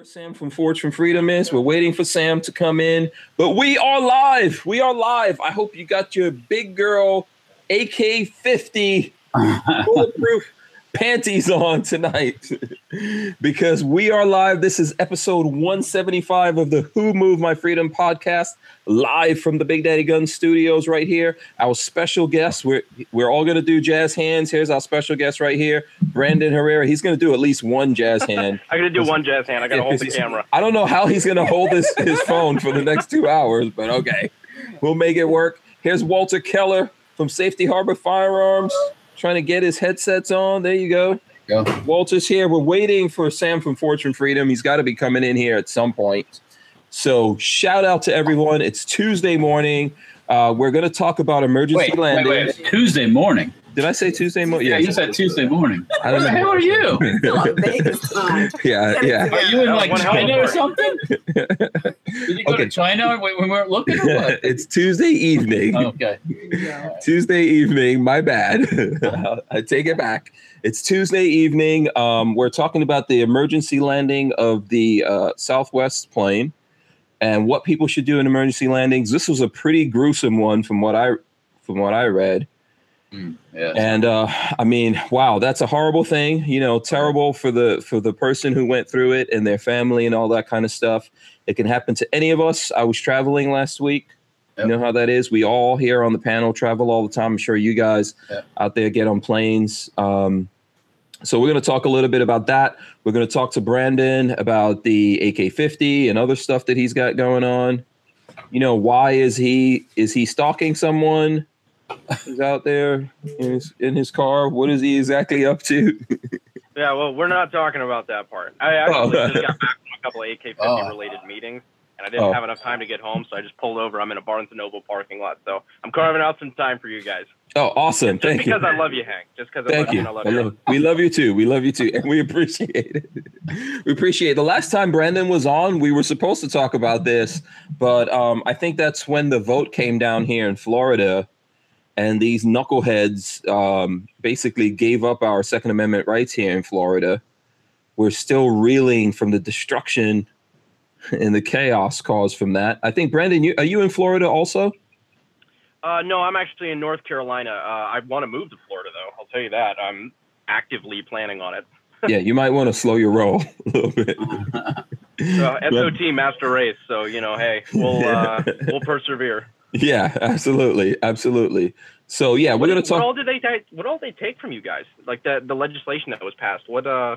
where Sam from Forge from Freedom is. We're waiting for Sam to come in, but we are live. We are live. I hope you got your big girl AK 50 bulletproof panties on tonight because we are live. This is episode 175 of the Who Moved My Freedom podcast, live from the Big Daddy Gun studios right here. Our special guest, we're, we're all going to do jazz hands. Here's our special guest right here, Brandon Herrera. He's going to do at least one jazz hand. I'm going to do one jazz hand. I got to hold the camera. I don't know how he's going to hold his, his phone for the next two hours, but okay. We'll make it work. Here's Walter Keller from Safety Harbor Firearms trying to get his headsets on. There you go. Go. Walter's here. We're waiting for Sam from Fortune Freedom. He's got to be coming in here at some point. So shout out to everyone. It's Tuesday morning. Uh, we're going to talk about emergency Wait, wait, landing. wait. It's Tuesday morning. Did I say Tuesday morning? Yeah, you said Tuesday morning. I Where don't the hell are you? Still on Yeah, yeah. Are you in like one hell China or something? Did you go Okay. to China when we weren't looking or what? it's Tuesday evening. Okay. Tuesday evening. My bad. I take it back. It's Tuesday evening. Um, we're talking about the emergency landing of the uh, Southwest plane and what people should do in emergency landings. This was a pretty gruesome one from what I from what I read. Mm, yeah. And uh, I mean, wow, that's a horrible thing. You know, terrible for the for the person who went through it and their family and all that kind of stuff. It can happen to any of us. I was traveling last week. Yep. You know how that is. We all here on the panel travel all the time. I'm sure you guys Yep. out there get on planes. Um, so we're going to talk a little bit about that. We're going to talk to Brandon about the AK-50 and other stuff that he's got going on. You know, why is he is he stalking someone? He's out there in his, in his car. What is he exactly up to? Yeah, well, we're not talking about that part. I actually Oh. just got back from a couple of AK-50 Oh. related meetings, and I didn't Oh. have enough time to get home, so I just pulled over. I'm in a Barnes and Noble parking lot, so I'm carving out some time for you guys. Oh, awesome! Just Thank you. because I love you, Hank. Just because I Thank love you. and I love I you. love- we love you too. We love you too, and we appreciate it. We appreciate it. The last time Brandon was on, we were supposed to talk about this, but um, I think that's when the vote came down here in Florida, and these knuckleheads um, basically gave up our Second Amendment rights here in Florida. We're still reeling from the destruction and the chaos caused from that. I think Brandon, you are you in Florida also? Uh, no, I'm actually in North Carolina. Uh, I want to move to Florida, though. I'll tell you that. I'm actively planning on it. yeah, you might want to slow your roll a little bit. So, SOT master race. So you know, hey, we'll uh, we'll persevere. Yeah, absolutely, absolutely. So yeah, we're What, gonna talk. what all did they take? What all they take from you guys? Like the the legislation that was passed. What uh?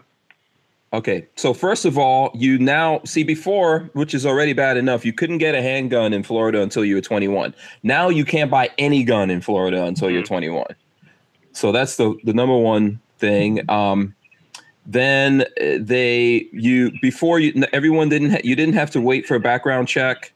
Okay, so first of all, you now see before, which is already bad enough. You couldn't get a handgun in Florida until you were 21. Now you can't buy any gun in Florida until you're Mhm. 21. So that's the the number one thing. Um, then uh, they you before you everyone didn't ha- you didn't have to wait for a background check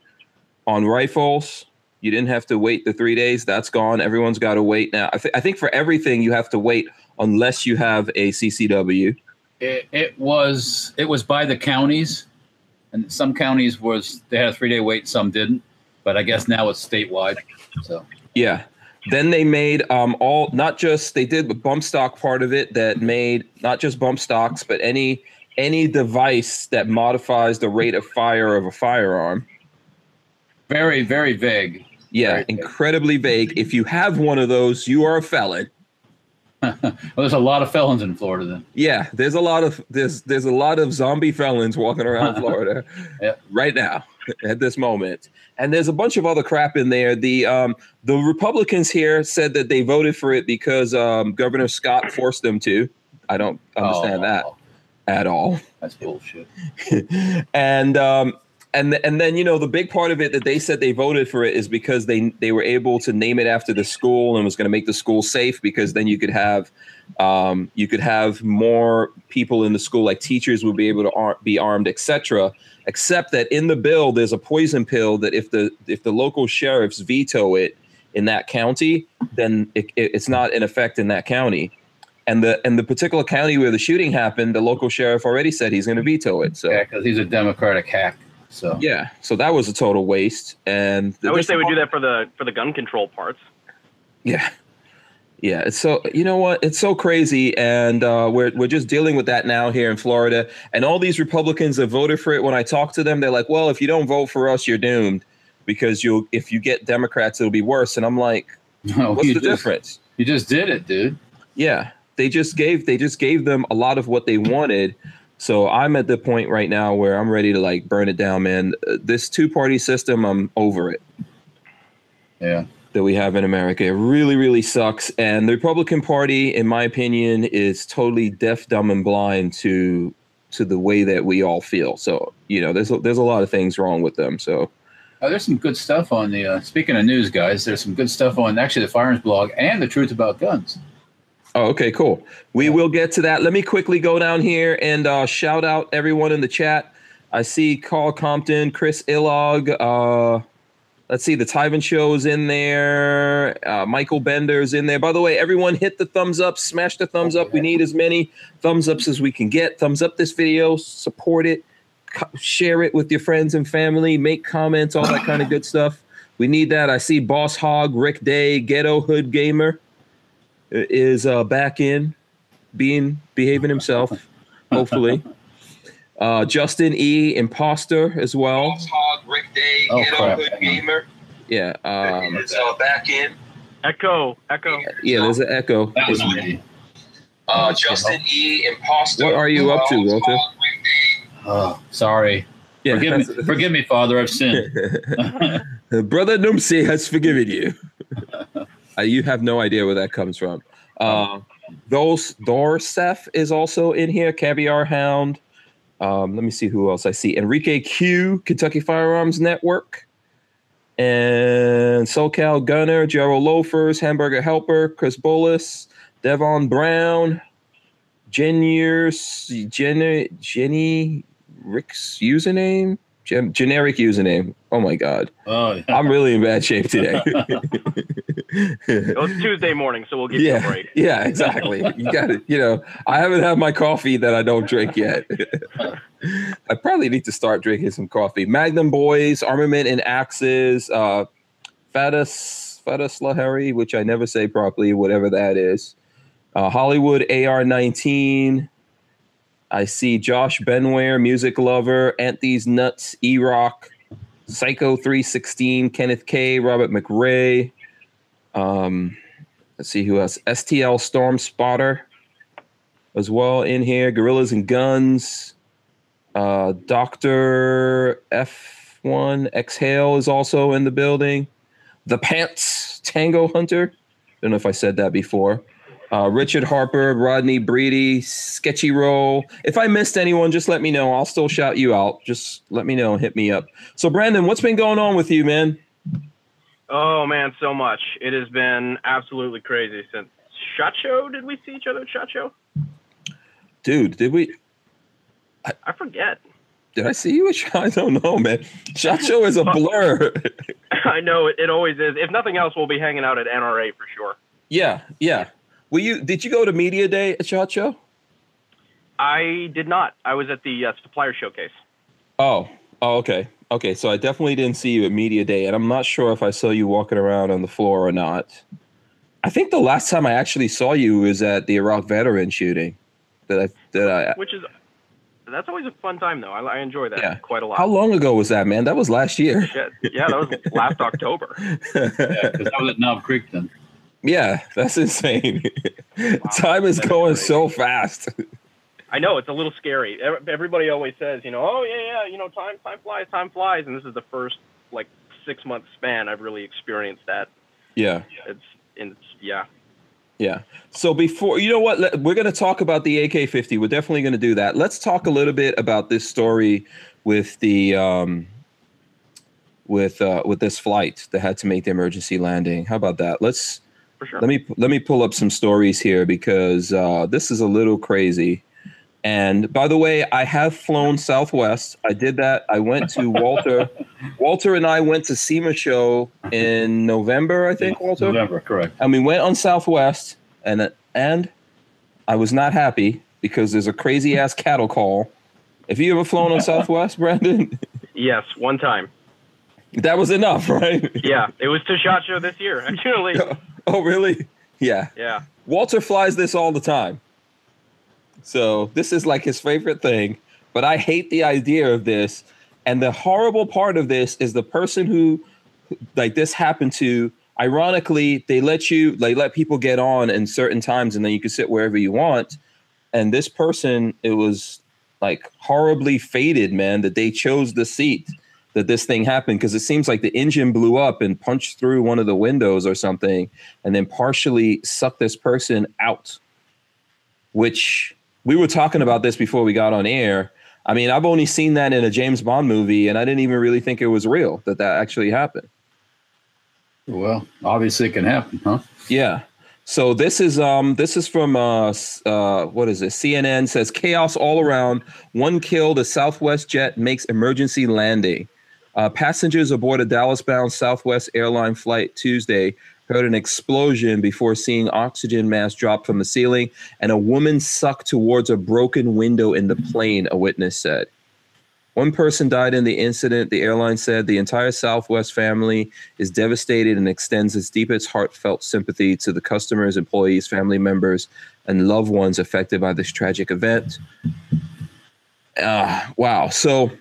on rifles. You didn't have to wait the three days. That's gone. Everyone's got to wait now. I, th- I think for everything you have to wait unless you have a CCW. It, it was it was by the counties, and some counties was they had a three day wait, some didn't. But I guess now it's statewide. So Yeah. Then they made um, all not just they did the bump stock part of it that made not just bump stocks, but any any device that modifies the rate of fire of a firearm. very very vague. Yeah, Very incredibly vague. If you have one of those, you are a felon. well, there's a lot of felons in Florida then. Yeah, there's a lot of there's there's a lot of zombie felons walking around Florida Yeah. right now at this moment. And there's a bunch of other crap in there. The um the Republicans here said that they voted for it because um Governor Scott forced them to. I don't understand Oh, that at all. That's bullshit. and um and and then you know the big part of it that they said they voted for it is because they they were able to name it after the school and was going to make the school safe because then you could have um, you could have more people in the school like teachers would be able to ar- be armed etc except that in the bill there's a poison pill that if the if the local sheriffs veto it in that county then it, it, it's not in effect in that county and the and the particular county where the shooting happened the local sheriff already said he's going to veto it so Yeah, because he's a Democratic hack. So yeah, so that was a total waste. And I wish they would do that for the for the gun control parts. Yeah, Yeah, it's so you know what? It's so crazy, and uh, we're we're just dealing with that now here in Florida. And all these Republicans that voted for it, when I talk to them, they're like, "Well, if you don't vote for us, you're doomed because you'll if you get Democrats, it'll be worse." And I'm like, No, "What's the just, difference?" You just did it, dude. Yeah, they just gave they just gave them a lot of what they wanted. So I'm at the point right now where I'm ready to like burn it down, man. Uh, This two party system, I'm over it. Yeah. that we have in America. It really, really sucks. And the Republican Party, in my opinion, is totally deaf, dumb, and blind to to the way that we all feel. So you know, there's a, there's a lot of things wrong with them. So Oh, there's some good stuff on the. Uh, speaking of news, guys, there's some good stuff on actually the Firearms blog and the Truth About Guns. Oh, okay, cool. We will get to that. Let me quickly go down here and uh, shout out everyone in the chat. I see Carl Compton, Chris Illog. Uh, let's see, the Tyven Show's in there. Uh, Michael Bender's in there. By the way, everyone hit the thumbs up, smash the thumbs up. We need as many thumbs ups as we can get. Thumbs up this video, support it, co- share it with your friends and family, make comments, all that kind of good stuff. We need that. I see Boss Hog, Rick Day, Ghetto Hood Gamer is uh, back in, being behaving himself. Hopefully, uh, Justin E. Imposter as well. Rick Day, Oh, crap. Hang on. Yeah, um, It's, uh, back in. Echo, echo. Yeah, there's an echo. That was me. Uh, Justin E. Imposter. What are you up to, Walter? Oh, sorry. Yeah, Forgive me, forgive me, Father. I've sinned. Brother Numsi has forgiven you. Uh, you have no idea where that comes from. Uh, those Dorsef is also in here. Caviar Hound. Um, let me see who else I see. Enrique Q, Kentucky Firearms Network, and SoCal Gunner, Gerald Loafers, Hamburger Helper, Chris Bullis, Devon Brown, Jeniers, Jenny, Jenny Rick's username, Gen- generic username. Oh my God. Oh, yeah. I'm really in bad shape today. Well, it's Tuesday morning, so we'll give you a break. yeah, exactly. You got it. You know, I haven't had my coffee that I don't drink yet. I probably need to start drinking some coffee. Magnum Boys, Armament and Axes, uh, Fatus, Fatus Lahari, which I never say properly, whatever that is. Uh, Hollywood AR 19. I see Josh Benware, Music Lover, Anthony's Nuts, E Rock, Psycho 316, Kenneth K, Robert McRae. Um, let's see who else. STL Storm Spotter as well in here. Gorillas and Guns. Uh, Doctor F1 Exhale is also in the building. The Pants Tango Hunter. I Don't know if I said that before. Uh, Richard Harper, Rodney Breedy, Sketchy Roll. If I missed anyone, just let me know. I'll still shout you out. Just let me know and hit me up. So, Brandon, what's been going on with you, man? Oh man, so much. It has been absolutely crazy since Shot Show. Did we see each other at Shot Show? Dude, did we? I forget. Did I see you? at- I don't know, man. Shot show is a blur. I know it, it always is. If nothing else, we'll be hanging out at NRA for sure. yeah, yeah. Were you? Did you go to media day at Shot Show? I did not. I was at the uh, supplier showcase. Oh, oh, okay, okay. So I definitely didn't see you at media day, and I'm not sure if I saw you walking around on the floor or not. I think the last time I actually saw you was at the Iraq veteran shooting. That I that I. which is that's always a fun time though. I, I enjoy that Yeah. quite a lot. How long ago was that, man? That was last year. Yeah, yeah, that was last October. Yeah, I was at Knob Creek then. Yeah, that's insane. Time is going so fast. I know it's a little scary. Everybody always says, you know, oh yeah, yeah, you know, time time flies, time flies, and this is the first like six month span I've really experienced that. Yeah. It's it's yeah. Yeah. So before you know what, we're going to talk about the AK-50. We're definitely going to do that. Let's talk a little bit about this story with the um, with uh, with this flight that had to make the emergency landing. How about that? Let's For sure. let me let me pull up some stories here because uh, this is a little crazy. And by the way, I have flown Southwest. I did that. I went to Walter. Walter and I went to SEMA show in November, I think. Walter November, correct. and we went on Southwest, and and I was not happy because there's a crazy ass cattle call. Have you ever flown on Southwest, Brandon? yes, one time. that was enough, right? Yeah, it was to Shot Show this year actually. oh, really? Yeah. Yeah. Walter flies this all the time. So this is like his favorite thing. But I hate the idea of this. And the horrible part of this is the person who like this happened to, ironically, they let you like let people get on in certain times and then you can sit wherever you want. And this person, it was like horribly fated, man, that they chose the seat that this thing happened because it seems like the engine blew up and punched through one of the windows or something and then partially sucked this person out which we were talking about this before we got on air. I mean i've only seen that in a james bond movie and i didn't even really think it was real that that actually happened. Well, obviously it can happen, huh? yeah. So this is um this is from uh uh what is it? Cnn says chaos all around. One killed a southwest jet makes emergency landing uh, passengers aboard a dallas-bound southwest airline flight tuesday heard an explosion before seeing oxygen masks drop from the ceiling and a woman sucked towards a broken window in the plane a witness said one person died in the incident. The airline said the entire Southwest family is devastated and extends its deepest heartfelt sympathy to the customers, employees, family members, and loved ones affected by this tragic event. Uh, wow. So,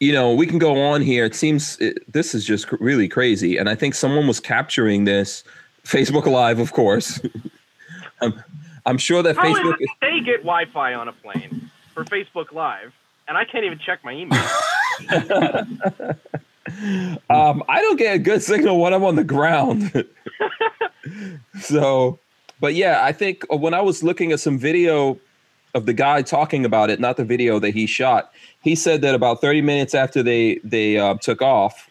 you know, we can go on here. It seems it, this is just cr- really crazy. And I think someone was capturing this. Facebook Live, of course. I'm, I'm sure that How Facebook did they get Wi-Fi on a plane for Facebook Live? And I can't even check my email. Um, I don't get a good signal when I'm on the ground. so, but yeah, I think when I was looking at some video of the guy talking about it, not the video that he shot, he said that about 30 minutes after they they uh, took off,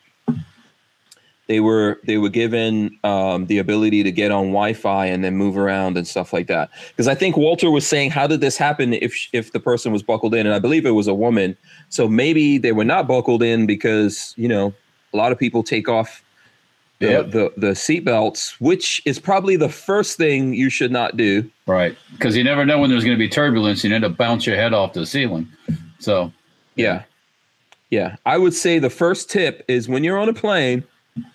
they were they were given um, the ability to get on Wi-Fi and then move around and stuff like that. Because I think Walter was saying, how did this happen if if the person was buckled in? And I believe it was a woman. So maybe they were not buckled in because you know a lot of people take off the Yep. the, the seatbelts, which is probably the first thing you should not do. Right. Because you never know when there's going to be turbulence. You end up bounce your head off the ceiling. So Yeah. Yeah. I would say the first tip is when you're on a plane,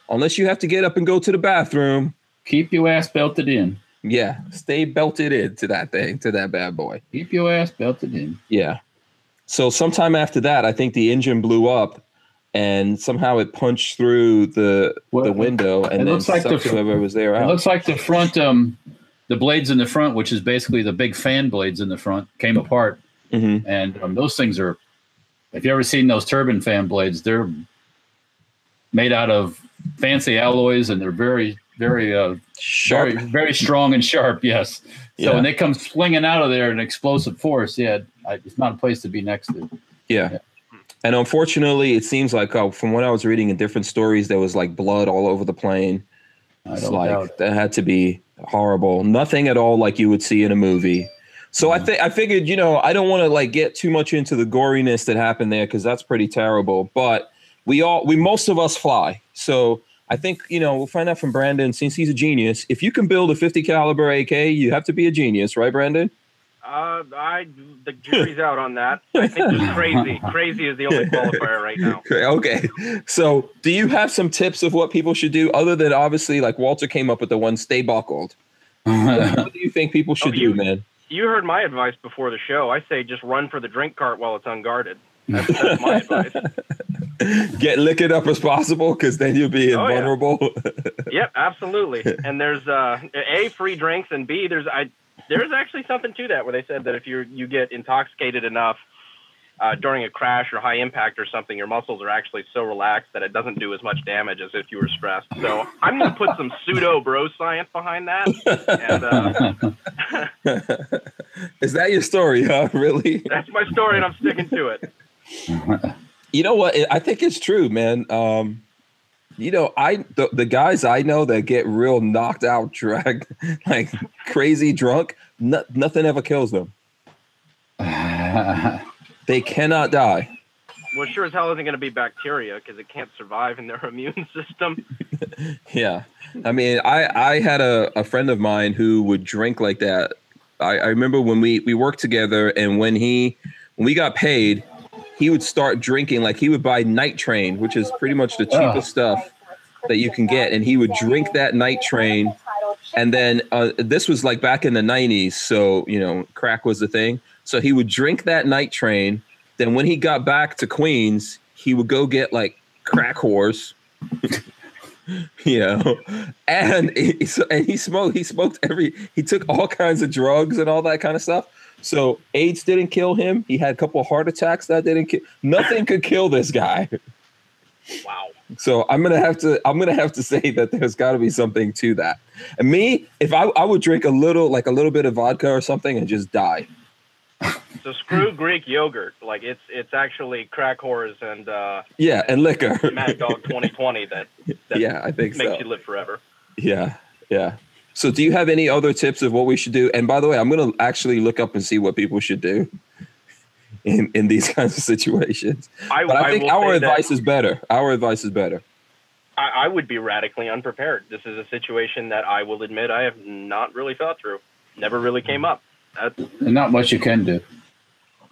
unless you have to get up and go to the bathroom, keep your ass belted in. yeah, stay belted in to that thing, to that bad boy. Keep your ass belted in. Yeah. So sometime after that, I think the engine blew up and somehow it punched through the Well, the window and it then looks like the whoever was there It out. looks like the front, um, the blades in the front, which is basically the big fan blades in the front, came apart. hmm And um, those things are, if you ever seen those turbine fan blades, they're made out of fancy alloys and they're very, very, uh, Sharp. very, very strong and sharp. Yes. So Yeah. when they come slinging out of there in explosive force, yeah, I, it's not a place to be next to. Yeah. Yeah. And unfortunately, it seems like uh, from what I was reading in different stories, there was like blood all over the plane. It's like doubt. that had to be horrible. Nothing at all like you would see in a movie. So I think I figured, you know, I don't want to like get too much into the goriness that happened there because that's pretty terrible. But we all, we most of us fly. So I think you know we'll find out from Brandon since he's a genius. If you can build a 50 caliber AK, you have to be a genius, right, Brandon? Uh, I the jury's out on that. I think it's crazy. Crazy is the only qualifier right now. Okay, Okay. So, do you have some tips of what people should do other than obviously like Walter came up with the one stay buckled? what do you think people should Oh, you- do, man? You heard my advice before the show. I say just run for the drink cart while it's unguarded. That's, that's my advice. Get lick it up as possible because then you'll be Oh, yeah. invulnerable. Yep, absolutely. And there's uh, a free drinks, and b there's I there's actually something to that where they said that if you you get intoxicated enough uh, during a crash or high impact or something, your muscles are actually so relaxed that it doesn't do as much damage as if you were stressed. So I'm gonna put some pseudo bro science behind that. And uh, Is that your story, huh? Really? that's my story, and I'm sticking to it. You know what? I think it's true, man. Um, you know, I the, the guys I know that get real knocked out, drag, like crazy drunk, no, nothing ever kills them. They cannot die. Well, sure as hell isn't going to be bacteria because it can't survive in their immune system. Yeah. I mean, I I had a, a friend of mine who would drink like that. I, I remember when we we worked together and when he when we got paid, he would start drinking like he would buy night train, which is pretty much the cheapest stuff that you can get, and he would drink that night train and then uh, this was like back in the '90s, so you know, crack was the thing. So he would drink that night train. Then when he got back to Queens, he would go get like crack whores. you know, and he, and he smoked. He smoked every. He took all kinds of drugs and all that kind of stuff. So AIDS didn't kill him. He had a couple of heart attacks that didn't kill. Nothing could kill this guy. Wow. So I'm gonna have to. I'm gonna have to say that there's got to be something to that. And me, if I, I would drink a little, like a little bit of vodka or something, and just die. So screw Greek yogurt. Like it's it's actually crack whores and uh, Yeah, and liquor. Mad Dog 2020 that, that yeah, I think makes so. you live forever. Yeah, yeah. So, do you have any other tips of what we should do? And by the way, I'm going to actually look up and see what people should do in in these kinds of situations. I, But I think our advice is better. Our advice is better. I, I would be radically unprepared. This is a situation that I will admit I have not really thought through. Never really came up. That's And not much you can do.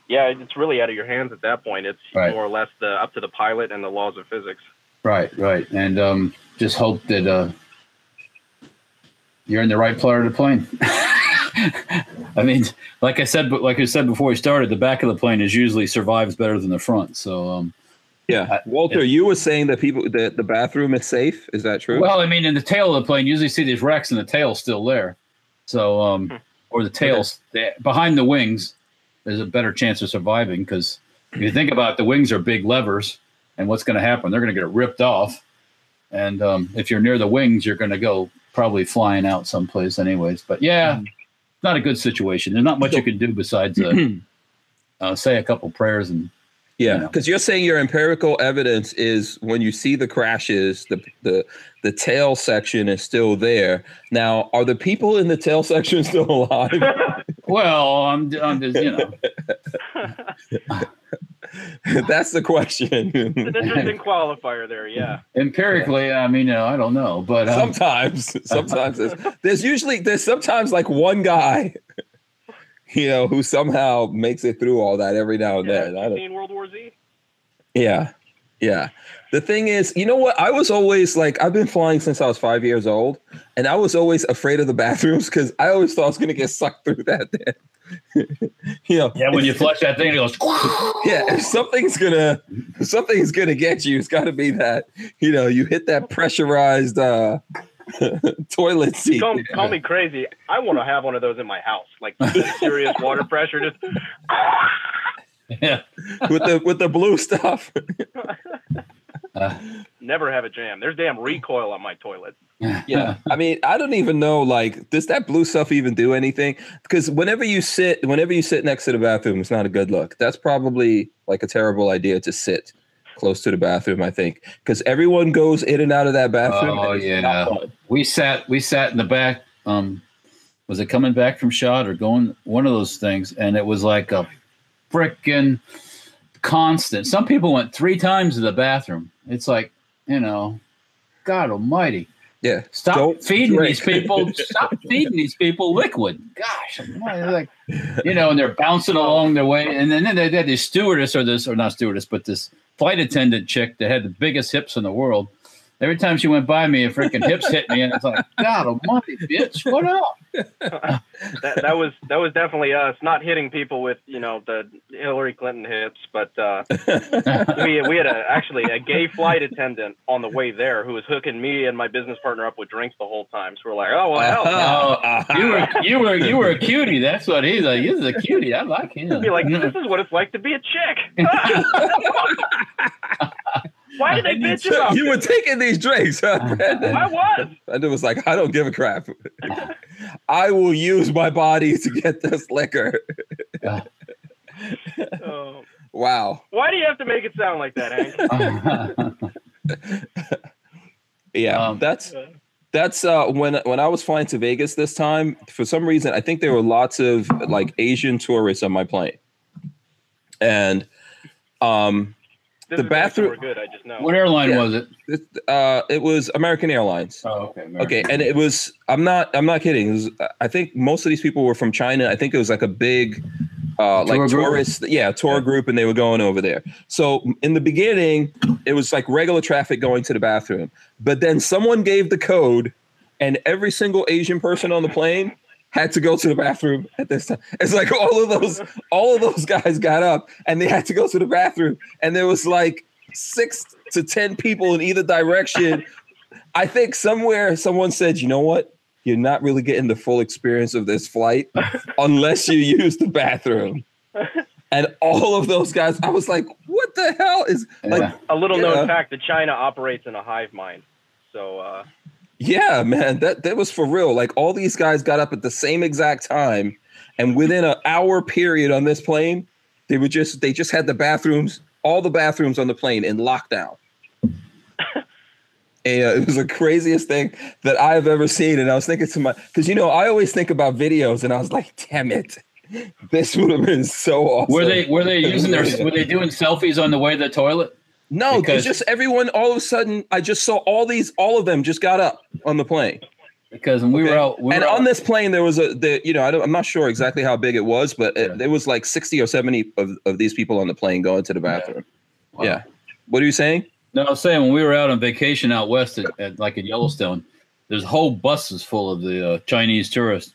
yeah, it's really out of your hands at that point. It's Right. more or less the up to the pilot and the laws of physics. Right, right. And um, just hope that uh, you're in the right part of the plane. I mean, like I said, but like I said before we started, the back of the plane is usually survives better than the front. So, um, Yeah, I- Walter, you were saying that people that the bathroom is safe. Is that true? well, I mean, in the tail of the plane, you usually see these wrecks and the tail's still there. So, um, or the tails the, behind the wings, there's a better chance of surviving because if you think about it, the wings are big levers, and what's going to happen? They're going to get ripped off, and um, if you're near the wings, you're going to go probably flying out someplace, anyways. But yeah, not a good situation. There's not much you can do besides uh, uh, say a couple prayers and Yeah, you know. because you're saying your empirical evidence is when you see the crashes, the the the tail section is still there. Now, are the people in the tail section still alive? well, I'm, I'm just you know. That's the question. It's an interesting qualifier there. Yeah. Empirically, I mean, uh, I don't know, but um, sometimes, sometimes there's, there's usually there's sometimes like one guy, you know, who somehow makes it through all that every now and yeah. then. I you don't- seen World War Z? Yeah. Yeah. The thing is, you know what? I was always like, I've been flying since I was five years old, and I was always afraid of the bathrooms because I always thought I was going to get sucked through that. Thing. you know, yeah, when you flush that thing, it goes. yeah, if something's gonna, if something's gonna get you. It's got to be that, you know, you hit that pressurized uh, toilet seat. Call, call me crazy. I want to have one of those in my house. Like serious water pressure. Just yeah. with the with the blue stuff. Uh, never have a jam. There's damn recoil on my toilet. yeah i mean i don't even know like does that blue stuff even do anything because whenever you sit whenever you sit next to the bathroom it's not a good look that's probably like a terrible idea to sit close to the bathroom i think because everyone goes in and out of that bathroom Oh, yeah. we sat we sat in the back um was it coming back from shot or going one of those things and it was like a freaking constant. Some people went three times to the bathroom. It's like you know god almighty. Yeah. Stop Don't feeding drink. these people. Stop feeding these people liquid. Gosh like you know and they're bouncing along their way. And then they had this stewardess or this or not stewardess but this flight attendant chick that had the biggest hips in the world every time she went by me a freaking hips hit me and it's like god almighty bitch what up That that was that was definitely us. Not hitting people with you know the Hillary Clinton hips, but uh, we we had a actually a gay flight attendant on the way there who was hooking me and my business partner up with drinks the whole time. So we're like, oh well, hell. no. Uh-huh. you were you were you were a cutie that's what he's like he's a cutie i like him Be like, this is what it's like to be a chick. Why did they bitch So about you were taking these drinks huh, Brandon? I was. and it was like i don't give a crap i will use my body to get this liquor Oh. wow why do you have to make it sound like that, Hank? yeah Um, that's that's uh when when i was flying to vegas this time for some reason i think there were lots of like asian tourists on my plane and um This The bathroom- We're good. I just know. what airline Yeah. was it it, uh it was american airlines oh okay okay and it was i'm not i'm not kidding it was, i think most of these people were from china i think it was like a big uh like group? tourist yeah tour Yeah. group and they were going over there so in the beginning it was like regular traffic going to the bathroom but then someone gave the code and every single Asian person on the plane had to go to the bathroom at this time. It's like all of those, all of those guys got up and they had to go to the bathroom, and there was like six to ten people in either direction. I think somewhere someone said, "You know what? You're not really getting the full experience of this flight unless you use the bathroom." And all of those guys, I was like, "What the hell is like?" A little known Yeah. fact that China operates in a hive mind. So uh, Yeah, man, that that was for real. Like all these guys got up at the same exact time, and within an hour period on this plane, they were just they just had the bathrooms, all the bathrooms on the plane in lockdown. And uh, it was the craziest thing that I've ever seen. And I was thinking to my, because you know, I always think about videos, and I was like, damn it, this would have been so awesome. Were they were they using their were they doing selfies on the way to the toilet? No, Because- it's just everyone. All of a sudden, I just saw all these, all of them just got up on the plane. Because when we were out, we and were on out- this plane, there was a, the, you know, I don't, I'm not sure exactly how big it was, but it, Yeah. there was like 60 or 70 of, of these people on the plane going to the bathroom. Wow. Yeah. What are you saying? No, I was saying when we were out on vacation out west, at, at like in Yellowstone, there's whole buses full of the uh, Chinese tourists,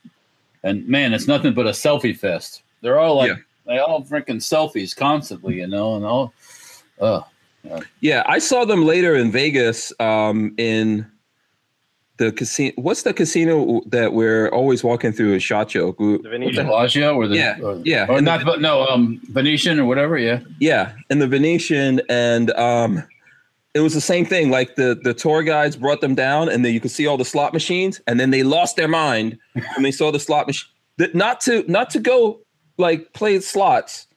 and man, it's nothing but a selfie fest. They're all like Yeah. they all freaking selfies constantly, you know, and all. Uh, Yeah, I saw them later in Vegas um, in the casino. What's the casino that we're always walking through in Shot Joke? The Venetian. Bellagio or the Yeah, or, yeah, or and not, but no, um, Venetian or whatever. Yeah, Yeah, in the Venetian, and um, it was the same thing. Like the the tour guides brought them down, and then you could see all the slot machines, and then they lost their mind when they saw the slot machine. Not to not to go like play slots.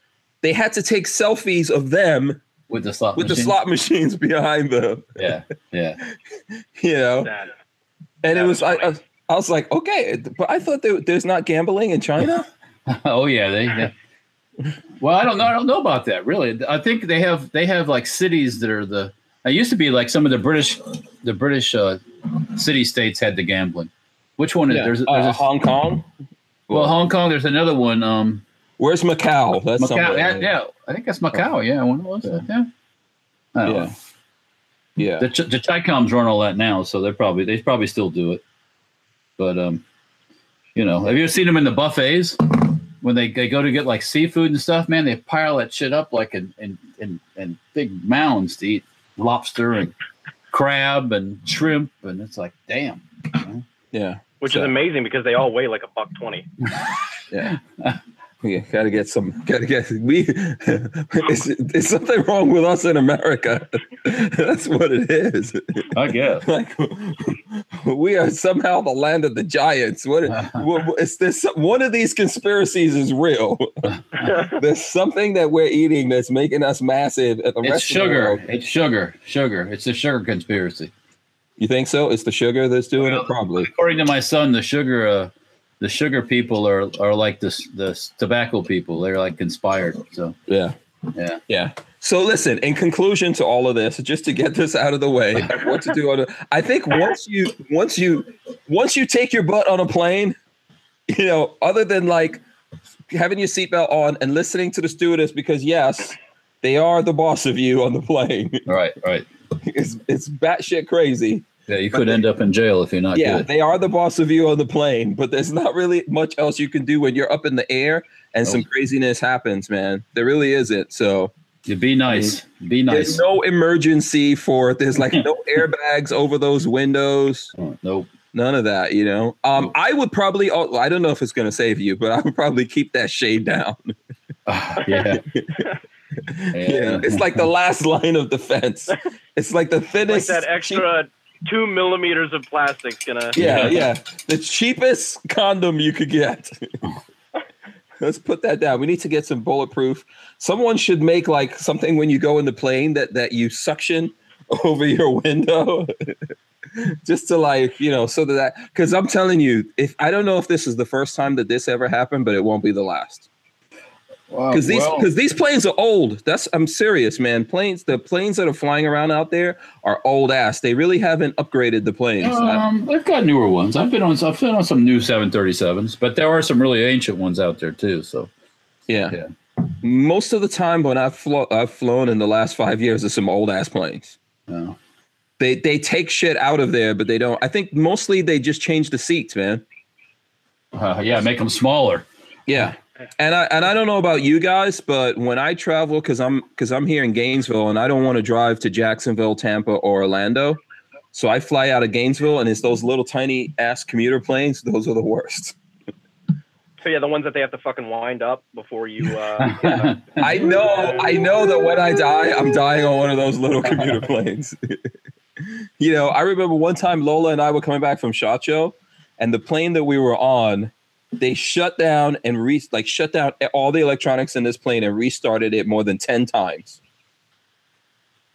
They had to take selfies of them with the slot with the slot machines behind them. Yeah, yeah. You know, That- and it that was is I. I I was like, okay, but I thought there, there's not gambling in China. oh yeah, they. Yeah. Well, I don't know. I don't know about that really. I think they have they have like cities that are the. It used to be like some of the British, the British uh, city states had the gambling. Which one is Yeah. there's there's Uh, a, Hong Kong. well Hong Kong. There's another one. Um, Where's Macau? That's Macau. somewhere. Yeah, yeah, I think that's Macau. Yeah, when was that? Yeah. I Yeah. know. yeah. The, Ch- the Chicoms run all that now, so they're probably they probably still do it. But um, you know, have you ever seen them in the buffets when they, they go to get like seafood and stuff? Man, they pile that shit up like in in, in, in big mounds to eat lobster and crab and shrimp, and it's like, damn. you know? yeah. which So- is amazing because they all weigh like a buck twenty. Yeah. Yeah, gotta get some. Gotta get. We. Is, is something wrong with us in America? That's what it is. I guess. Like we are somehow the land of the giants. What? is this? One of these conspiracies is real. There's something that we're eating that's making us massive. At the It's rest of the sugar. world. It's sugar. Sugar. It's a sugar conspiracy. You think so? It's the sugar that's doing Well, it, probably. According to my son, the sugar, uh, the sugar people are are like the the tobacco people. They're like conspired. So Yeah. yeah. Yeah. So listen, in conclusion to all of this, just to get this out of the way, what to do on a, I think once you once you once you take your butt on a plane, you know, other than like having your seatbelt on and listening to the stewardess, because yes, they are the boss of you on the plane. Right. Right. it's it's batshit crazy. Yeah, you could end up in jail if you're not yeah, good. they are the boss of you on the plane, but there's not really much else you can do when you're up in the air and some craziness happens, man. There really isn't. So You be nice. Be nice. There's no emergency for it. There's like no airbags over those windows. Oh, nope. None of that, you know. Um, Nope. I would probably. oh, I don't know if it's going to save you, but I would probably keep that shade down. Ah, yeah. Yeah, it's like the last line of defense. It's like the thinnest. like thinnest. that extra two millimeters of plastic's gonna. yeah, yeah, the cheapest condom you could get. Let's put that down. We need to get some bulletproof. Someone should make like something when you go in the plane that that you suction over your window. Just to like, you know, so that because I'm telling you, if I don't know if this is the first time that this ever happened, but it won't be the last. Wow, Because these well, because these planes are old. That's I'm serious, man. Planes, the planes that are flying around out there are old ass. They really haven't upgraded the planes. um, they've got newer ones. I've been on. I've been on some new 737s, but there are some really ancient ones out there too. So Yeah. Yeah. Most of the time when I've flo- I've flown in the last five years, are some old ass planes. uh, They they take shit out of there, but they don't. I think mostly they just change the seats, man. Uh, yeah, make them smaller. Yeah. And I and I don't know about you guys, but when I travel, because I'm because I'm here in Gainesville and I don't want to drive to Jacksonville, Tampa, or Orlando. So I fly out of Gainesville and it's those little tiny ass commuter planes. Those are the worst. So yeah, the ones that they have to fucking wind up before you. Uh, I know, I know that when I die, I'm dying on one of those little commuter planes. you know, I remember one time Lola and I were coming back from Shot Show, and the plane that we were on, they shut down and re like shut down all the electronics in this plane and restarted it more than 10 times.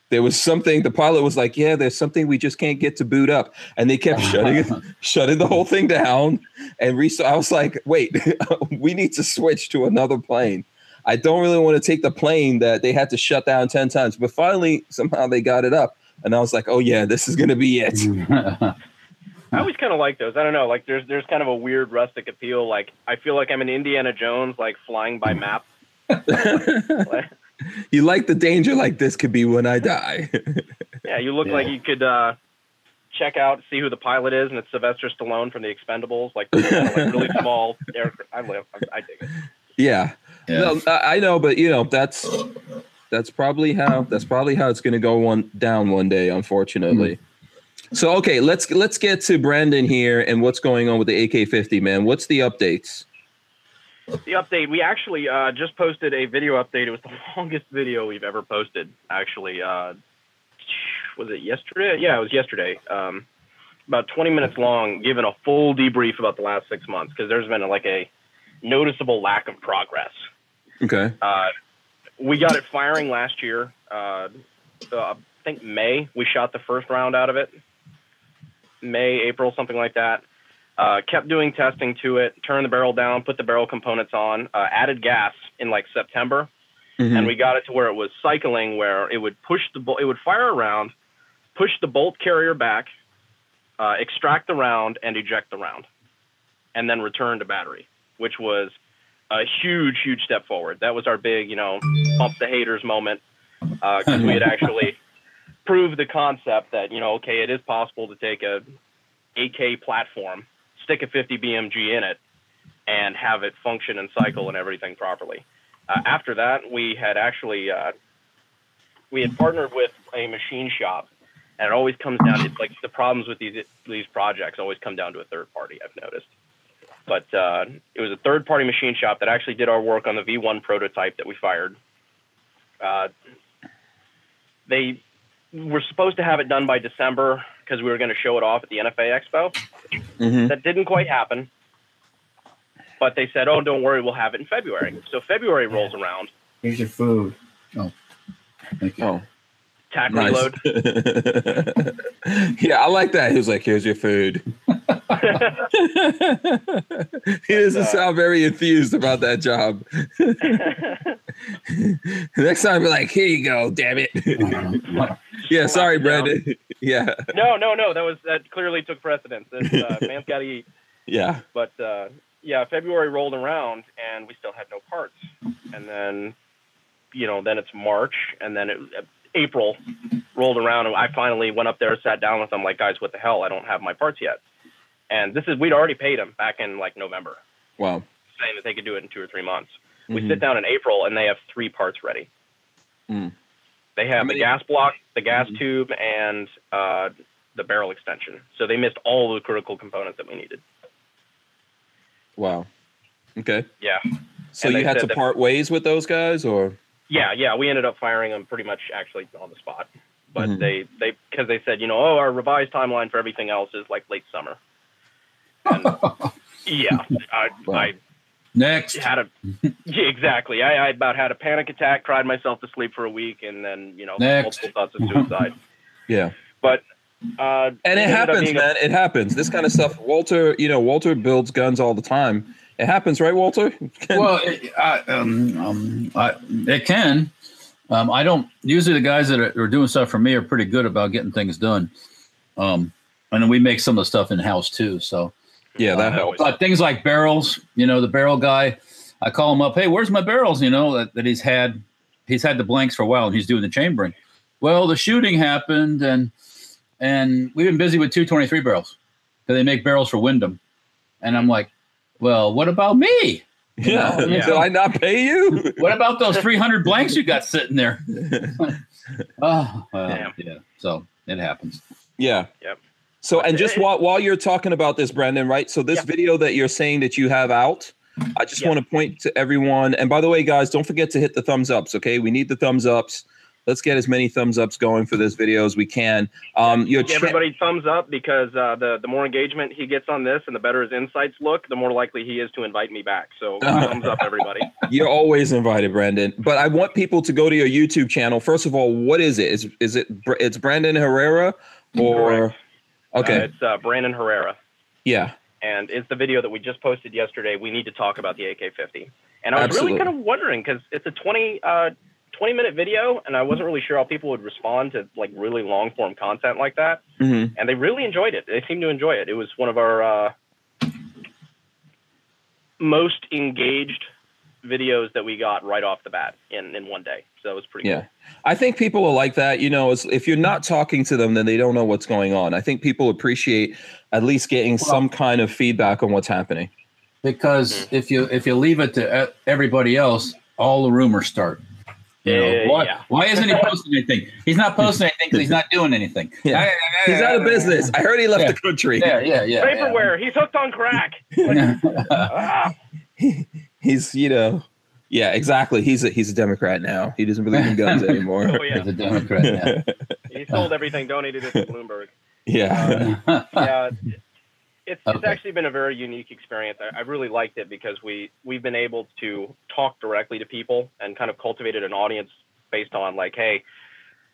There was something the pilot was like, Yeah, there's something we just can't get to boot up. And they kept shutting it, shutting the whole thing down and. I was like, wait, we need to switch to another plane. I don't really want to take the plane that they had to shut down 10 times. But finally, somehow they got it up. And I was like, oh yeah, this is gonna be it. I always kind of like those. I don't know. Like there's there's kind of a weird rustic appeal. Like I feel like I'm an Indiana Jones, like flying by map. you like the danger like this could be when I die. yeah, you look Yeah. like you could uh, check out, see who the pilot is, and it's Sylvester Stallone from The Expendables. Like, kind of like really small aircraft. I live. I, I dig it. yeah. Yeah. No, I I know, but you know, that's that's probably how that's probably how it's gonna go one down one day, unfortunately. So okay, let's let's get to Brandon here and what's going on with the AK-50, man. What's the updates? The update. We actually uh, just posted a video update. It was the longest video we've ever posted. Actually, uh, was it yesterday? Yeah, it was yesterday. Um, about 20 minutes long, giving a full debrief about the last six months because there's been like a noticeable lack of progress. Okay. Uh, we got it firing last year. Uh, I think May we shot the first round out of it. May, April, something like that. Uh, kept doing testing to it. Turned the barrel down, put the barrel components on. Uh, added gas in like September, Mhm. and we got it to where it was cycling, where it would push the bolt, it would fire around, push the bolt carrier back, uh, extract the round, and eject the round, and then return to battery, which was a huge, huge step forward. That was our big, you know, pump the haters moment because we had actually proved the concept that you know, okay, it is possible to take a AK platform, stick a 50 BMG in it, and have it function and cycle and everything properly. Uh, after that, we had actually uh, we had partnered with a machine shop, and it always comes down. It's like the problems with these these projects always come down to a third party. I've noticed, but uh, it was a third party machine shop that actually did our work on the V1 prototype that we fired. Uh, they were supposed to have it done by December because we were going to show it off at the NFA Expo. Mhm. That didn't quite happen. But they said, "Oh, don't worry, we'll have it in February." So February rolls around. Here's your food. Oh, thank you. Oh, Nice. reload. yeah, I like that. He was like, "Here's your food." he doesn't uh, sound very enthused about that job. Next time, be like, "Here you go, damn it." yeah, sorry, Brandon. yeah, no, no, no. That was that clearly took precedence. It's, uh, man's got to eat. yeah. But uh, yeah, February rolled around and we still had no parts. And then, you know, then it's March, and then it, April rolled around, and I finally went up there, sat down with them, like, guys, what the hell? I don't have my parts yet. And this is we'd already paid them back in like November, Wow. saying that they could do it in two or three months. We Mhm. sit down in April, and they have three parts ready. Mm. They have many- the gas block, the gas Mhm. tube, and uh, the barrel extension. So they missed all the critical components that we needed. Wow. Okay. Yeah. So And you had to part ways with those guys, or Yeah, yeah, we ended up firing them pretty much actually on the spot. But Mhm. they they because they said, you know, oh, our revised timeline for everything else is like late summer. And yeah, I, Wow. I Next. had a yeah, exactly. I, I about had a panic attack, cried myself to sleep for a week, and then you know Next. multiple thoughts of suicide. yeah. but uh, And it ended happens, being a- man. It happens. This kind of stuff. Walter, you know, Walter builds guns all the time. It happens, right, Walter? well, it, I, um, um, I, it can. Um, I don't. Usually, the guys that are, are doing stuff for me are pretty good about getting things done. Um, and then we make some of the stuff in house too. So, yeah, that Uh, helps. but things like barrels, you know, the barrel guy, I call him up. Hey, where's my barrels? You know that, that he's had. He's had the blanks for a while, and he's doing the chambering. Well, the shooting happened, and and we've been busy with 223 barrels because they make barrels for Windham. And I'm like, well, what about me? You Yeah. know, yeah. Did I not pay you? What about those 300 blanks you got sitting there? Oh, well, yeah. So it happens. yeah. Yep. So, and just while, while you're talking about this, Brandon, right? So, this Yeah. video that you're saying that you have out, I just Yeah. want to point to everyone. And by the way, guys, don't forget to hit the thumbs ups. Okay, we need the thumbs ups. Let's get as many thumbs ups going for this video as we can. Um, your Give cha- everybody thumbs up because uh, the the more engagement he gets on this and the better his insights look, the more likely he is to invite me back. So thumbs up, everybody. You're always invited, Brandon. But I want people to go to your YouTube channel. First of all, what is it? Is is it it's Brandon Herrera or Correct. okay, Uh, it's uh, Brandon Herrera, yeah, and it's the video that we just posted yesterday. We need to talk about the AK-50. And I was Absolutely. really kind of wondering because it's a 20 uh, 20 minute video, and I wasn't really sure how people would respond to like really long form content like that. hmm and they really enjoyed it. They seemed to enjoy it. It was one of our uh, most engaged videos that we got right off the bat in, in one day. So it was pretty yeah. I think people are like that. You know, if you're not talking to them, then they don't know what's going on. I think people appreciate at least getting some kind of feedback on what's happening. Because Mm-hmm. if you if you leave it to everybody else, all the rumors start. You know, Yeah, why, yeah. why isn't he posting anything? He's not posting anything because he's not doing anything. Yeah. He's out of business. I heard he left Yeah. the country. Yeah, yeah, yeah. Vaporware. He's hooked on crack. yeah. Ah, He's, you know, yeah, exactly. He's a he's a Democrat now. He doesn't believe in guns anymore. oh yeah, He's a Democrat. Yeah. he sold everything, donated it to Bloomberg. yeah. yeah, it's it's actually been a very unique experience. I, I really liked it because we we've been able to talk directly to people and kind of cultivated an audience based on like, hey,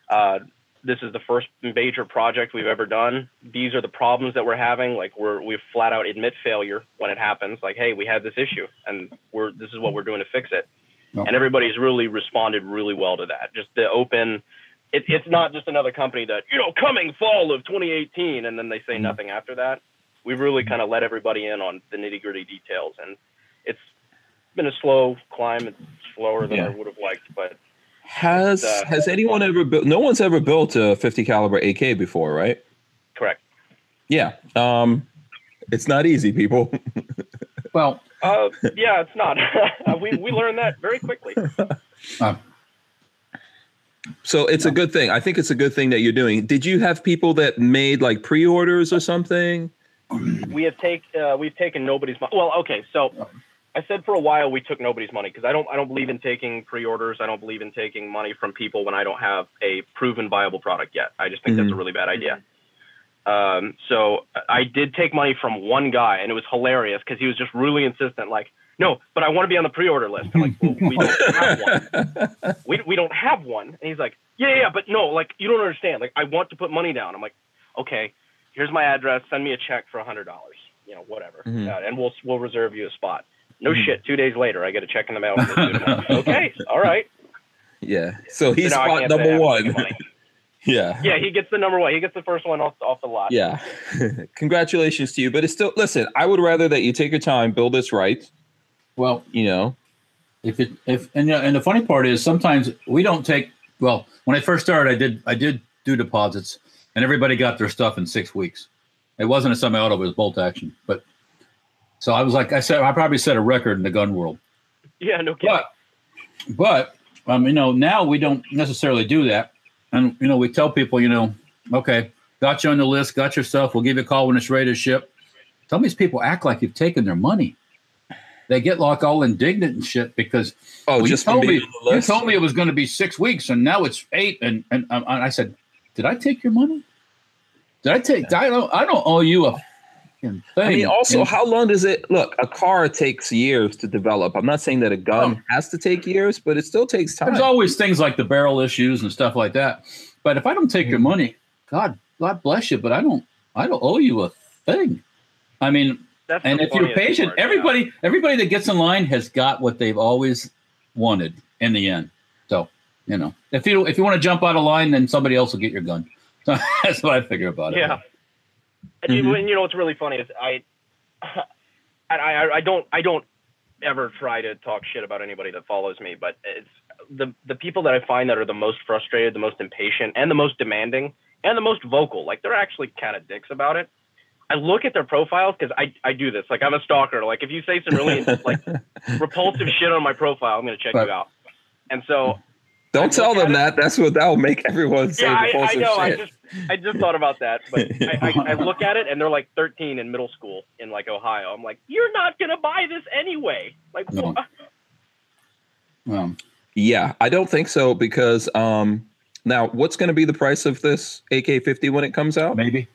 uh, this is the first major project we've ever done. These are the problems that we're having. Like we're we flat out admit failure when it happens. Like, hey, we had this issue and we're this is what we're doing to fix it. No. And everybody's really responded really well to that. Just the open. It, it's not just another company that you know coming fall of 2018 and then they say Mhm. nothing after that. We've really kind of let everybody in on the nitty gritty details, and it's been a slow climb. It's slower than Yeah. I would have liked, but Has Uh, has anyone ever built? No one's ever built a 50 caliber AK before, right? correct. Yeah. Um, it's not easy, people. well, Uh, yeah, it's not. we we learned that very quickly. uh, So it's a good thing. I think it's a good thing that you're doing. Did you have people that made like pre-orders or something? We have take uh, we've taken nobody's money. Well, okay, so I said for a while we took nobody's money because I don't I don't believe in taking pre-orders. I don't believe in taking money from people when I don't have a proven viable product yet. I just think that's a really bad idea. Um, so I did take money from one guy, and it was hilarious because he was just really insistent, like, no, but I want to be on the pre-order list. I'm like, well, we don't have one. We, we don't have one. And he's like, yeah, yeah, but no, like, you don't understand. Like, I want to put money down. I'm like, okay, here's my address. Send me a check for a hundred dollars. You know, whatever, Mhm. uh, and we'll we'll reserve you a spot. No Mhm. shit. Two days later, I get a check in the mail. For the student. okay, all right. Yeah. So he's So spot can't say I number one. Yeah. Yeah, he gets the number one. He gets the first one off off the lot. Yeah. Congratulations to you. But it's still listen, I would rather that you take your time, build this right, well, you know. if it if and you know, and the funny part is sometimes we don't take well when i first started i did i did do deposits and everybody got their stuff in six weeks. It wasn't a semi-auto it was bolt action. But so i was like i said i probably set a record in the gun world. Yeah, no kidding. but but um you know now we don't necessarily do that. And you know we tell people you know okay got you on the list got your stuff we'll give you a call when it's ready to ship. Some of these people act like you've taken their money. They get like all indignant and shit because Oh, well, just you told me being on the you told me it was going to be six weeks, and now it's eight. And and, um, and I said, did I take your money? Did I take? I don't. I don't owe you a fucking thing. I mean, also, And- how long does it look? A car takes years to develop. I'm not saying that a gun has to take years, but it still takes time. there's always things like the barrel issues and stuff like that. But if I don't take your Mm-hmm. money, God, God bless you. But I don't. I don't owe you a thing. I mean, That's and if you're patient, part, yeah. everybody, everybody that gets in line has got what they've always wanted in the end. You know, if you if you want to jump out of line, then somebody else will get your gun. So that's what I figure about it. Yeah. And, you, Mhm. and you know what's really funny is I, I, I, I don't, I don't ever try to talk shit about anybody that follows me, but it's the the people that I find that are the most frustrated, the most impatient, and the most demanding and the most vocal. Like they're actually kind of dicks about it. I look at their profiles because I, I do this. Like I'm a stalker. Like if you say some really like repulsive shit on my profile, I'm gonna check Right. you out. And so Don't I tell them at that. That's what that will make everyone say yeah, I, I repulsive know. I just I just thought about that, but I, I, I look at it and they're like 13 in middle school in like Ohio. I'm like, you're not gonna buy this anyway. Like, No. wha- Um, Yeah, I don't think so because um now what's going to be the price of this AK50 when it comes out? maybe.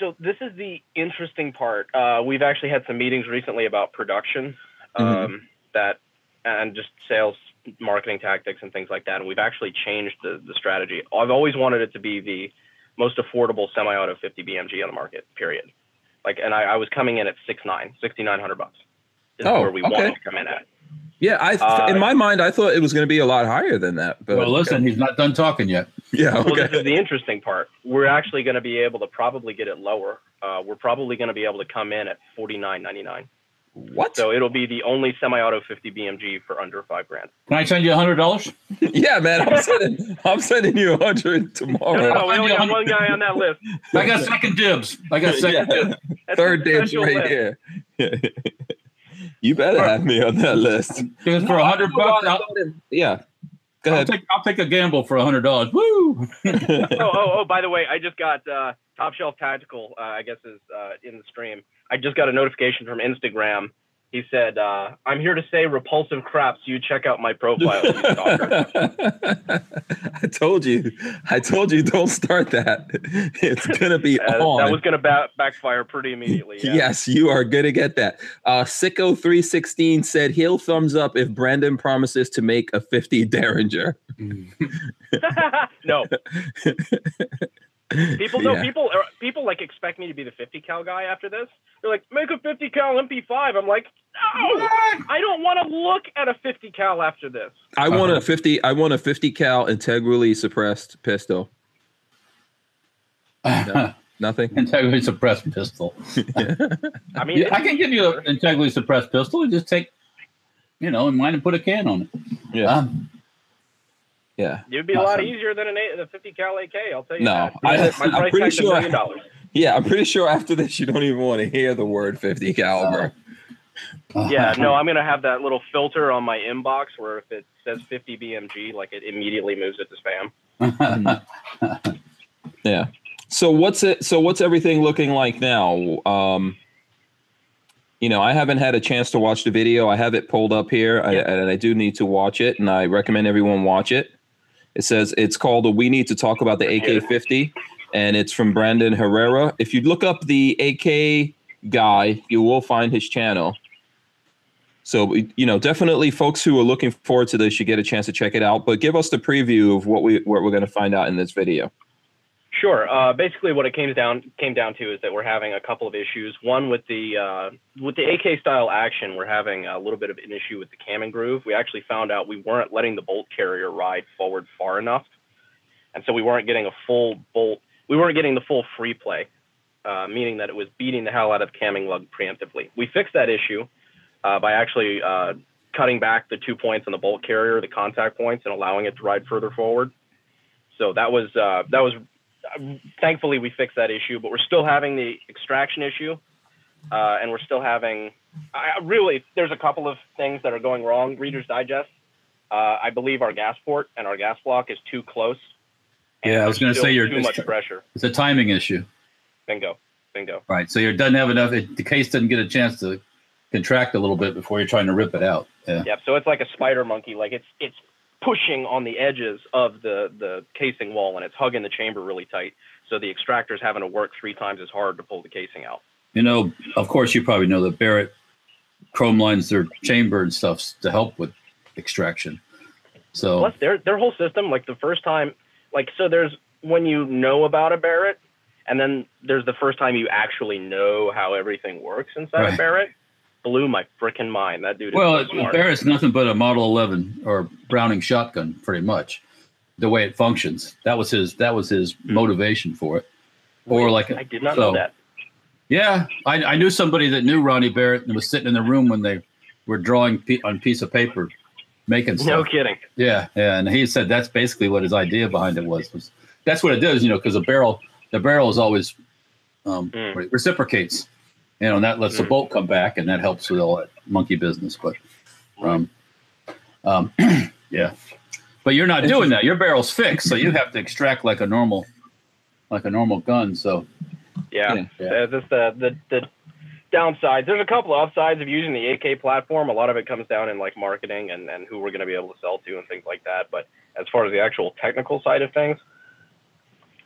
so this is the interesting part. Uh, we've actually had some meetings recently about production, um, Mhm. that and just sales, marketing tactics, and things like that. And we've actually changed the, the strategy. I've always wanted it to be the most affordable semi-auto 50 BMG on the market. Period. Like, and I, I was coming in at six nine, 6,900 bucks. Is Oh, where we okay. wanted to come in at. Yeah, I Uh, in my mind I thought it was going to be a lot higher than that. But Well, listen, he's not done talking yet. yeah, Well, this is okay. the interesting part. We're actually going to be able to probably get it lower. Uh, we're probably going to be able to come in at 49.99. What? So it'll be the only semi-auto 50 BMG for under five grand. Can I send you a hundred dollars? yeah, man, I'm sending I'm sending you a hundred tomorrow. No, no, no. We I'll only find have you one guy on that list. I got second dibs. I got second Yeah. dibs. That's Third a dibs right list. here. you better have me on that list. Because for a hundred bucks, Yeah. Go I'll take I'll take a gamble for a hundred dollars. Woo! Oh, oh, oh, by the way, I just got uh, Top Shelf Tactical, uh, I guess is uh, in the stream. I just got a notification from Instagram. He said, uh, I'm here to say repulsive crap, so you check out my profile. I told you. I told you don't start that. It's gonna be Uh, on. that was going to ba- backfire pretty immediately. Yeah. Yes, you are gonna get that. Uh Sicko316 said he'll thumbs up if Brandon promises to make a 50 Derringer. no, people no Yeah. people people like expect me to be the 50 cal guy after this. They're like, make a 50 cal MP5. I'm like, no, I don't want to look at a 50 cal after this. I want a 50 I want a 50 cal integrally suppressed pistol. No. Nothing. integrally suppressed pistol. I mean, Yeah, I can give you an integrally suppressed pistol. You just take, you know, and mine and put a can on it. Yeah. Um, Yeah. It'd be a lot easier than an a, the 50 cal AK. I'll tell you No, that. I- My I'm pretty sure- million dollars. Yeah, I'm pretty sure after this you don't even want to hear the word 50 caliber. Yeah, no, I'm gonna have that little filter on my inbox where if it says 50 BMG, like it immediately moves it to spam. Yeah. So what's it? So what's everything looking like now? Um, you know, I haven't had a chance to watch the video. I have it pulled up here, I, and I do need to watch it, and I recommend everyone watch it. It says it's called a "We Need to Talk About the AK50," and it's from Brandon Herrera. If you look up the AK guy, you will find his channel. So you know, definitely, folks who are looking forward to this should get a chance to check it out. But give us the preview of what we what we're going to find out in this video. Sure. Uh, basically, what it came down came down to is that we're having a couple of issues. One with the uh, with the AK style action, we're having a little bit of an issue with the cam groove. We actually found out we weren't letting the bolt carrier ride forward far enough, and so we weren't getting a full bolt. We weren't getting the full free play, uh, meaning that it was beating the hell out of camming lug preemptively. We fixed that issue uh, by actually uh, cutting back the two points on the bolt carrier, the contact points, and allowing it to ride further forward. So that was uh, that was thankfully we fixed that issue, but we're still having the extraction issue, uh, and we're still having. I really, there's a couple of things that are going wrong. Reader's Digest. Uh, I believe our gas port and our gas block is too close. Yeah, I was gonna say you're- too much pressure. it's a timing issue, Bingo, bingo. right? So you doesn't have enough. It, the case doesn't get a chance to contract a little bit before you're trying to rip it out. Yeah. Yep. So it's like a spider monkey. Like it's it's pushing on the edges of the the casing wall, and it's hugging the chamber really tight. So the extractor's having to work three times as hard to pull the casing out. You know, of course, you probably know that Barrett chrome lines their chamber and stuff to help with extraction. So Plus, their their whole system, like the first time, like so, there's when you know about a Barrett, and then there's the first time you actually know how everything works inside a Barrett. Blew my freaking mind. That dude is well, so smart. Barrett's nothing but a Model 11 or Browning shotgun, pretty much. The way it functions, that was his. That was his hmm. motivation for it. Or like, I did not so- know that. yeah, I, I knew somebody that knew Ronnie Barrett and was sitting in the room when they were drawing pe- on piece of paper making stuff. No kidding. Yeah, yeah, and he said that's basically what his idea behind it was. was that's what it does, you know, because the barrel, the barrel is always um, Mm. reciprocates, you know, and that lets the Mm. bolt come back, and that helps with all that monkey business. But, um, um, yeah, but you're not doing that. Your barrel's fixed, so you have to extract like a normal, like a normal gun. So, Yeah, Yeah. Yeah. Uh, that's the the the downsides. There's a couple of upsides of using the AK platform. A lot of it comes down in like marketing and and who we're going to be able to sell to and things like that. But as far as the actual technical side of things,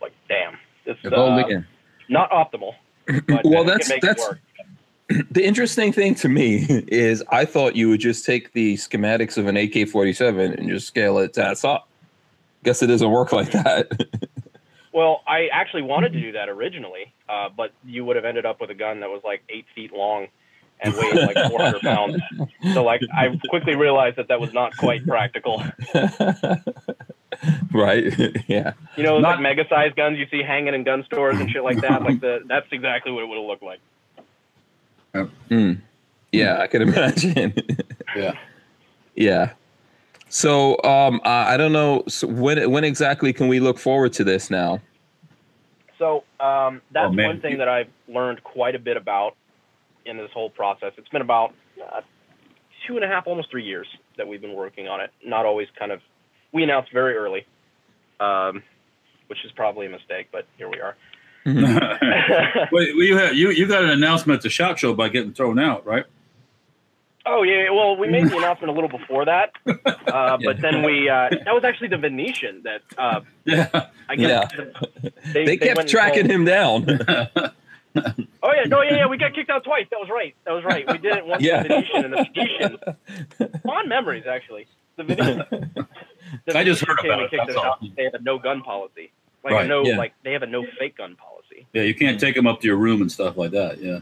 like damn, it's uh, not optimal. But Well, that's- that's- The interesting thing to me is I thought you would just take the schematics of an AK 47 and just scale it to that size. Guess it doesn't work like that. Well, I actually wanted to do that originally, uh, but you would have ended up with a gun that was like eight feet long and weighed like 400 pounds. So, like, I quickly realized that that was not quite practical. right? yeah. You know, Not- like mega sized guns you see hanging in gun stores and shit like that. Like the that's exactly what it would have looked like. Mm. Yeah, I can imagine. yeah. yeah. So um, I I don't know. So when when exactly can we look forward to this now? So um, that's Oh, man. one thing that I've learned quite a bit about in this whole process. It's been about uh, two and a half, almost three years that we've been working on it. Not always kind of. We announced very early, um, which is probably a mistake, but here we are. Wait, well, you had you you got an announcement at the shot show by getting thrown out, right? Oh yeah, well we made the announcement a little before that, uh, but then we uh, that was actually the Venetian that uh, Yeah. I guess they, They kept tracking told- him down. Oh yeah, no, yeah, yeah, we got kicked out twice. That was right. That was right. We did it once Yeah. the Venetian and the Venetian. Fond memories, actually. The Venetian. the I just heard about and it, kicked that's us all. out. They have a no gun policy. Like Right, a no, yeah. like they have a no fake gun policy. Yeah, you can't take them up to your room and stuff like that. Yeah.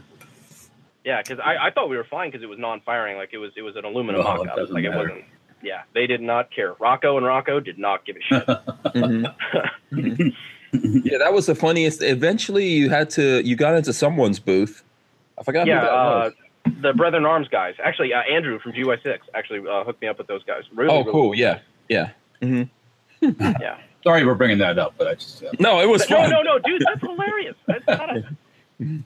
Yeah, because I, I thought we were fine because it was non-firing. Like it was it was an aluminum Well, it mock-up. doesn't Like it matter. wasn't. Yeah, they did not care. Rocco and Rocco did not give a shit. Mhm. yeah, that was the funniest. Eventually, you had to you got into someone's booth. I forgot yeah, who that uh, was. the Brethren Arms guys. Actually, uh, Andrew from GY6 actually uh, hooked me up with those guys. Really, Oh, really cool. Yeah, yeah. hmm Yeah. Sorry for bringing that up, but I just uh, No, it was No, fun. no, no, dude, that's hilarious. That's not a,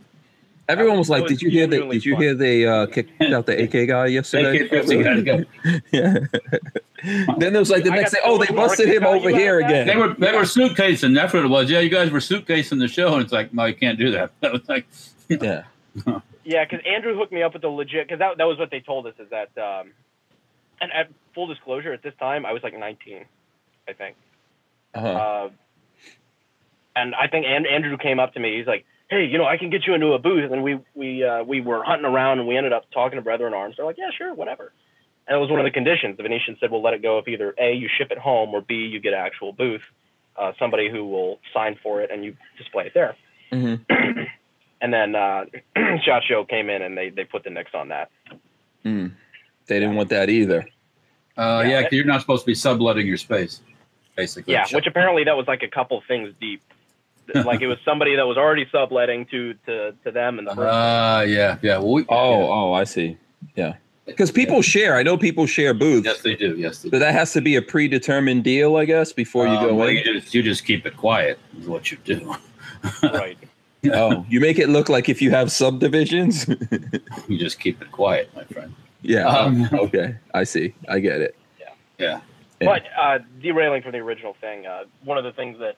Everyone was like, was "Did you hear that? Did you fun. hear they uh, kicked out the AK guy yesterday?" AK-50 had to go. yeah. then it was like the I next got day, "Oh, they busted him over here that. again." They were they were suitcasing. That's what it was. Yeah, you guys were suitcasing the show, and it's like, no, you can't do that. I was like, yeah. yeah, because Andrew hooked me up with the legit. Because that that was what they told us is that. Um, and at full disclosure, at this time, I was like 19, I think. Uh-huh. Uh, and I think and, Andrew came up to me. He's like, "Hey, you know, I can get you into a booth." And we we uh, we were hunting around, and we ended up talking to Brethren Arms. They're like, "Yeah, sure, whatever." And it was one of the conditions. The Venetian said, "We'll let it go if either a you ship it home or b you get an actual booth, uh, somebody who will sign for it, and you display it there." Mhm. And then uh, Shot Show came in, and they they put the nix on that. Mm. They didn't want that either. uh, Yeah. yeah, 'cause you're not supposed to be subletting your space, basically. Yeah, which apparently that was like a couple things deep. like it was somebody that was already subletting to to to them in the first. Uh, yeah, yeah. Well, we, Oh, yeah. oh, I see. Yeah, because people share. I know people share booths, yes, they do. Yes, they but do. that has to be a predetermined deal, I guess, before you Um, go well, in. you just you just keep it quiet. Is what you do. right. oh, you make it look like if you have subdivisions. You just keep it quiet, my friend. yeah. Um, okay, I see. I get it. Yeah. Yeah. But uh, derailing from the original thing, uh, one of the things that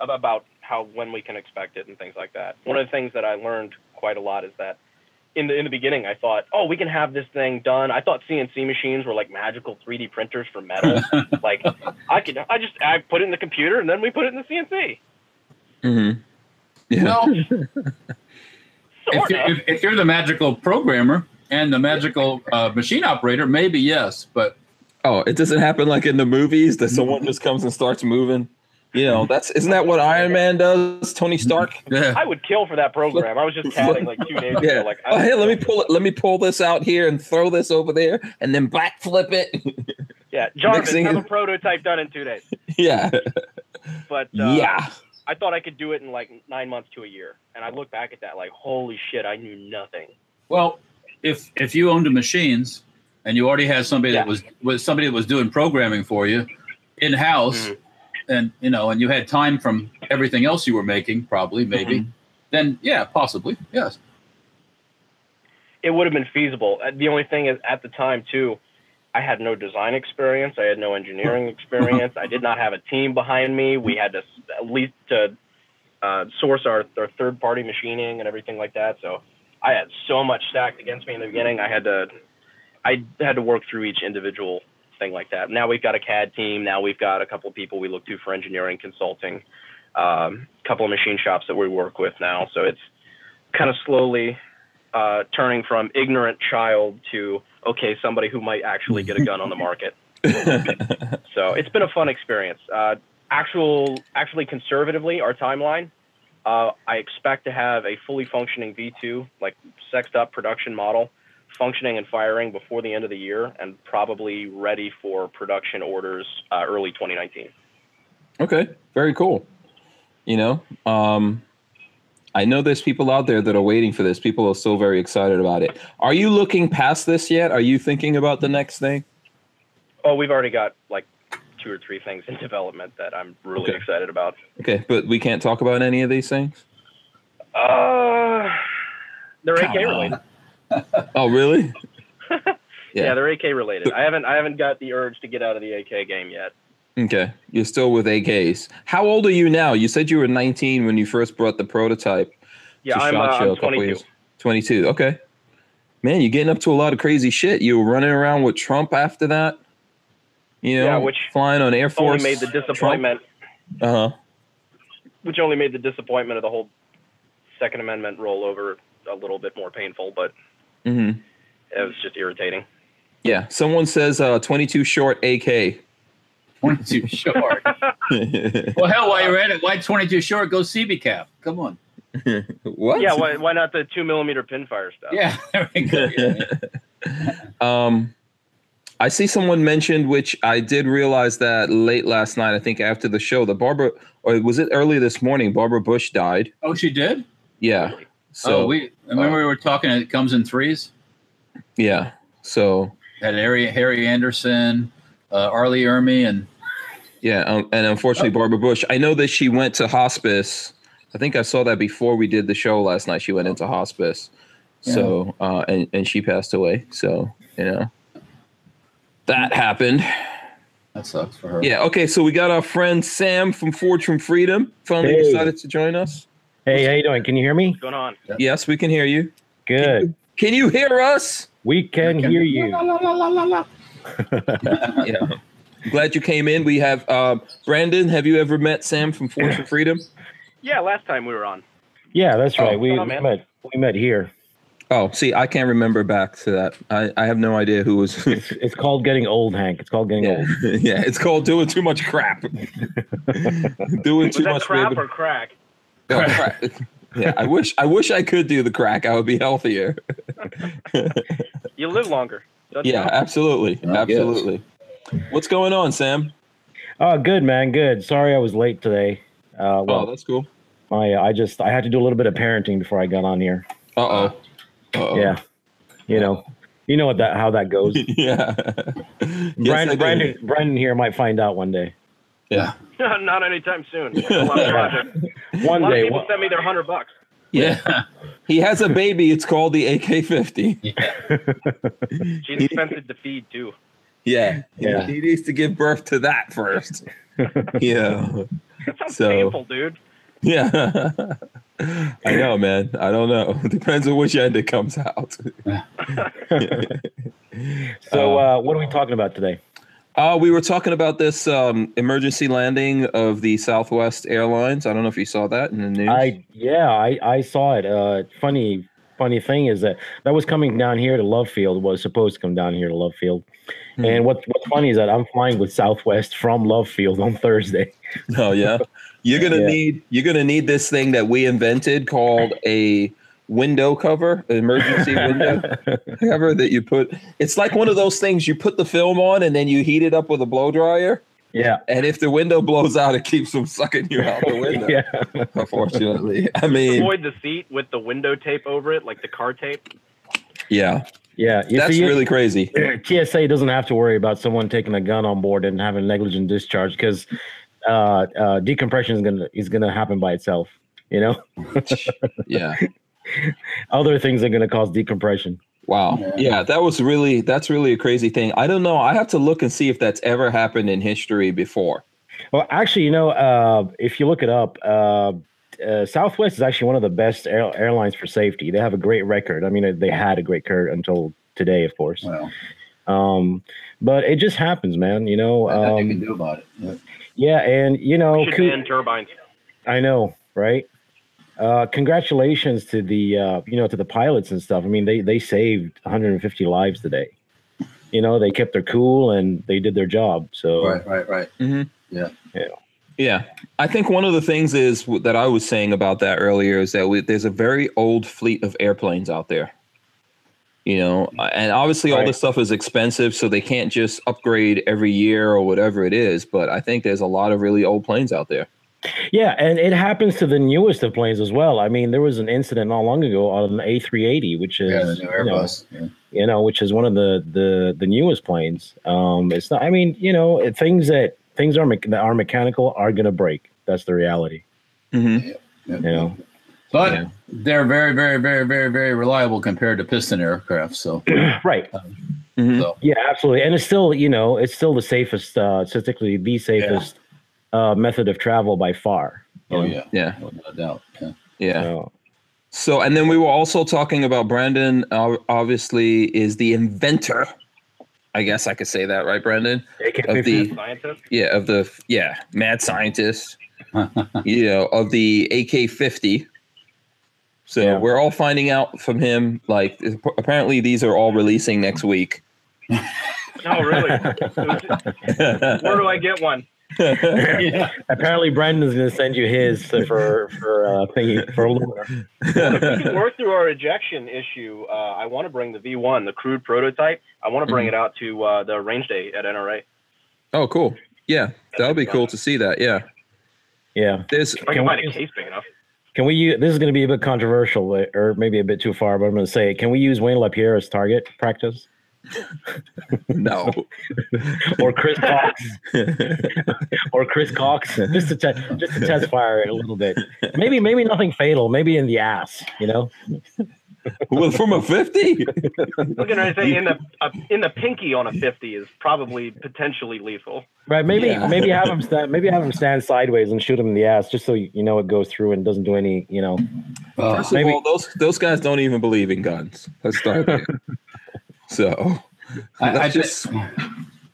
about how when we can expect it and things like that. One of the things that I learned quite a lot is that in the in the beginning I thought, oh, we can have this thing done. I thought CNC machines were like magical 3D printers for metal. like I could, I just I put it in the computer and then we put it in the CNC. Mm-hmm. Yeah. Well, if, you, of. if, if you're the magical programmer and the magical uh, machine operator, maybe yes, but Oh, it doesn't happen like in the movies that someone just comes and starts moving. You know, that's isn't that what Iron Man does? Tony Stark. yeah. I would kill for that program. I was just chatting like two days Yeah. ago. Like, Oh, hey, let me pull it. Let me pull this out here and throw this over there, and then backflip it. Yeah, Jarvis, have a prototype done in two days. yeah. But uh, yeah. I thought I could do it in like nine months to a year. And I look back at that like, holy shit, I knew nothing. Well, if if you owned the machines and you already had somebody Yeah. that was was somebody that was doing programming for you in house, Mhm. And you know, and you had time from everything else you were making, probably maybe. Then yeah, possibly yes. it would have been feasible. Uh, The only thing is, at the time too, I had no design experience. I had no engineering experience. I did not have a team behind me. We had to at least to uh, source our, our third party machining and everything like that. So I had so much stacked against me in the beginning. I had to I had to work through each individual thing like that. Now we've got a CAD team. Now we've got a couple of people we look to for engineering consulting. Um, a couple of machine shops that we work with now. So it's kind of slowly uh, turning from ignorant child to okay, somebody who might actually get a gun on the market. So it's been a fun experience. Uh, actual, actually, conservatively, our timeline. Uh, I expect to have a fully functioning V2, like sexed up production model, functioning and firing before the end of the year, and probably ready for production orders uh, early 2019. Okay, very cool. You know, um, I know there's people out there that are waiting for this. People are still very excited about it. Are you looking past this yet? Are you thinking about the next thing? Oh, we've already got like two or three things in development that I'm really Okay. excited about. Okay, but we can't talk about any of these things. Uh, they're AK related. Oh, really? Yeah. Yeah. they're AK related. I haven't I haven't got the urge to get out of the AK game yet. Okay, you're still with AKs. How old are you now? You said you were 19 when you first brought the prototype. Yeah, to I'm, uh, I'm a couple 22. years. 22. Okay. Man, you're getting up to a lot of crazy shit. You were running around with Trump after that. You know, Yeah, which flying on Air Only Force. made the disappointment, Uh huh. which only made the disappointment of the whole Second Amendment rollover a little bit more painful, but hmm it was just irritating. Yeah. Someone says uh, 22 short AK. Twenty-two short. well, hell, while you're at it, why twenty-two short? Go CB cap. Come on. what? Yeah, why, why not the two millimeter pinfire stuff? Yeah, there we go. Yeah. um, I see someone mentioned, which I did realize that late last night. I think after the show, the Barbara, or was it early this morning? Barbara Bush died. Oh, she did. Yeah. So oh, we remember we were talking. It comes in threes. yeah. So Had Harry Harry Anderson, uh, R. Lee Ermey, and yeah, um, and unfortunately, Barbara Bush. I know that she went to hospice. I think I saw that before we did the show last night. She went into hospice. So uh, and and she passed away. So you know that happened. that sucks for her. Yeah. Okay. So we got our friend Sam from Forge from Freedom finally Hey. decided to join us. Hey, how you doing? Can you hear me? What's going on? Yes, we can hear you. Good. Can you hear us? We can hear you. La, la, la, Yeah. Glad you came in. We have um, Brandon. Have you ever met Sam from Forge for Freedom? Yeah, last time we were on. Yeah, that's right. Oh, we, on, we met. We met here. Oh, see, I can't remember back to that. I, I have no idea who was. It's, it's called getting old, Hank. It's called getting yeah. old. yeah, it's called doing too much crap. doing Was too that much crap baby- or crack? Oh, crap. Yeah, I wish I wish I could do the crack. I would be healthier. You live longer. don't you Yeah, know? absolutely, I guess. absolutely. What's going on, Sam? Oh, good man. Good. Sorry, I was late today. Uh, Oh, well, that's cool. I I just I had to do a little bit of parenting before I got on here. Uh oh. Uh oh. Yeah, you know, you know what that how that goes. yeah. Yes, I Brandon, do. Brandon, Brandon here might find out one day. Yeah. Not anytime soon. A lot of, projects. One a lot of day. people one- send me their hundred bucks. Yeah. He has a baby. It's called the AK 50. She's expensive to feed too. Yeah. Yeah. He needs to give birth to that first. yeah. That sounds So- painful, dude. Yeah. I know, man. I don't know. Depends on which end it comes out. So, uh, what are we talking about today? Uh, we were talking about this um, emergency landing of the Southwest Airlines. I don't know if you saw that in the news. I yeah, I I saw it. Uh, funny funny thing is that that was coming down here to Love Field. Was supposed to come down here to Love Field. Hmm. And what what's funny is that I'm flying with Southwest from Love Field on Thursday. Oh yeah. You're gonna Yeah. need you're gonna need this thing that we invented called a window cover, emergency window cover that you put. It's like one of those things you put the film on and then you heat it up with a blow dryer. yeah, And if the window blows out, it keeps from sucking you out the window. yeah. Unfortunately, I mean, Avoid the seat with the window tape over it, like the car tape. Yeah, Yeah, you that's see, really crazy. TSA doesn't have to worry about someone taking a gun on board and having negligent discharge because uh, uh, decompression is gonna is gonna happen by itself. You know, Yeah. other things are gonna cause decompression. Wow. Yeah. Yeah, that was really that's really a crazy thing. I don't know. I have to look and see if that's ever happened in history before. Well, actually, you know, uh, if you look it up, uh, uh, Southwest is actually one of the best air- airlines for safety. They have a great record. I mean, they had a great record until today, of course. Well, Um, but it just happens, man. You know. nothing you can Um, do about it. Yeah. yeah, and you know, Should Coo- turbines. I know, right? Uh, congratulations to the uh, you know to the pilots and stuff. I mean, they they saved 150 lives today. You know, they kept their cool and they did their job. So Right, right, right. Yeah. Yeah, yeah. I think one of the things is that I was saying about that earlier is that we, there's a very old fleet of airplanes out there. You know, and obviously all Right. this stuff is expensive, so they can't just upgrade every year or whatever it is. But I think there's a lot of really old planes out there. Yeah, and it happens to the newest of planes as well. I mean, there was an incident not long ago on an A380, which is Yeah, the new you know, Yeah. you know, which is one of the the the newest planes. Um, it's not. I mean, you know, things that things are me- that are mechanical are gonna break. That's the reality. Mm-hmm. Yeah. You know. But Yeah. they're very, very, very, very, very reliable compared to piston aircraft. So, right. Mhm. so Yeah, absolutely. And it's still, you know, it's still the safest, uh, statistically the safest uh, method of travel by far. oh know? yeah, Yeah. no doubt. Yeah. Yeah. So, So, and then we were also talking about Brandon. Uh, obviously, is the inventor. I guess I could say that, right, Brandon? Of the Scientists. yeah, of the yeah, mad scientist. you know, of the AK-50. So Yeah. we're all finding out from him. Like, apparently, these are all releasing next week. Oh, really? Where do I get one? yeah. apparently, Brandon's going to send you his for for uh, thingy for lunar. we can work through our ejection issue. Uh, I want to bring the V1, the crude prototype. I want to bring it out to uh, the range day at NRA. oh, cool. Yeah, that would be cool to see that. Yeah, Yeah. there's If I Can can we find a use- case big enough. Can we use this is going to be a bit controversial or maybe a bit too far, but I'm going to say, can we use Wayne LaPierre as target practice no. or Chris Cox or Chris Cox just to te- just to test fire it a little bit? Maybe maybe nothing fatal. Maybe in the ass, you know. well, from a fifty. Look at anything in the uh, in the pinky on a 50 is probably potentially lethal. Right? Maybe Yeah. maybe have him stand maybe have him stand sideways and shoot him in the ass, just so you you know it goes through and doesn't do any, you know. Oh, First Maybe- of all, those those guys don't even believe in guns. Let's start there. So I, I've, just been,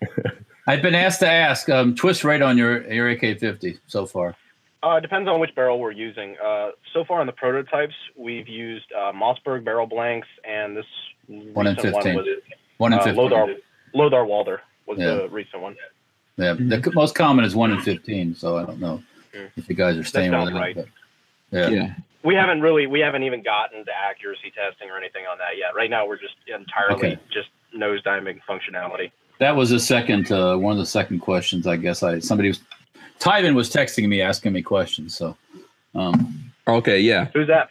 I've been asked to ask. Um, twist right on your your AK-50 so far. Uh, it depends on which barrel we're using. Uh, so far on the prototypes, we've used uh, Mossberg barrel blanks, and this One in recent 15. one was One in uh, 15. Lothar Lothar Walther was Yeah. the recent one. Yeah, the most common is one in 15. So I don't know Mm. if you guys are staying sounds with it. right. yeah. yeah. We haven't really, we haven't even gotten to accuracy testing or anything on that yet. Right now, we're just entirely Okay. just nose diving functionality. That was the second, uh, one of the second questions. I guess I somebody was, Tyvin was texting me asking me questions. So, um, Okay, yeah. Who's that?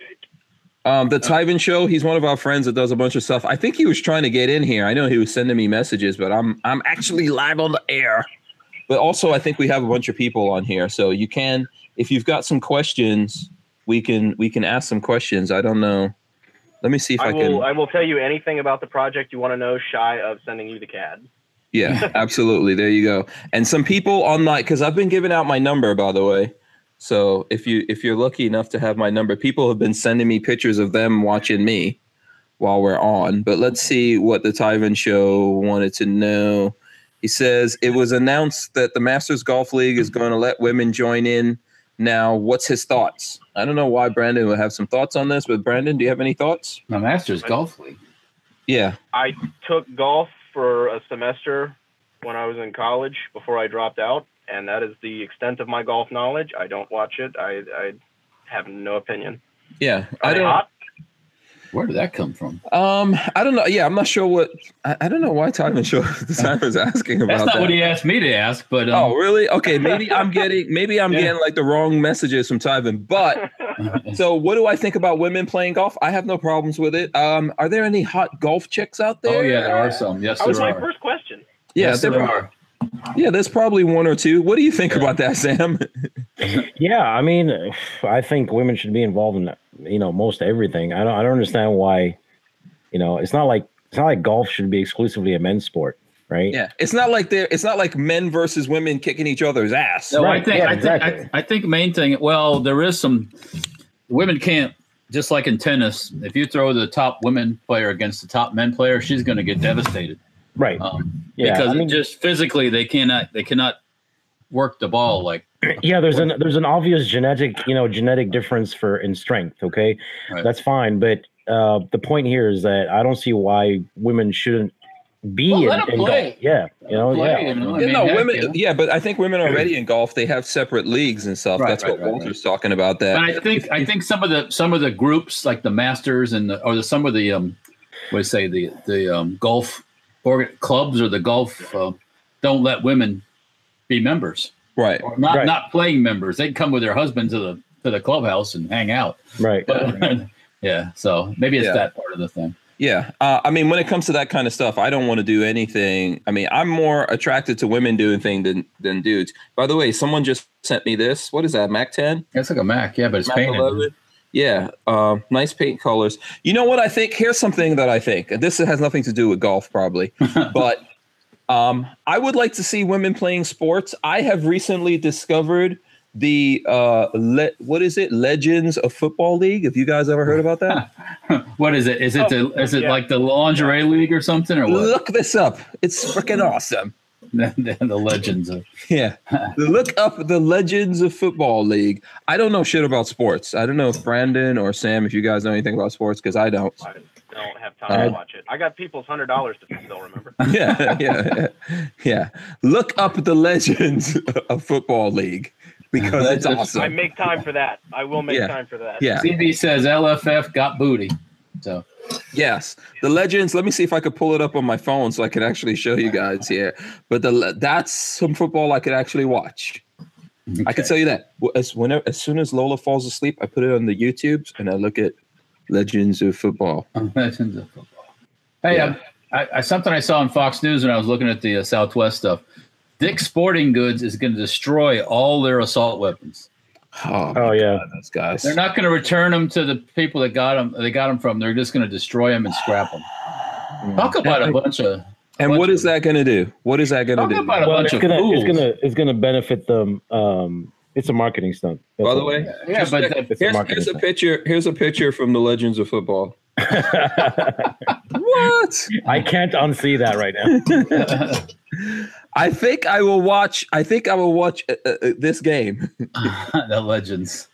Um, the Tyvin show. He's one of our friends that does a bunch of stuff. I think he was trying to get in here. I know he was sending me messages, but I'm I'm actually live on the air. But also, I think we have a bunch of people on here, so you can, if you've got some questions, we can we can ask some questions. I don't know. Let me see if I, I can. will, I will tell you anything about the project you want to know, shy of sending you the CAD. Yeah, absolutely. There you go. And some people on my because I've been giving out my number by the way. So if you if you're lucky enough to have my number, people have been sending me pictures of them watching me while we're on. But let's see what the Tyven show wanted to know. He says it was announced that the Masters Golf League is going to let women join in. Now, what's his thoughts? I don't know why Brandon would have some thoughts on this, but Brandon, do you have any thoughts? my Masters Golf League. Yeah. I took golf for a semester when I was in college before I dropped out, and that is the extent of my golf knowledge. I don't watch it. I, I have no opinion. Yeah. Are I they don't hot? Where did that come from? Um, I don't know. Yeah, I'm not sure what. I, I don't know why Tyven show the time was asking about That's not that. what he asked me to ask, but um, oh, really? Okay, maybe I'm getting maybe I'm Yeah. getting like the wrong messages from Tyven. But so what do I think about women playing golf? I have no problems with it. Um, are there any hot golf chicks out there? oh yeah, there are some. Yes, That was there my are. first question. Yeah, yes, there, there are. Yeah. There's probably one or two. What do you think about that, Sam? Yeah, I mean, I think women should be involved in you know most everything. I don't I don't understand why, you know, it's not like it's not like golf should be exclusively a men's sport, right? Yeah, it's not like they're. It's not like men versus women kicking each other's ass. No, Right, I think yeah, I think exactly. I, I think main thing. Well, there is some women can't just like in tennis. If you throw the top women player against the top men player, she's going to get devastated. Right. Um, Yeah, because I mean- just physically they cannot they cannot work the ball like yeah, there's an there's an obvious genetic, you know, genetic difference for in strength, okay? Right. That's fine, but uh the point here is that I don't see why women shouldn't be Well, in, let 'em in play. golf. Yeah, you know, play, yeah. you know? I mean, no, women. you know? Yeah, but I think women already in golf they have separate leagues and stuff. Right, That's right, what right, Walter's talking about. That But I think I think some of the some of the groups like the Masters and the, or the, some of the um, what do you say the the um, golf or clubs or the golf uh, don't let women be members right. or not Right. not playing members. They'd come with their husband to the to the clubhouse and hang out. Right. But yeah, so maybe it's Yeah. that part of the thing. Yeah, uh, I mean, when it comes to that kind of stuff, I don't want to do anything. I mean, I'm more attracted to women doing things than than dudes. By the way, someone just sent me this. What is that? Mac 10? It's like a Mac, yeah, but it's Mac painted. 11? Yeah, uh, nice paint colors. You know what I think? Here's something that I think. And this has nothing to do with golf, probably, but um, I would like to see women playing sports. I have recently discovered the uh, le- what is it? Legends of Football League. Have you guys ever heard about that? what is it? Is it Oh, the is it yeah. like the lingerie league or something or what? Look this up. It's freaking awesome. The, the legends of Yeah. Look up the Legends of Football League. I don't know shit about sports. I don't know if Brandon or Sam, if you guys know anything about sports, because I don't. I don't have time Uh, to watch it. I got people's hundred dollars to still remember. Yeah, yeah, yeah. Look up the Legends of Football League because it's awesome. I make time for that. I will make Yeah. time for that. Yeah. CB says LFF got booty. So Yes, the Legends. Let me see if I could pull it up on my phone so I can actually show you guys here. But the that's some football I could actually watch. I can tell you that as whenever as soon as Lola falls asleep, I put it on the YouTubes and I look at Legends of Football. legends of football. Hey, Yeah. um, I, I something I saw on Fox News when I was looking at the uh, Southwest stuff. Dick's Sporting Goods is going to destroy all their assault weapons. Oh, Oh yeah. those guys. They're not going to return them to the people that got them. They got them from. They're just going to destroy them and scrap them. Talk about a bunch of. and bunch what is of- that going to do? What is that going to Talk do? about a Well, bunch it's of gonna fools. it's gonna it's gonna benefit them. Um, it's a marketing stunt. That's By the way, Yeah, just but check- that- It's a here's, marketing here's a picture. Here's a picture from the Legends of Football. What? I can't unsee that right now. I think I will watch. I think I will watch uh, uh, this game. the legends.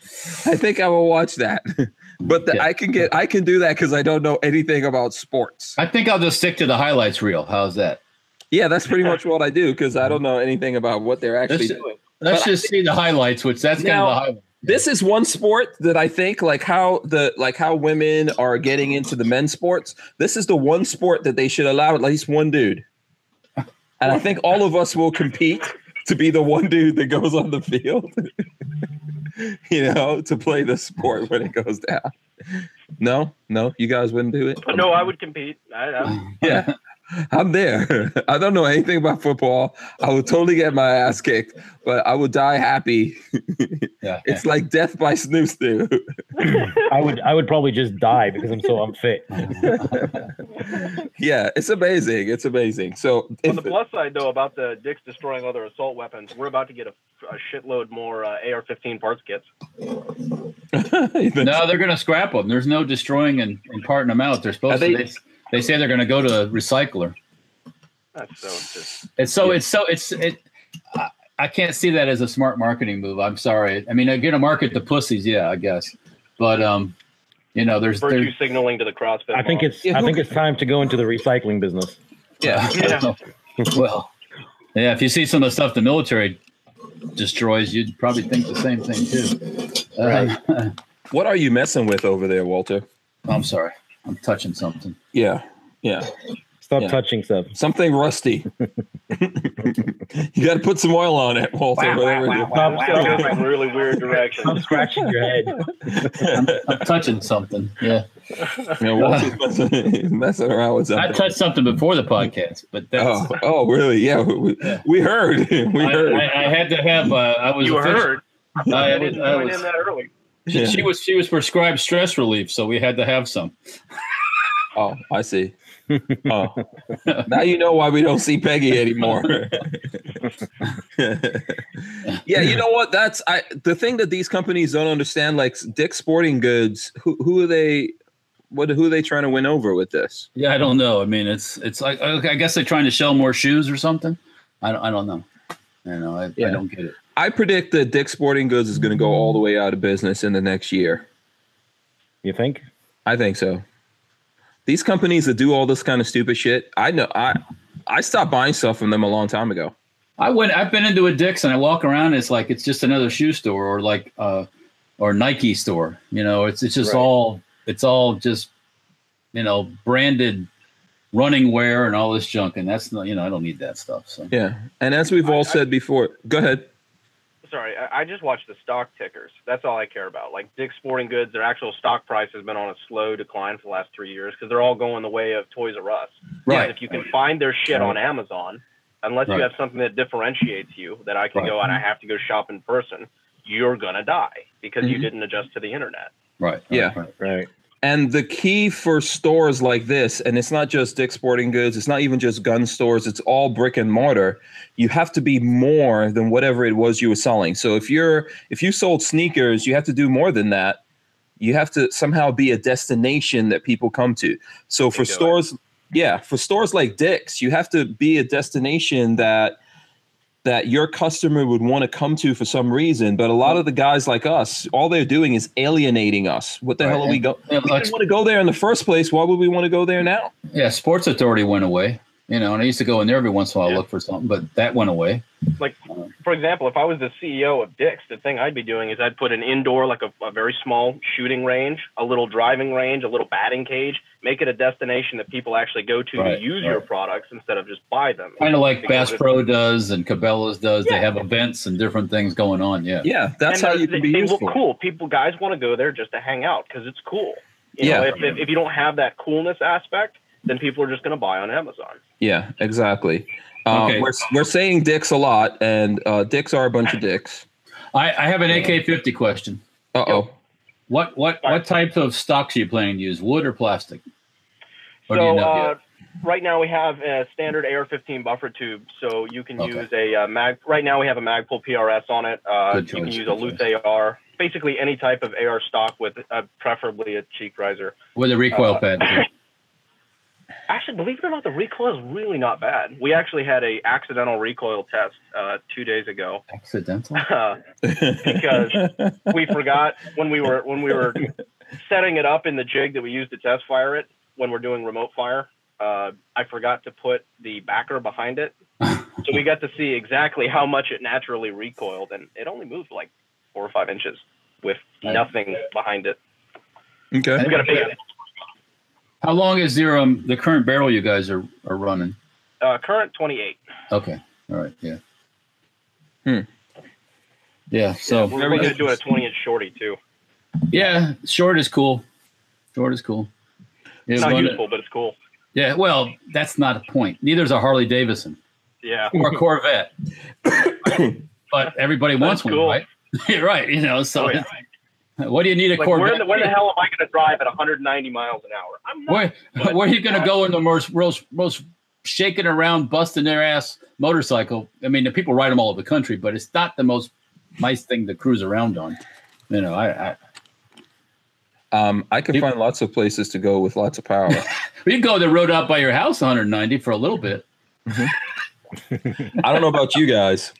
I think I will watch that. But the, Yeah. I can get. I can do that because I don't know anything about sports. I think I'll just stick to the highlights reel. How's that? Yeah, that's pretty much what I do because I don't know anything about what they're actually That's- doing. Let's But just see the highlights, which that's kind of the highlight. This is one sport that I think like how the like how women are getting into the men's sports. This is the one sport that they should allow at least one dude. And I think all of us will compete to be the one dude that goes on the field. you know, to play the sport when it goes down. No, no, you guys wouldn't do it. No, I would compete. I, I, Yeah. I'm there. I don't know anything about football. I would totally get my ass kicked, but I would die happy. Yeah, It's like death by snooze through. I would I would probably just die because I'm so unfit. yeah, it's amazing. It's amazing. So on the plus side, though, about the dicks destroying other assault weapons, we're about to get a, a shitload more uh, AR-15 parts kits. No, they're going to scrap them. There's no destroying and, and parting them out. They're supposed Are they- to. They, they say they're going to go to a recycler. That's so just It's so Yeah. it's so it's it. I, I can't see that as a smart marketing move. I'm sorry. I mean, they're going to market the pussies, yeah, I guess. But um, you know, there's virtue there, signaling to the CrossFit. I think mob. it's Yeah, I think could- it's time to go into the recycling business. yeah. Yeah. well, yeah. If you see some of the stuff the military destroys, you'd probably think the same thing too. Uh, What are you messing with over there, Walter? I'm sorry. I'm touching something. Yeah. Yeah. Stop Yeah. touching stuff. Something rusty. you got to put some oil on it, Walter. Wow, whatever wow, you- wow, It's gonna go some really weird directions. Stop scratching your head. I'm touching something. Yeah, You know, Walter's messing, messing around with something. I something. touched something before the podcast, but that's. Oh, oh, really? Yeah, we, we heard. We I, heard. I, I had to have. Uh, I was. You official- heard? I, I was, didn't I join was- in that early. She, she was. She was prescribed stress relief, so we had to have some. Oh, I see. Oh, now you know why we don't see Peggy anymore. yeah, you know what? That's I. The thing that these companies don't understand, like Dick Sporting Goods, who who are they? What who are they trying to win over with this? Yeah, I don't know. I mean, it's it's like I guess they're trying to sell more shoes or something. I don't. I don't know. You know, I, Yeah. I don't get it. I predict that Dick's Sporting Goods is going to go all the way out of business in the next year. You think? I think so. These companies that do all this kind of stupid shit, I know. I I stopped buying stuff from them a long time ago. I went. I've been into a Dick's and I walk around. And It's like it's just another shoe store or like uh or Nike store. You know, it's it's just Right. all it's all just you know branded running wear and all this junk. And that's not you know I don't need that stuff. So Yeah, and as we've all I- said before, go ahead. Sorry, I, I just watch the stock tickers. That's all I care about. Like Dick's Sporting Goods, their actual stock price has been on a slow decline for the last three years because they're all going the way of Toys R Us. right. If you can find their shit on Amazon, unless Right. you have something that differentiates you that I can Right. go and I have to go shop in person, you're gonna die because you Mhm. didn't adjust to the internet. Right. Yeah. Right. Right. And the key for stores like this, and it's not just Dick's Sporting Goods, it's not even just gun stores, it's all brick and mortar. You have to be more than whatever it was you were selling. So if you're if you sold sneakers, you have to do more than that. You have to somehow be a destination that people come to. So for stores, yeah, for stores like Dick's, you have to be a destination that that your customer would want to come to for some reason. But a lot of the guys like us, all they're doing is alienating us. What the Right. hell are we going? We didn't want to go there in the first place. Why would we want to go there now? Yeah, Sports Authority went away. You know, and I used to go in there every once in a while Yeah. look for something, but that went away. Like, for example, if I was the CEO of Dick's, the thing I'd be doing is I'd put an indoor, like a, a very small shooting range, a little driving range, a little batting cage, make it a destination that people actually go to Right, to use your products instead of just buy them. Kind of like Because Bass Pro does and Cabela's does. They have events and different things going on. Yeah. Yeah, that's And how they- you can be they useful. look cool. People, guys want to go there just to hang out because it's cool. You Yeah. know, if, if, if you don't have that coolness aspect, then people are just going to buy on Amazon. Yeah, exactly. Um, Okay. we're, we're saying dicks a lot, and uh, dicks are a bunch of dicks. I, I have an AK-50 question. Uh oh. What what what types of stocks are you planning to use? Wood or plastic? Or do you so know uh, right now we have a standard AR-15 buffer tube, so you can Okay. use a uh, mag. Right now we have a Magpul PRS on it. Uh, Good you can use a good Luth AR. Basically any type of AR stock with uh, preferably a cheek riser. With a recoil uh, pad. too. Actually, believe it or not, the recoil is really not bad. We actually had a accidental recoil test uh, two days ago. Accidental. Uh, Because- we forgot when we were when we were setting it up in the jig that we used to test fire it when we're doing remote fire. Uh, I forgot to put the backer behind it, so we got to see exactly how much it naturally recoiled, and it only moved like four or five inches with nothing behind it. okay. We got a big How long is your um the current barrel you guys are are running? uh, current 28. Okay. All right. Yeah. Hmm. Yeah. So We're Very going to do a 20 inch shorty too. yeah, short is cool. Short is cool. Yeah, It's not run it- useful, but it's cool. yeah. Well, that's not a point. Neither is a Harley Davidson Yeah. or a Corvette. but everybody wants That's one, right? You're right. You know. So Oh, yeah. What do you need a Like, where, Corvette? the, where the hell am I going to drive at 190 miles an hour? I'm not. Where, where are you going to go in the most, most, most shaking around, busting their ass motorcycle? I mean, the people ride them all over the country, but it's not the most nice thing to cruise around on. You know, I, I Um, I could You- find lots of places to go with lots of power. we can go the road out by your house 190 for a little bit. I don't know about you guys,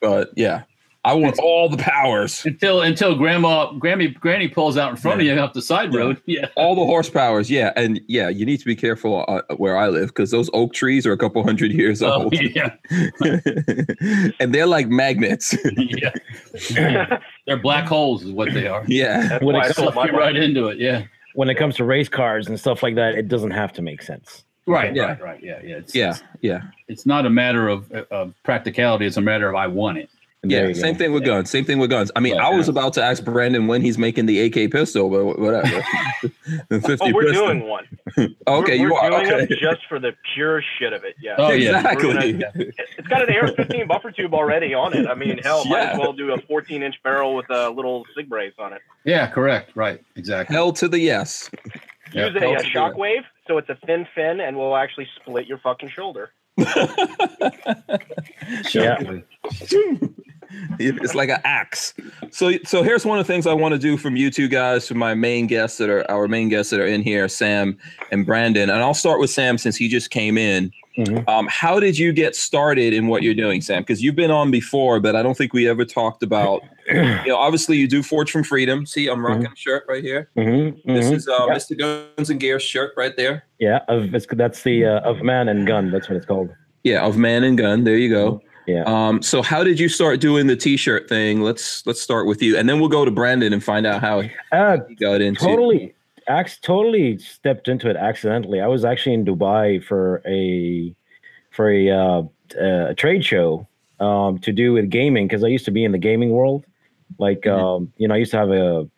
but yeah, I want all the powers, until until grandma Grammy Granny pulls out in front of you off the side Yeah. road. Yeah. all the horsepowers. Yeah, and yeah, you need to be careful uh, where I live because those oak trees are a couple hundred years Oh, old, yeah. and they're like magnets. yeah. They're black holes, is what they are. yeah, That's When it told Suck you right into it. Yeah. when it comes to race cars and stuff like that, it doesn't have to make sense. Right, Yeah. right, right. Yeah, yeah. It's, Yeah, It's, yeah, it's not a matter of, of practicality. It's a matter of I want it. There yeah. Same go. thing with guns. Same thing with guns. I mean, Right, I was yeah. about to ask Brandon when he's making the AK pistol, but whatever. The 50 Oh, we're pistol. doing one. Okay, we're, you we're are. doing Okay. them just for the pure shit of it. Yeah. Oh, yeah. exactly. Gonna- It's got an AR-15 buffer tube already on it. I mean, hell, might as well do a 14-inch barrel with a little sig brace on it. Yeah, correct. Right, exactly. Hell to the yes. Yeah. Use a, hell a to the yes. shockwave, so it's a thin fin, and will actually split your fucking shoulder. Yeah. It's like an axe. So, so here's one of the things I want to do from you two guys, from my main guests that are our main guests that are in here, Sam and Brandon. And I'll start with Sam since he just came in. Mhm. Um, how did you get started in what you're doing, Sam? Because you've been on before, but I don't think we ever talked about. You know, obviously you do Forged from Freedom. See, I'm rocking a shirt right here. Mhm, This mhm. is uh, Mr. Guns and Gear shirt right there. yeah of, it's, that's the uh, of man and gun. That's what it's called. Yeah, of Man and Gun. There you go. Yeah. Um, so how did you start doing the T-shirt thing? Let's let's start with you, and then we'll go to Brandon and find out how Uh, he got into. totally ax totally stepped into it accidentally i was actually in dubai for a for a uh, a trade show um to do with gaming because i used to be in the gaming world like Mhm. um you know i used to have a,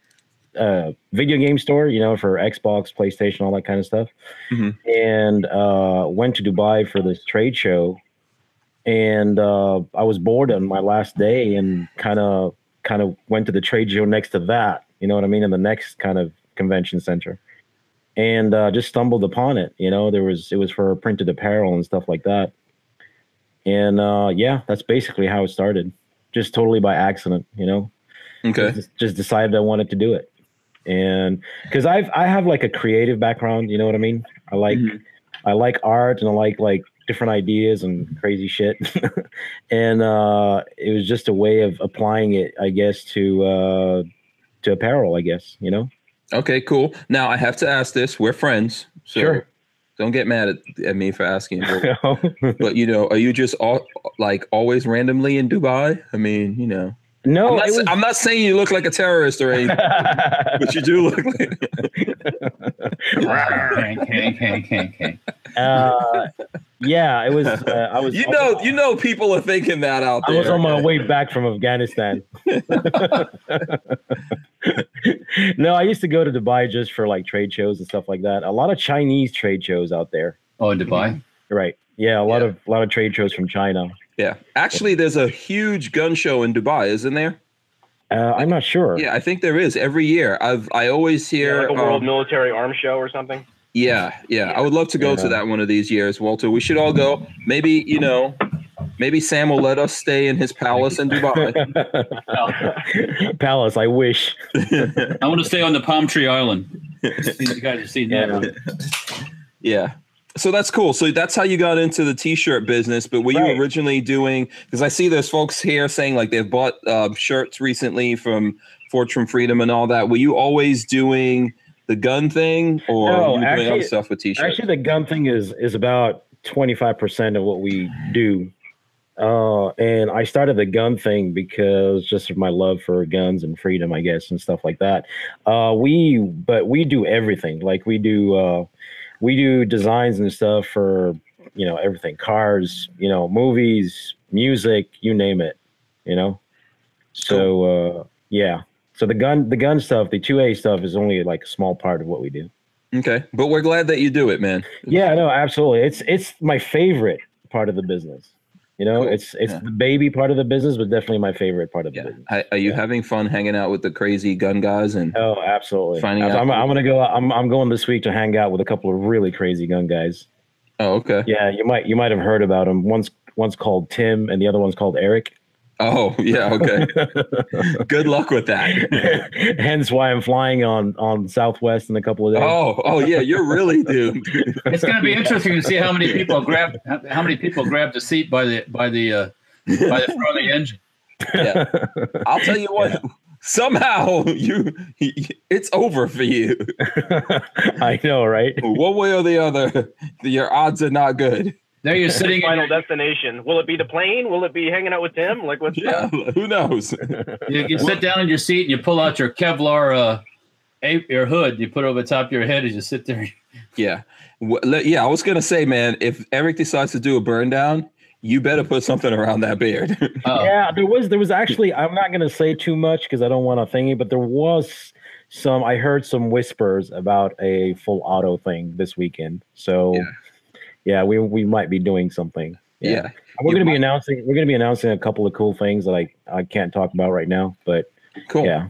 a video game store you know for xbox playstation all that kind of stuff Mhm. and uh went to dubai for this trade show and uh i was bored on my last day and kind of kind of went to the trade show next to that you know what i mean in the next kind of convention center. And uh, just stumbled upon it you know there was it was for printed apparel and stuff like that. And uh, yeah that's basically how it started. Just totally by accident you know? Okay. just, just decided i wanted to do it. And because i've i have like a creative background you know what i mean? I like Mhm. i like art and i like like different ideas and crazy shit and uh it was just a way of applying it i guess to uh to apparel i guess you know Okay. Cool. Now I have to ask this. We're friends, so Sure. don't get mad at, at me for asking. But, but, you know, are you just all, like always randomly in Dubai? I mean, you know, no I'm not, was- I'm not saying you look like a terrorist or anything, but you do look like. Uh, yeah it was uh, i was You know, you know, people are thinking that out there. I was on my way back from Afghanistan. no, I used to go to Dubai just for like trade shows and stuff like that. A lot of Chinese trade shows out there. Oh, in Dubai. Right. Yeah, a lot Yeah. of a lot of trade shows from China. Yeah, actually, there's a huge gun show in Dubai, isn't there? Uh, I'm not sure. Yeah, I think there is every year. I've I always Yeah, hear. like a World um, Military Arms Show or something. yeah, yeah, I would love to go to that one of these years, Walter. We should all go. Maybe you know, maybe Sam will let us stay in his palace in Dubai. Palace, I wish. I want to stay on the Palm Tree Island. you guys have seen that. Yeah. yeah. So that's cool. So that's how you got into the t-shirt business. But were you originally doing? Because I see there's folks here saying like they've bought uh, shirts recently from from Freedom and all that. Were you always doing the gun thing, or No, were you doing other stuff with t-shirts? Actually, the gun thing is is about 25% of what we do. Uh, and I started the gun thing because just of my love for guns and freedom, I guess, and stuff like that. Uh, we, but we do everything. Like we do, uh, we do designs and stuff for, you know, everything, cars, you know, movies, music, you name it, you know? So, uh, yeah. So the gun, the gun stuff, the 2A stuff is only like a small part of what we do. Okay, but we're glad that you do it, man. Yeah, no, absolutely. It's it's my favorite part of the business. You know, Cool. it's it's Yeah. the baby part of the business, but definitely my favorite part of the business. Are, are you Yeah. having fun hanging out with the crazy gun guys? And Oh, absolutely. Finding I'm, I'm gonna go. I'm I'm going this week to hang out with a couple of really crazy gun guys. oh, okay. Yeah, you might you might have heard about them. One's one's called Tim, and the other one's called Eric. Oh, yeah. Okay. Good luck with that. Hence why I'm flying on on Southwest in a couple of days. Oh, oh yeah. You're really dude. It's going to be interesting to see how many people grab how many people grab the seat by the by the uh, by the front of the engine. Yeah. I'll tell you what. Somehow you, it's over for you. I know, right? One way or the other, your odds are not good. There you're sitting. Final your- destination. Will it be the plane? Will it be hanging out with Tim? Like what's Yeah. Who knows? you, you sit down in your seat and you pull out your Kevlar uh, a- your hood you put over the top of your head as you sit there. Yeah. Yeah, I was gonna say, man, if Eric decides to do a burn down, you better put something around that beard. Oh, Yeah, there was there was actually I'm not gonna say too much because I don't want to thingy, but there was some I heard some whispers about a full auto thing this weekend. So Yeah. Yeah, we we might be doing something. yeah. We're You gonna be announcing we're gonna be announcing a couple of cool things that I I can't talk about right now, but Cool. yeah,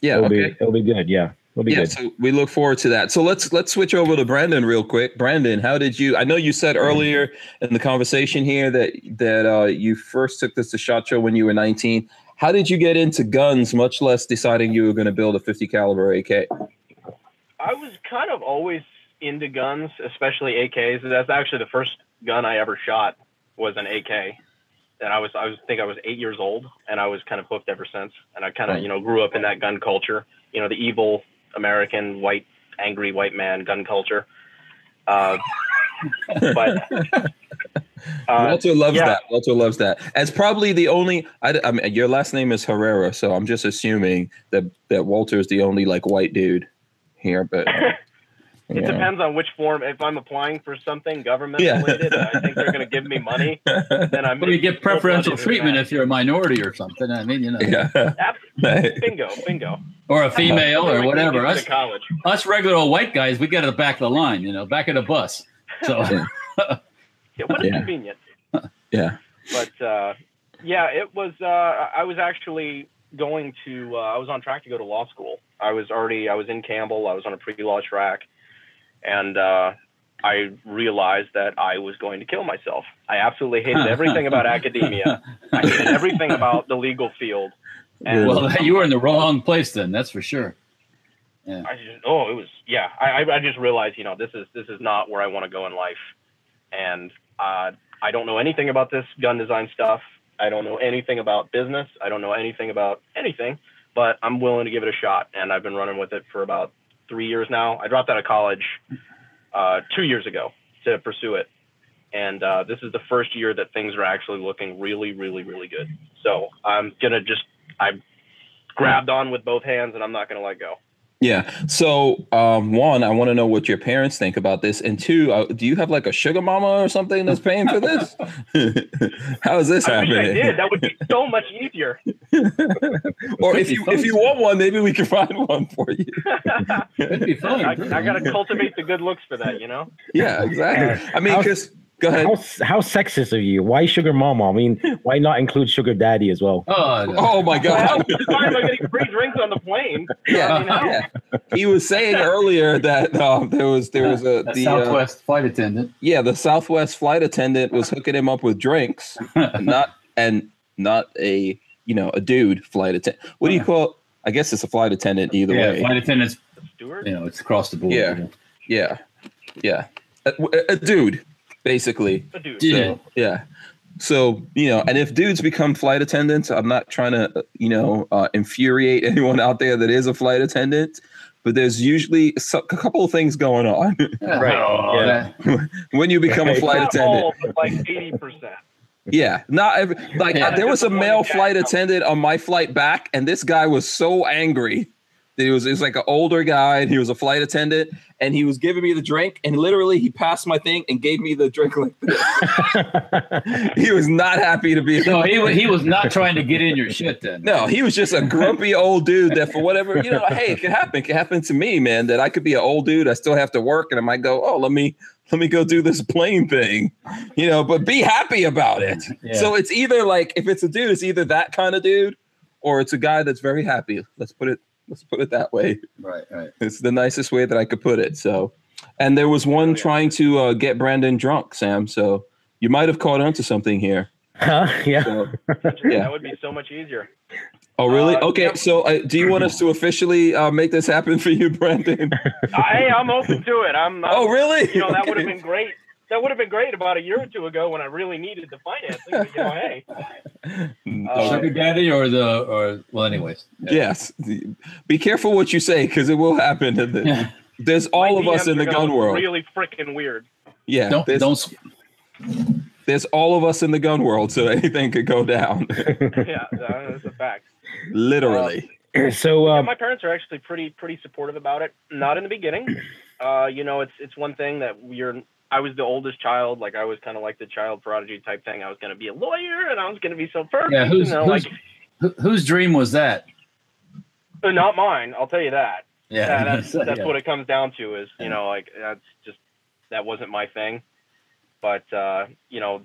Yeah. it'll okay. be it'll be good. Yeah, it'll be yeah, good. so we look forward to that. So let's let's switch over to Brandon real quick. Brandon, how did you? I know you said earlier in the conversation here that that uh, you first took this to Shot Show when you were 19. How did you get into guns, much less deciding you were going to build a 50 caliber AK? I was kind of always into guns, especially AKs. That's actually the first gun I ever shot was an AK. And I was I was think I was eight years old and I was kind of hooked ever since. And I kind of, Right. you know, grew up in that gun culture, you know, the evil American white angry white man gun culture. Uh, but uh, Walter loves yeah. that. Walter loves that. As probably the only. I, I mean, your last name is Herrera, so I'm just assuming that that Walter is the only like white dude here. But It yeah. depends on which form. If I'm applying for something government Yeah. related, and I think they're going to give me money. Then I'm. But you get preferential treatment if you're a minority or something. I mean, you know, yeah. Bingo, bingo. or a female or whatever. Us, college. us regular old white guys, we get at the back of the line, you know, back of the bus. So Yeah, what a Yeah. convenient. yeah. But uh, yeah, it was. Uh, I was actually going to. Uh, I was on track to go to law school. I was already. I was in Campbell. I was on a pre-law track, and uh, I realized that I was going to kill myself. I absolutely hated everything about academia. I hated everything about the legal field. And well, you were in the wrong place then. That's for sure. I just oh it was yeah I I- I just realized you know this is this is not where I want to go in life, and uh, I don't know anything about this gun design stuff. I don't know anything about business. I don't know anything about anything, but I'm willing to give it a shot, and I've been running with it for about three years now. I dropped out of college uh, two years ago to pursue it, and uh, this is the first year that things are actually looking really really really good. So I'm gonna just I grabbed on with both hands, and I'm not gonna let go. Yeah. So, um, one, I want to know what your parents think about this, and two, uh, do you have like a sugar mama or something that's paying for this? How is this I wish I happening? did. That would be so much easier. or if you if you want one, maybe we can find one for you. It'd be fun. I, I got to cultivate the good looks for that, you know? Yeah, exactly. I mean, because go ahead. How how sexist of you? Why sugar mama? I mean, why not include sugar daddy as well? Oh, no. Oh my Well, god. sorry about getting free drinks on the plane. yeah, You know? yeah. He was saying earlier that um, there was there was a That the uh, Southwest flight attendant. yeah the Southwest flight attendant was hooking him up with drinks, not and not a you know a dude flight attendant. What do you call? I guess it's a flight attendant either way? yeah, way. flight attendants. Stewart? You know, it's across the board. Yeah. Yeah, yeah, a, a- a dude basically. A dude. Yeah. So, yeah. So, you know, and if dudes become flight attendants, I'm not trying to, uh, you know, uh, infuriate anyone out there that is a flight attendant, but there's usually so- a couple of things going on Right, Oh, yeah. when you become a flight Not attendant. all, but like 80%. Yeah. Not every, like Yeah. there was a Just the one male flight attendant on my flight back, and this guy was so angry. He was, he was like an older guy, and he was a flight attendant, and he was giving me the drink, and literally he passed my thing and gave me the drink like this. he was not happy to be No, he, wa- he was not trying to get in your shit then. No, he was just a grumpy old dude that for whatever, you know, hey, it could happen. It could happen to me, man, that I could be an old dude. I still have to work and I might go, oh, let me let me go do this plane thing. You know, but be happy about it. Yeah. So it's either like if it's a dude, it's either that kind of dude or it's a guy that's very happy. Let's put it let's put it that way. Right, right. It's the nicest way that I could put it. So and there was one trying to uh, get Brandon drunk, Sam. So you might have caught on to something here. Huh? Yeah. So, Yeah. That would be so much easier. Oh, really? Uh, okay. yeah. So, uh, do you want us to officially uh, make this happen for you, Brandon? I, I'm open to it. I'm, I'm oh, really? You know, that would have been great. That would have been great about a year or two ago when I really needed the financing. But, you know, hey, The Uh, sugar daddy or the or well, anyways. Yes. Be careful what you say because it will happen. And then- Yeah. There's all my of us in the gun world. Really freaking weird. Yeah. Don't there's, don't. there's all of us in the gun world, so anything could go down. yeah, that's a fact. Literally. so Yeah, um, my parents are actually pretty pretty supportive about it. Not in the beginning. Uh, you know, it's it's one thing that you're. I was the oldest child. Like I was kind of like the child prodigy type thing. I was going to be a lawyer, and I was going to be so perfect. Yeah, who's, and they're who's like, who, whose dream was that? "Uh, not mine. I'll tell you that. Yeah, that's that's yeah. what it comes down to. Is you Yeah. know, like that's just that wasn't my thing. But uh, you know,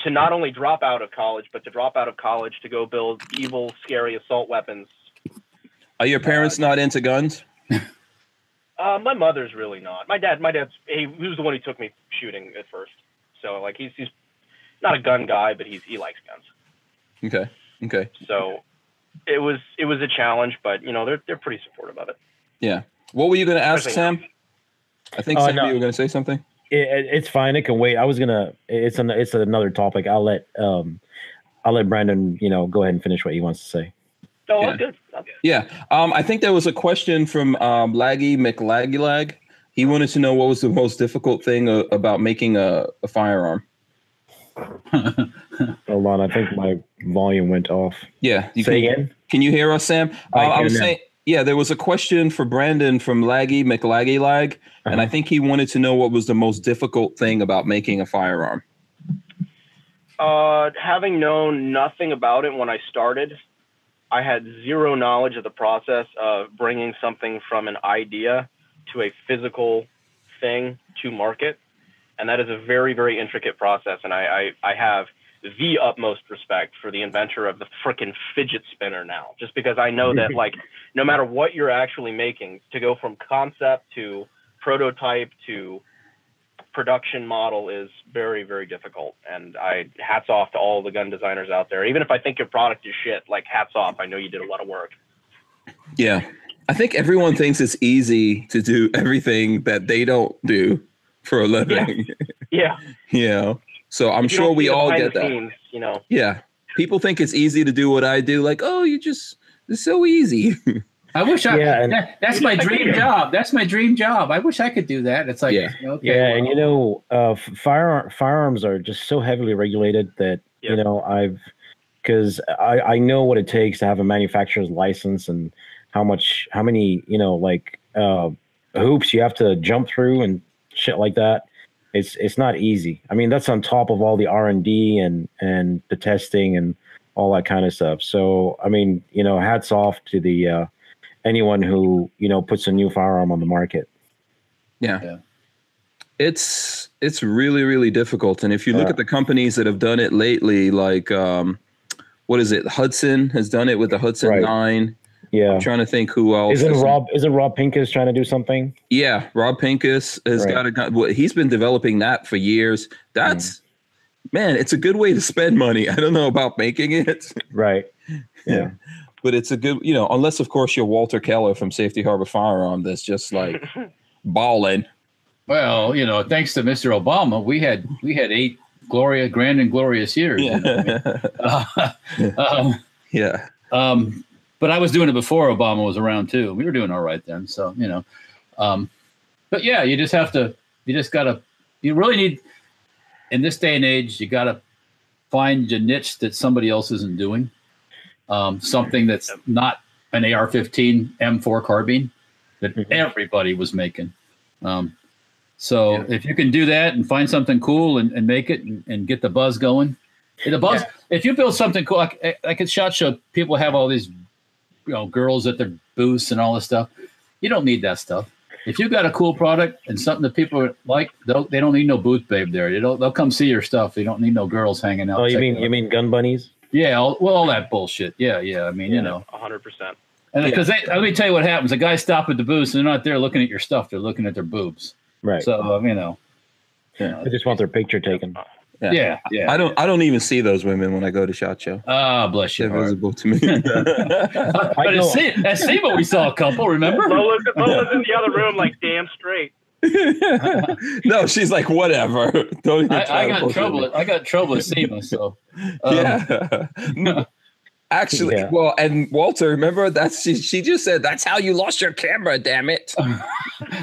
to not only drop out of college, but to drop out of college to go build evil, scary assault weapons. Are your parents not into guns? Uh, my mother's really not. My dad, my dad's he, he was the one who took me shooting at first. So like he's he's not a gun guy, but he's he likes guns. Okay. Okay. So it was it was a challenge, but you know they're they're pretty supportive of it. Yeah. What were you going to ask, Everything. Sam? I think Uh, Sam, no. you were going to say something. it, it- it's fine. It can wait. I was gonna. It's an. It's another topic. I'll let. Um, I'll let Brandon. You know, go ahead and finish what he wants to say. Oh, Yeah. that's good. That's good. Yeah. Um, I think there was a question from um, Laggy McLaggylag. He wanted to know what was the most difficult thing uh, about making a, a firearm. Hold on. I think my volume went off. Yeah. You say can, again. can you hear us, Sam? Uh, I I was now. saying, yeah, there was a question for Brandon from Laggy McLaggylag, and I Uh-huh. think he wanted to know what was the most difficult thing about making a firearm. Uh, having known nothing about it when I started, I had zero knowledge of the process of bringing something from an idea to a physical thing to market, and that is a very very intricate process. And I I, I have the utmost respect for the inventor of the frickin' fidget spinner now, just because I know that like no matter what you're actually making, to go from concept to prototype to production model is very very difficult and i hats off to all the gun designers out there even if i think your product is shit like hats off i know you did a lot of work Yeah. I think everyone thinks it's easy to do everything that they don't do for a living. yeah you know, so I'm sure we all get that. scenes, you know Yeah. People think it's easy to do what I do. Like, oh, you just, it's so easy. I wish I. Yeah, that- that's my dream job. That's my dream job. I wish I could do that. It's like, Yeah. okay, Yeah, and you know, uh, f- fire firearms are just so heavily regulated that you know I've because I I know what it takes to have a manufacturer's license and how much how many you know like uh, hoops you have to jump through and shit like that. It's it's not easy. I mean, that's on top of all the R and D and and the testing and all that kind of stuff. So I mean, you know, hats off to the uh, anyone who you know puts a new firearm on the market. Yeah. Yeah. It's it's really really difficult and if you look Yeah. at the companies that have done it lately like um what is it? Hudson has done it with the Hudson Right. 9. Yeah. I'm trying to think who else. Isn't Rob Is it Rob Pincus trying to do something? Yeah, Rob Pincus has Right. got a gun. Well, he's been developing that for years. That's man, it's a good way to spend money. I don't know about making it, Right. Yeah. But it's a good, you know, unless of course you're Walter Keller from Safety Harbor Firearm that's just like balling. well, you know, thanks to Mr. Obama, we had we had eight gloria, grand and glorious years. you know. Yeah. um, yeah. um, but I was doing it before Obama was around too. We were doing all right then, so you know. Um, but yeah, you just have to. You just gotta. You really need. In this day and age, you gotta find a niche that somebody else isn't doing. Um, something that's not an AR-15 M4 carbine that Mhm. everybody was making. Um, so Yeah. if you can do that and find something cool and, and make it and, and get the buzz going, the buzz. If you build something cool, like like at Shot Show, people have all these, you know, girls at their booths and all this stuff. You don't need that stuff. If you've got a cool product and something that people like, they'll, they don't need no booth babe there. They don't, they'll come see your stuff. They don't need no girls hanging out. Oh, you mean you mean gun bunnies? Yeah, all, well, all that bullshit. Yeah, yeah. I mean, you know, 100% and because let me tell you what happens. The guys stop at the booths and they're not there looking at your stuff. They're looking at their boobs. Right. So um, you know, yeah, they just want their picture taken. Yeah. yeah, yeah. I don't I don't even see those women when I go to Shot Show. Ah, bless you. They're your heart. visible to me. but at sea, at SEMA, we saw a couple. Remember? Lola's, Lola's in the other room like damn straight no, she's like, whatever. Don't even I, try I to got bullshit trouble. me. I got trouble at SEMA. So um, yeah. No, Actually, Yeah. well, and Walter, remember that's she, she just said that's how you lost your camera. Damn it!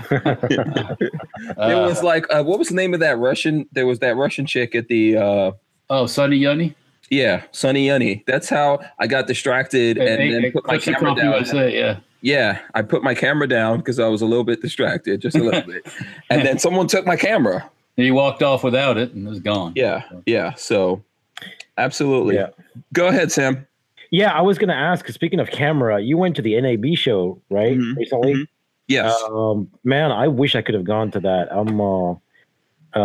It uh, was like, uh, what was the name of that Russian? There was that Russian chick at the. uh oh, Sonny Yunny. Yeah, Sunny Yunny. That's how I got distracted and Hey, then hey, put my camera down. USA, yeah. Yeah, I put my camera down because I was a little bit distracted, just a little bit. And then someone took my camera. And He walked off without it and it was gone. Yeah, yeah. So, absolutely. Yeah. Go ahead, Sam. Yeah, I was going to ask. Speaking of camera, you went to the NAB show right Mhm, recently. mhm. Yes. Um, man, I wish I could have gone to that. I'm uh,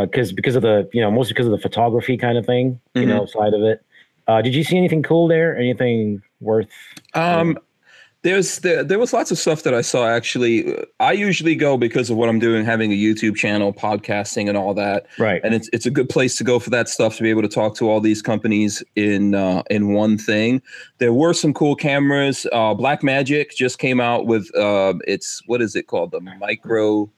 because because of the you know mostly because of the photography kind of thing, you Mhm. know, side of it. Uh, did you see anything cool there? Anything worth? Um, there's there, there was lots of stuff that I saw actually. I usually go because of what I'm doing, having a YouTube channel, podcasting, and all that. Right. and it's it's a good place to go for that stuff to be able to talk to all these companies in uh, in one thing. There were some cool cameras. Uh, Blackmagic just came out with uh, it's what is it called the micro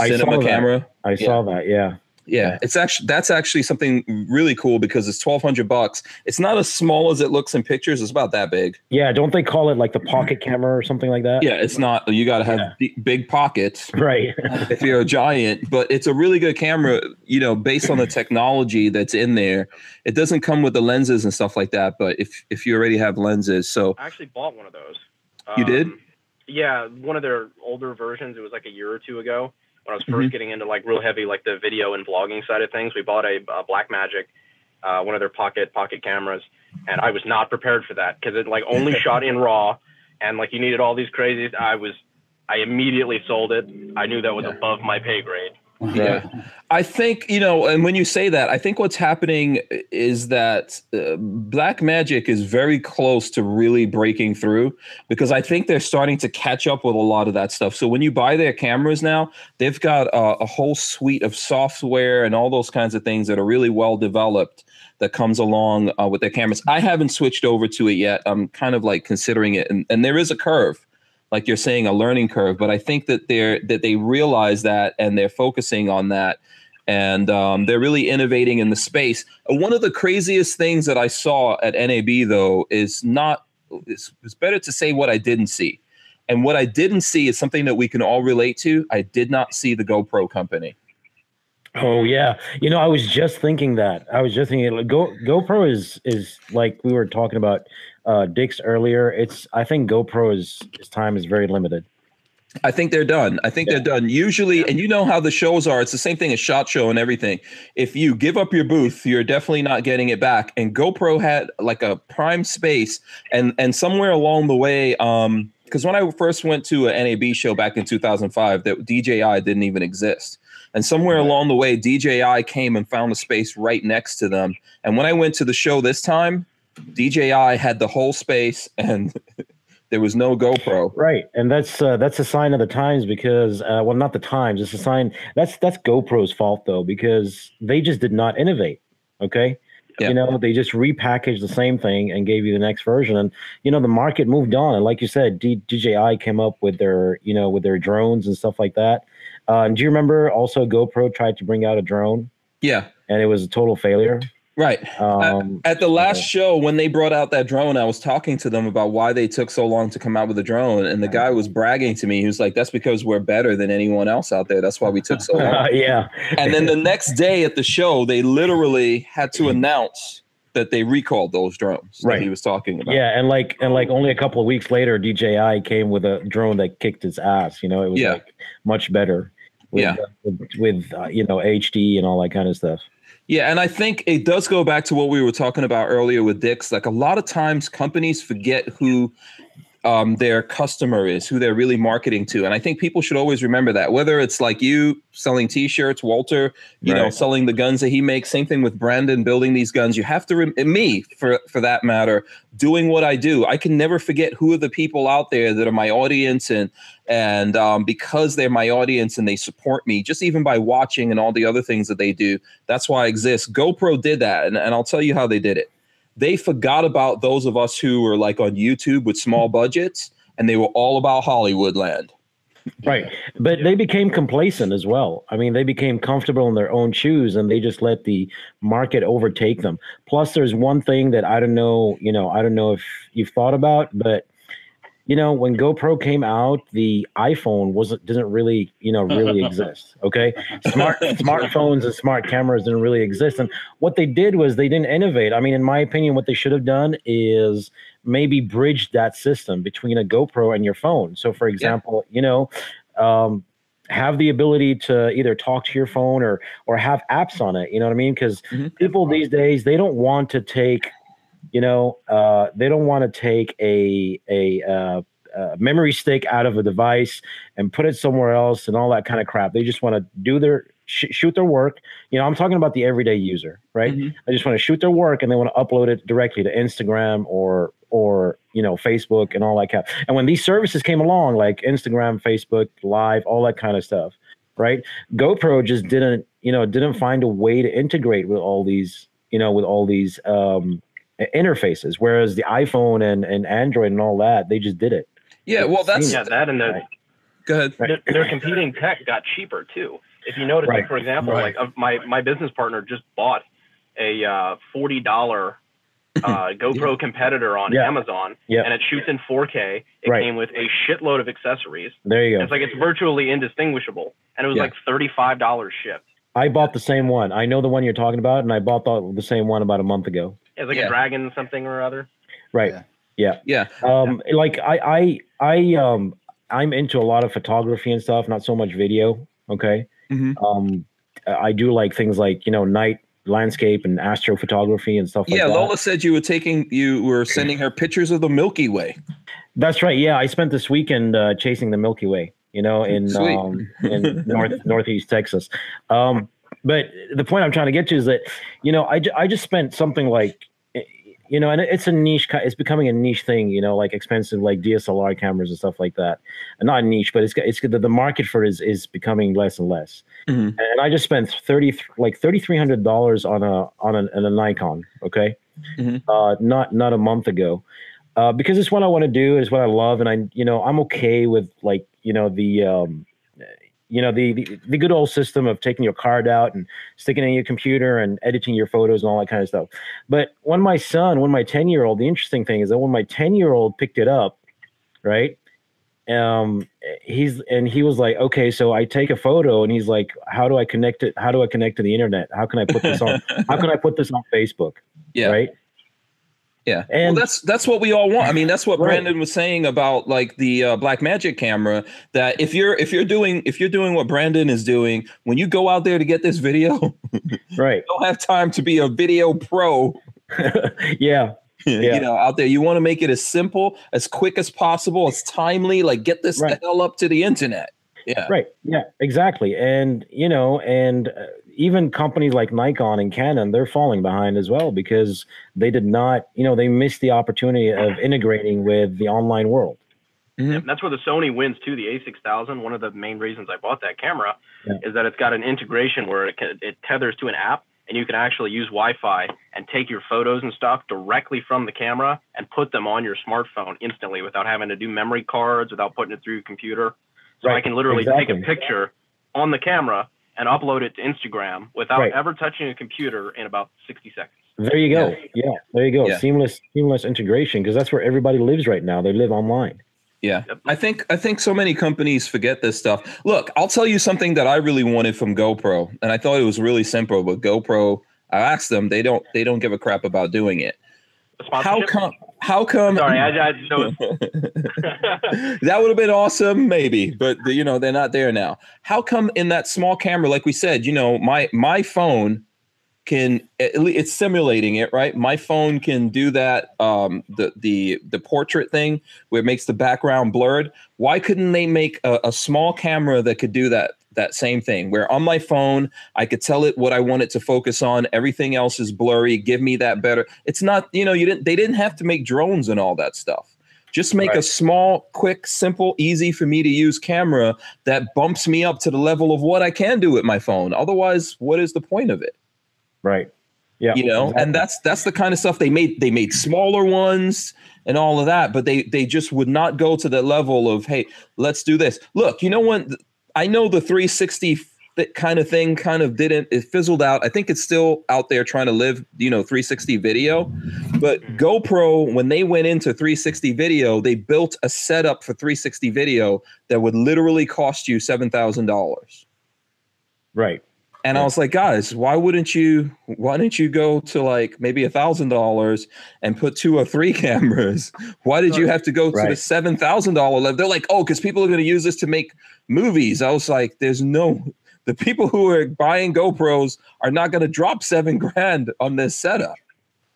I cinema camera. I saw that. Yeah. Yeah, it's actually that's actually something really cool because it's twelve hundred bucks. It's not as small as it looks in pictures. It's about that big. Yeah. Don't they call it like the pocket camera or something like that? Yeah, it's not. You got to have Yeah. big pockets. Right. if you're a giant, but it's a really good camera, you know, based on the technology that's in there. It doesn't come with the lenses and stuff like that, but if if you already have lenses, so I actually bought one of those. You did? Um, Yeah, one of their older versions. It was like a year or two ago when I was 1st Mhm. getting into like real heavy like the video and vlogging side of things. We bought a, a Blackmagic, uh, one of their pocket pocket cameras, and I was not prepared for that because it like only shot in RAW, and like you needed all these crazy. I was, I immediately sold it. I knew that was above my pay grade. Yeah. I think you know, and when you say that, I think what's happening is that uh, Blackmagic is very close to really breaking through because I think they're starting to catch up with a lot of that stuff. So when you buy their cameras now, they've got a, a whole suite of software and all those kinds of things that are really well developed that comes along uh, with their cameras. I haven't switched over to it yet. I'm kind of like considering it, and, and there is a curve like you're saying a learning curve but i think that they're that they realize that and they're focusing on that. And um, they're really innovating in the space. One of the craziest things that i saw at nab though is not it's, it's better to say what i didn't see. And what i didn't see is something that we can all relate to. I did not see the gopro company. Oh yeah, you know I was just thinking that. I was just thinking Go GoPro is is like we were talking about uh Dick's earlier. It's I think GoPro's time is very limited. I think they're done. I think they're done. Usually, and you know how the shows are. It's the same thing as Shot Show and everything. If you give up your booth, you're definitely not getting it back. And GoPro had like a prime space, and and somewhere along the way, um, because when I first went to a NAB show back in 2005, that DJI didn't even exist. And somewhere along the way, DJI came and found a space right next to them. And when I went to the show this time, DJI had the whole space and there was no GoPro. Right, and that's uh, that's a sign of the times because uh, well, not the times. It's a sign that's that's GoPro's fault though because they just did not innovate. Okay. Yeah. You know, they just repackaged the same thing and gave you the next version. And you know, the market moved on. And like you said, D- DJI came up with their, you know, with their drones and stuff like that. Uh, and do you remember also GoPro tried to bring out a drone Yeah, and it was a total failure? Right. Um, At the last Yeah. show, when they brought out that drone, I was talking to them about why they took so long to come out with a drone. And the guy was bragging to me. He was like, That's because we're better than anyone else out there. That's why we took so long. yeah. and then the next day at the show, they literally had to announce that they recalled those drones Right. that he was talking about. Yeah, and like and like only a couple of weeks later, DJI came with a drone that kicked his ass. You know, it was Yeah. like much better. With, Yeah. with, with uh, you know HD and all that kind of stuff. Yeah, and I think it does go back to what we were talking about earlier with Dick's. Like a lot of times, companies forget who um, their customer is, who they're really marketing to, and I think people should always remember that. Whether it's like you selling T-shirts, Walter, you know, selling the guns that he makes. Same thing with Brandon building these guns. You have to rem- me for for that matter, doing what I do. I can never forget who are the people out there that are my audience, and and um, because they're my audience and they support me, just even by watching and all the other things that they do. That's why I exist. GoPro did that, and, and I'll tell you how they did it. They forgot about those of us who were like on YouTube with small budgets, and they were all about Hollywood land. Right. But they became complacent as well. I mean, they became comfortable in their own shoes and they just let the market overtake them. Plus, there's one thing that I don't know, you know, I don't know if you've thought about, but you know, when GoPro came out, the iPhone wasn't didn't really, you know, really exist. Okay, smart smartphones and smart cameras didn't really exist. And what they did was they didn't innovate. I mean, in my opinion, what they should have done is maybe bridge that system between a GoPro and your phone. So, for example, you know. Um, have the ability to either talk to your phone or or have apps on it you know what i mean because Mhm. people these days they don't want to take you know uh, they don't want to take a a uh, uh, memory stick out of a device and put it somewhere else and all that kind of crap. They just want to do their sh- shoot their work. You know i'm talking about the everyday user right? Mhm. they just want to shoot their work and they want to upload it directly to instagram or or you know facebook and all that crap and when these services came along like instagram facebook live all that kind of stuff right? Gopro just didn't you know didn't find a way to integrate with all these you know with all these um interfaces whereas the iphone and and android and all that they just did it Yeah, well, that's Yeah, that and the Right. go ahead. their, their competing tech got cheaper too. If you notice, Right. like for example, Right. like uh, my my business partner just bought a uh, forty dollar uh, GoPro competitor on Yeah. Amazon, Yeah. and it shoots in 4K. It Right. came with a shitload of accessories. there you go It's like it's virtually indistinguishable, and it was Yeah. like thirty five dollars shipped. i bought the same one i know the one you're talking about and i bought the, the same one about a month ago It's like Yeah. a dragon something or other. right Yeah. Yeah, um like i i i um i'm into a lot of photography and stuff not so much video okay Mhm. um i do like things like you know night landscape and astrophotography and stuff like yeah. that Lola said you were taking, you were sending her pictures of the Milky Way. that's right yeah i spent this weekend uh chasing the milky way you know in Sweet. um in north northeast texas um but the point i'm trying to get to is that you know i, ju- I just spent something like you know and it's a niche it's becoming a niche thing you know like expensive like dslr cameras and stuff like that and not niche but it's it's the, the market for it is is becoming less and less Mhm. and i just spent 30 like $3300 on a on a, on a nikon okay Mhm. uh not not a month ago uh because it's what i want to do is what i love and i you know i'm okay with like you know the um you know the, the the good old system of taking your card out and sticking it in your computer and editing your photos and all that kind of stuff. But when my son when my 10 year old the interesting thing is that when my 10 year old picked it up right um he's and he was like okay so i take a photo and he's like how do i connect it how do i connect to the internet? How can i put this on how can i put this on facebook? Yeah. right Yeah, And- well, that's that's what we all want. I mean, that's what Right. Brandon was saying about like the uh, Blackmagic camera. That if you're if you're doing if you're doing what Brandon is doing, when you go out there to get this video, you right don't have time to be a video pro. yeah Yeah. You know, out there, you want to make it as simple, as quick as possible, as timely. Like, get this Right. the hell up to the internet. Yeah, Right. Yeah, exactly. And, you know, and uh, even companies like Nikon and Canon, they're falling behind as well because they did not, you know, they missed the opportunity of integrating with the online world. Mhm. And that's where the Sony wins too. The A6000. One of the main reasons I bought that camera Yeah. is that it's got an integration where it, can, it tethers to an app, and you can actually use Wi-Fi and take your photos and stuff directly from the camera and put them on your smartphone instantly without having to do memory cards, without putting it through your computer. So I can literally exactly. take a picture on the camera and upload it to Instagram without Right. ever touching a computer in about 60 seconds. There you go. Yeah, there you go. Yeah. Seamless, seamless integration because that's where everybody lives right now. They live online. Yeah, I think I think so many companies forget this stuff. Look, I'll tell you something that I really wanted from GoPro, and I thought it was really simple. But GoPro, I asked them, they don't they don't give a crap about doing it. How come? How come? Sorry, I, I so that would have been awesome, maybe, but you know they're not there now. How come in that small camera, like we said, you know, my my phone can it's simulating it, right? My phone can do that, um, the the the portrait thing where it makes the background blurred. Why couldn't they make a, a small camera that could do that? That same thing, where on my phone I could tell it what I want it to focus on. Everything else is blurry. Give me that better. It's not, you know, you didn't. They didn't have to make drones and all that stuff. Just make a small, quick, simple, easy for me to use camera that bumps me up to the level of what I can do with my phone. Otherwise, what is the point of it? Right. Yeah. You know, exactly. and that's that's the kind of stuff they made. They made smaller ones and all of that, but they they just would not go to the level of hey, let's do this. Look, you know when I know the 360 that kind of thing kind of didn't it fizzled out. I think it's still out there trying to live, you know, 360 video. But mm. GoPro, when they went into 360 video, they built a setup for 360 video that would literally cost you seven thousand dollars. Right. And I was like, guys, why wouldn't you? Why didn't you go to like maybe a thousand dollars and put two or three cameras? Why did you have to go to the seven thousand dollar level? They're like, oh, because people are going to use this to make movies. I was like, there's no. The people who are buying GoPros are not going to drop seven grand on this setup.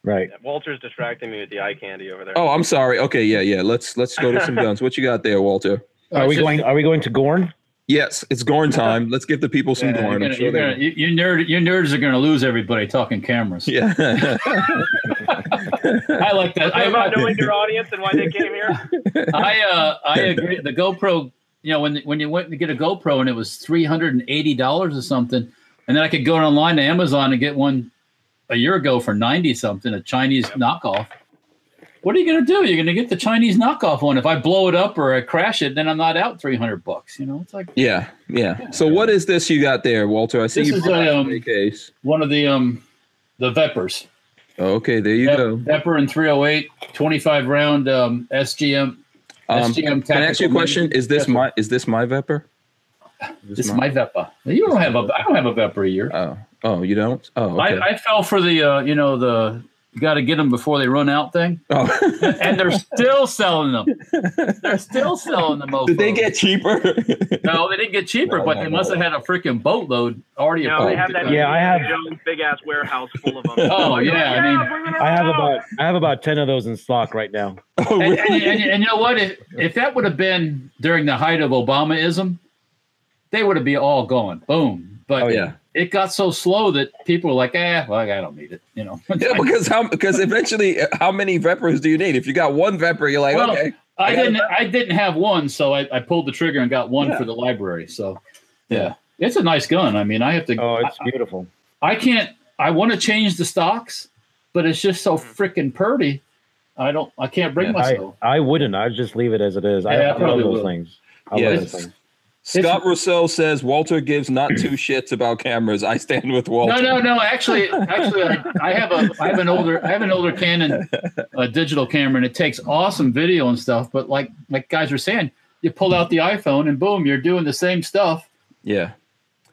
Right. Yeah, Walter's distracting me with the eye candy over there. Oh, I'm sorry. Okay, yeah, yeah. Let's let's go to some guns. What you got there, Walter? Are we going? Are we going to Gorn? Yes, it's Gorn time. Let's give the people some Yeah, you're Gorn. I'm gonna- sure gonna- you, you nerd, you nerds are going to lose everybody talking cameras. Yeah. I like that. I, Talk about I, knowing your audience and why they came here. I, uh, I agree. The GoPro, you know, when when you went to get a GoPro and it was three hundred and eighty dollars or something, and then I could go online to Amazon and get one a year ago for ninety something, a Chinese knockoff. What are you going to do? You're going to get the Chinese knockoff one. If I blow it up or I crash it, then I'm not out three hundred bucks. You know, it's like Yeah, yeah. So what is this you got there, Walter? I see This you is a, um, case. one of the um the Veprs. Okay, there you Vep- go. Vepr and 308, 25 round um, SGM. Um, SGM can I ask you a question? Is this my is this my Vepr? This is my Vepr. You don't have a. I don't have a Vepr a year. Oh, oh, you don't? Oh, okay. I, I fell for the uh, you know the you got to get them before they run out thing, oh. and they're still selling them. They're still selling them. Did they get cheaper? No, they didn't get cheaper, No, but no, they must have had a freaking boatload already. You they have that Yeah, I have- Jones big ass warehouse full of them. Oh, yeah, I mean- oh, I have about I have about ten of those in stock right now. oh, and, really? and, and, and you know what? If, if that would have been during the height of Obamaism, they would have been all going boom. But Oh, yeah. it got so slow that people were like, "Eh, well, I don't need it." You know. Yeah, because how because eventually how many Veprs do you need? If you got one Vepr, you're like, Well, okay. I I didn't. I didn't have one, so I, I pulled the trigger and got one Yeah. for the library. So, yeah, it's a nice gun. I mean, I have to. Oh, it's beautiful. I can't. I want to change the stocks, but it's just so freaking purty. I don't. I can't bring Yeah. Myself. I wouldn't. I'd just leave it as it is. I, Yeah, I I love those will. things. I Yeah, love those things. Scott Russell says Walter gives not two shits about cameras. I stand with Walter. No, no, no. Actually, actually, I, I have a. I have an older. I have an older Canon uh, digital camera, and it takes awesome video and stuff. But like, like guys were saying, you pull out the iPhone, and boom, you're doing the same stuff. Yeah.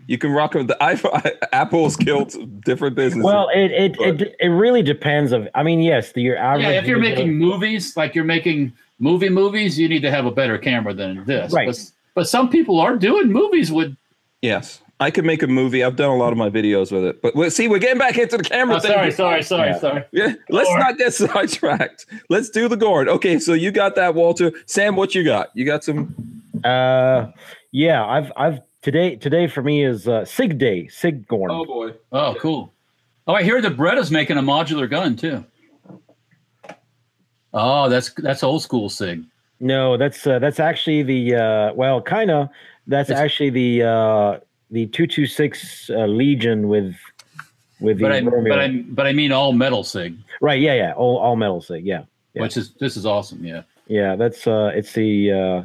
You can rock with the iPhone. Apple's killed different businesses. Well, it it, But- it it really depends. Of I mean, yes, the, your average. Yeah, if you're making movies, like you're making movie movies, you need to have a better camera than this. Right. But, but some people are doing movies with. yes, I could make a movie. I've done a lot of my videos with it. But we see, we're getting back into the camera Oh, thing. sorry, sorry, sorry, Yeah. sorry. Yeah, let's Or- not get sidetracked. Let's do the gourd. Okay, so you got that, Walter. Sam, what you got? You got some? Uh, yeah, I've I've today today for me is uh, Sig Day, Sig Gorn. Oh boy. Oh, cool. Oh, I hear that Beretta's making a modular gun too. Oh, that's that's old school Sig. No, that's uh, that's actually the uh, well, kind of. That's It's- actually the uh, the two two six uh, Legion with with the But I but I but I mean all metal Sig, right. Yeah, yeah, all all metal Sig. Yeah, Yeah. which is this is awesome. Yeah. yeah. That's uh, it's the uh,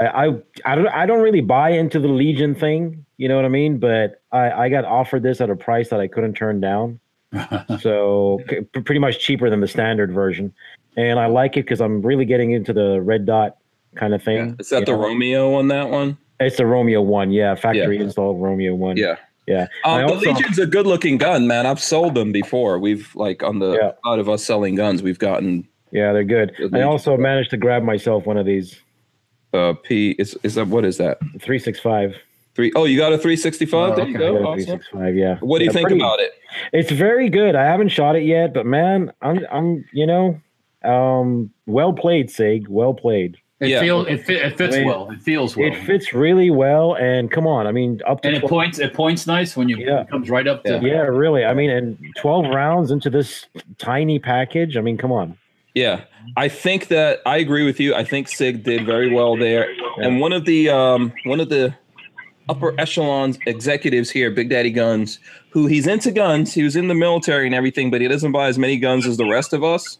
I, I I don't I don't really buy into the Legion thing. You know what I mean? But I I got offered this at a price that I couldn't turn down. so pretty much cheaper than the standard version, and I like it because I'm really getting into the red dot kind of thing. Is that the know? Romeo on that one? It's the Romeo one, yeah, factory installed Romeo one. Yeah. yeah. Um, the Legion's a good looking gun, man. I've sold them before. We've like on the Yeah. out of us selling guns, we've gotten Yeah, they're good. I also managed to grab myself one of these uh P is is that what is that? three six five. Three oh you got a 365? Oh, there you go. Three Awesome. six five, yeah. What do you Yeah, think pretty- about it? It's very good. I haven't shot it yet, but man, I'm I'm you know, um, well played, Sig. Well played. It Yeah. feels it, fit, it fits I mean, well. It feels well. It fits really well, and come on, I mean, up to and it 12 points it points nice when you Yeah. it comes right up to yeah, really. I mean, and twelve rounds into this tiny package. I mean, come on. Yeah, I think that I agree with you. I think Sig did very well there, and one of the um, one of the upper echelons executives here, Big Daddy Guns, who he's into guns. He was in the military and everything, but he doesn't buy as many guns as the rest of us.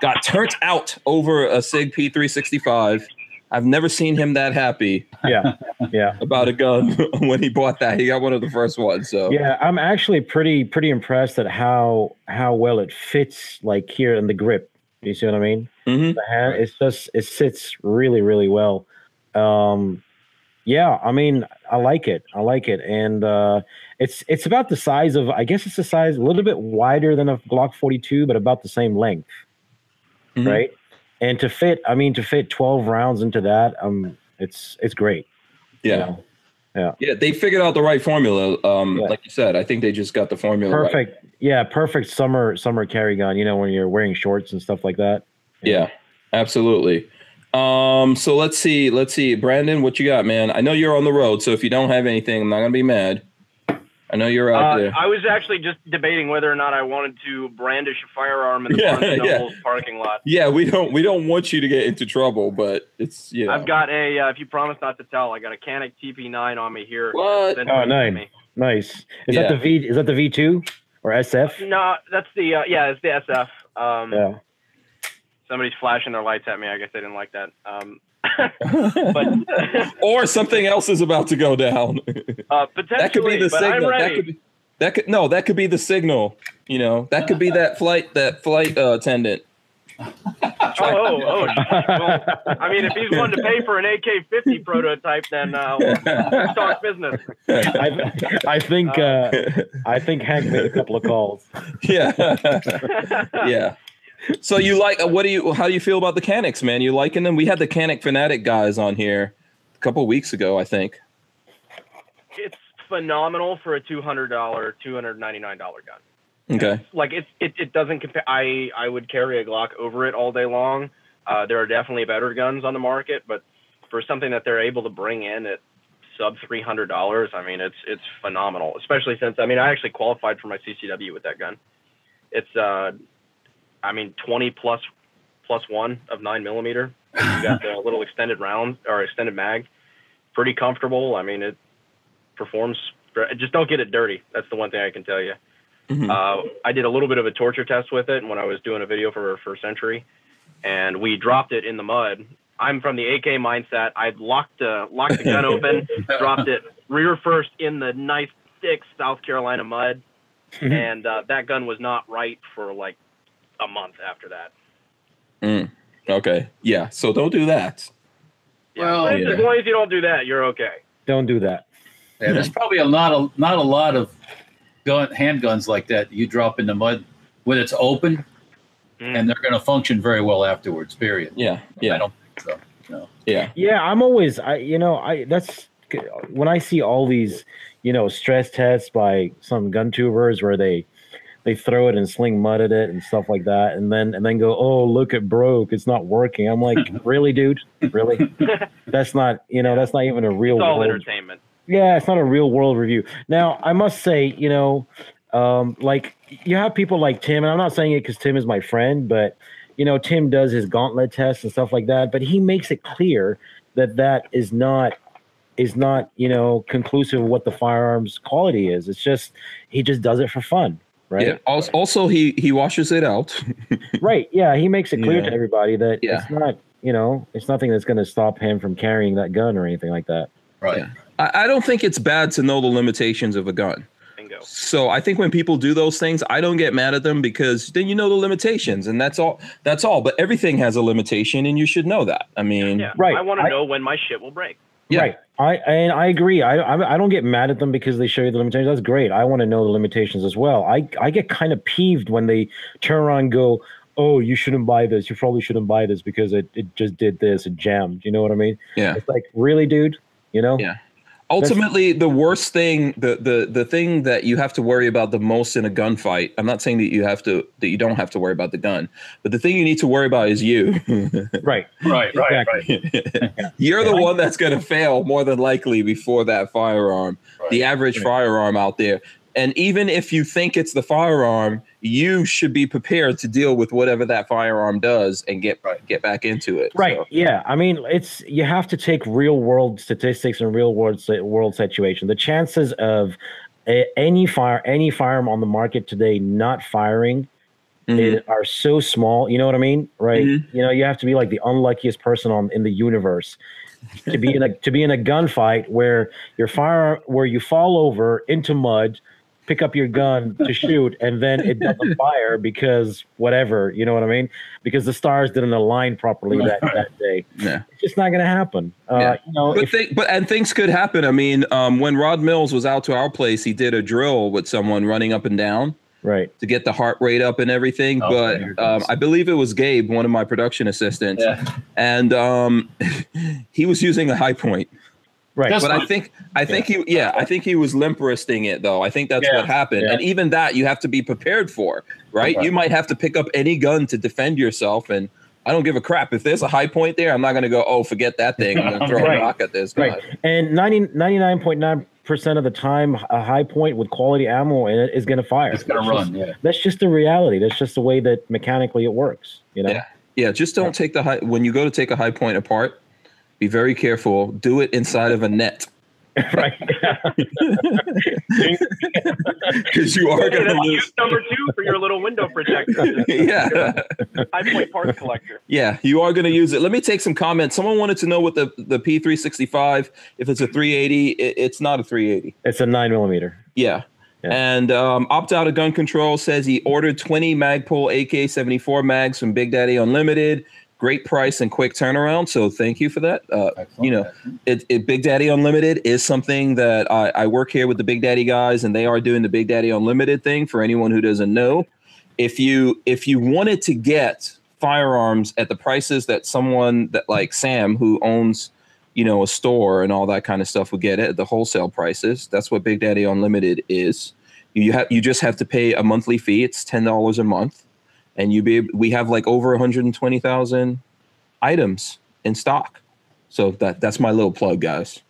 Got turned out over a Sig P365 I've never seen him that happy Yeah, yeah, about a gun when he bought that. He got one of the first ones. So yeah. I'm actually pretty pretty impressed at how how well it fits, like here in the grip. You see what I mean? Mhm. The hand, it's just it sits really really well. Um, yeah, I mean, I like it. I like it, and uh, it's it's about the size of. I guess it's the size a little bit wider than a Glock 42, but about the same length, Mhm. right? And to fit, I mean, to fit 12 rounds into that, um, it's it's great. you yeah. know? Yeah, they figured out the right formula. Um, Yeah. like you said, I think they just got the formula right. perfect. Yeah, perfect summer summer carry gun. You know, when you're wearing shorts and stuff like that. Yeah, absolutely. Um, so let's see, let's see, Brandon, what you got, man? I know you're on the road, so if you don't have anything, I'm not gonna be mad. I know you're out Uh, there. I was actually just debating whether or not I wanted to brandish a firearm in the Yeah, Barnes and yeah. Parking lot. Yeah, we don't we don't want you to get into trouble, but it's you know. I've got a. Uh, if you promise not to tell, I got a Canik TP9 on me here. What? Sent Oh, to nice. me. Nice. Is Yeah. that the V? Is that the V two or SF? No, that's the. Uh, yeah, it's the SF. Um, Yeah. Somebody's flashing their lights at me. I guess they didn't like that. Um, but or something else is about to go down. uh, potentially, that could be the signal. That could be that could no, that could be the signal. You know, that could be that flight that flight uh, attendant. oh, oh, oh. Well, I mean, if he's willing to pay for an AK-50 prototype, then uh, we'll, we'll talk business. I, I think uh, I think Hank made a couple of calls. yeah, yeah. So you like? What do you? How do you feel about the Caniks, man? You liking them? We had the Canik fanatic guys on here a couple of weeks ago, I think. It's phenomenal for a two hundred dollar, two hundred ninety nine dollar gun. Okay. Like it, it, it doesn't compare. I, I would carry a Glock over it all day long. Uh, there are definitely better guns on the market, but for something that they're able to bring in at sub three hundred dollars, I mean, it's it's phenomenal. Especially since I mean, I actually qualified for my CCW with that gun. It's uh, I mean, twenty plus plus one of nine millimeter. You got the little extended round or extended mag. Pretty comfortable. I mean, it performs. Just don't get it dirty. That's the one thing I can tell you. Mhm. Uh, I did a little bit of a torture test with it when I was doing a video for for Century, and we dropped it in the mud. I'm from the AK mindset. I locked uh, locked the gun open, dropped it rear first in the nice thick South Carolina mud, and uh, that gun was not right for like a month after that. Mm. Okay. Yeah. So don't do that. Well, yeah. as long as you don't do that, you're okay. Don't do that. Yeah, there's probably a lot of not a lot of gun handguns like that you drop in the mud when it's open, Mm. and they're going to function very well afterwards. Period. Yeah. Yeah. I don't think so. Yeah. Yeah, I'm always I you know, I that's when I see all these, you know, stress tests by some gun tubers where they they throw it and sling mud at it and stuff like that and then and then go, "Oh, look it broke. It's not working." I'm like, "Really, dude? Really? that's not, you know, that's not even a real It's all world entertainment. yeah, it's not a real world review. Now, I must say, you know, um, like you have people like Tim, and I'm not saying it because Tim is my friend, but you know, Tim does his gauntlet tests and stuff like that, but he makes it clear that that is not is not you know conclusive of what the firearms quality is. It's just he just does it for fun, right? Yeah. Also, also, he he washes it out. Right. Yeah, he makes it clear Yeah. to everybody that Yeah. it's not, you know, it's nothing that's going to stop him from carrying that gun or anything like that. Right. Yeah. I, I don't think it's bad to know the limitations of a gun. Bingo. So I think when people do those things, I don't get mad at them because then you know the limitations, and that's all. That's all. But everything has a limitation, and you should know that. I mean, Yeah. Right. I want to know when my shit will break. Yeah. Right. I and I agree. I, I I don't get mad at them because they show you the limitations. That's great. I want to know the limitations as well. I I get kind of peeved when they turn around and go, "Oh, you shouldn't buy this. You probably shouldn't buy this because it, it just did this. It jammed." You know what I mean? yeah. It's like, really, dude. You know? Yeah. Ultimately, the worst thing, the the the thing that you have to worry about the most in a gunfight. I'm not saying that you have to that you don't have to worry about the gun, but the thing you need to worry about is you. Right. Right. Right. Exactly. Right. You're the one that's going to fail more than likely before that firearm. The average Right. firearm out there. And even if you think it's the firearm, you should be prepared to deal with whatever that firearm does and get get back into it. Right. So, Yeah. I mean, it's you have to take real world statistics and real world world situation. The chances of a, any fire any firearm on the market today not firing Mhm. i- are so small. You know what I mean? Right? Mhm. You know, you have to be like the unluckiest person on in the universe to be in a to be in a gunfight where your fire where you fall over into mud, pick up your gun to shoot, and then it doesn't fire because whatever. You know what I mean? Because the stars didn't align properly that, that day. Yeah. It's just not going to happen. Uh, Yeah. You know, But if, thi- but and things could happen. I mean, um, when Rod Mills was out to our place, he did a drill with someone running up and down right. to get the heart rate up and everything. Oh, but um. I believe it was Gabe, one of my production assistants, Yeah. and um, he was using a Hi-Point. Right. That's But I think I think he yeah I think he was limp wristing it though. I think that's Yeah, what happened. yeah. And even that you have to be prepared for, right? Okay. You might have to pick up any gun to defend yourself and I don't give a crap if there's a Hi-Point there. I'm not going to go, oh, forget that thing. I'm going to throw Right. a rock at this guy. Right. And 90, 99.9% of the time, a Hi-Point with quality ammo in it is going to fire. It's gonna That's run. just- Yeah. that's just the reality. That's just the way that mechanically it works. You know? Yeah. Yeah, just don't take the high when you go to take a Hi-Point apart. Be very careful. Do it inside of a net right. because you are going to that's lose. use number two for your little window protector. yeah. Hi-Point parts collector. Yeah, you are going to use it. Let me take some comments. Someone wanted to know what the the P365 if it's a 380. It, it's not a 380. it's a nine millimeter. Yeah. Yeah. And um, opt out of gun control says he ordered 20 Magpul AK 74 mags from Big Daddy Unlimited. Great price and quick turnaround. So thank you for that. Uh, you know, it, it Big Daddy Unlimited is something that I, I work here with the Big Daddy guys, and they are doing the Big Daddy Unlimited thing. For anyone who doesn't know, if you if you wanted to get firearms at the prices that someone that like Sam who owns you know a store and all that kind of stuff would get it at the wholesale prices, that's what Big Daddy Unlimited is. You have you just have to pay a monthly fee. It's ten dollars a month, and you be we have like over one hundred and twenty thousand items in stock. So that that's my little plug, guys.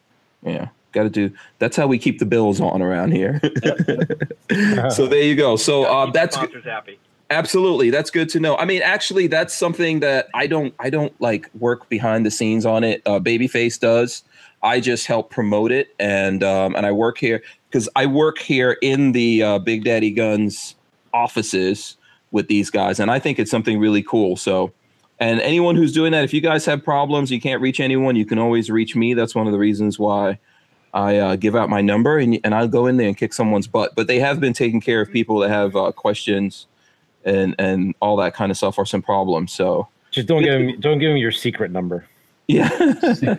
Yeah, got to do. That's how we keep the bills on around here. so there you go. So uh, that's happy. absolutely that's good to know. I mean, actually, that's something that I don't I don't like work behind the scenes on it. Uh, Babyface does. I just help promote it, and um, and I work here because I work here in the uh, Big Daddy Guns offices with these guys, and I think it's something really cool. So. And anyone who's doing that, if you guys have problems, you can't reach anyone, you can always reach me. That's one of the reasons why I uh, give out my number and, and I'll go in there and kick someone's butt. But they have been taking care of people that have uh, questions and and all that kind of stuff or some problems. So Just don't give him don't give him your secret number. yeah.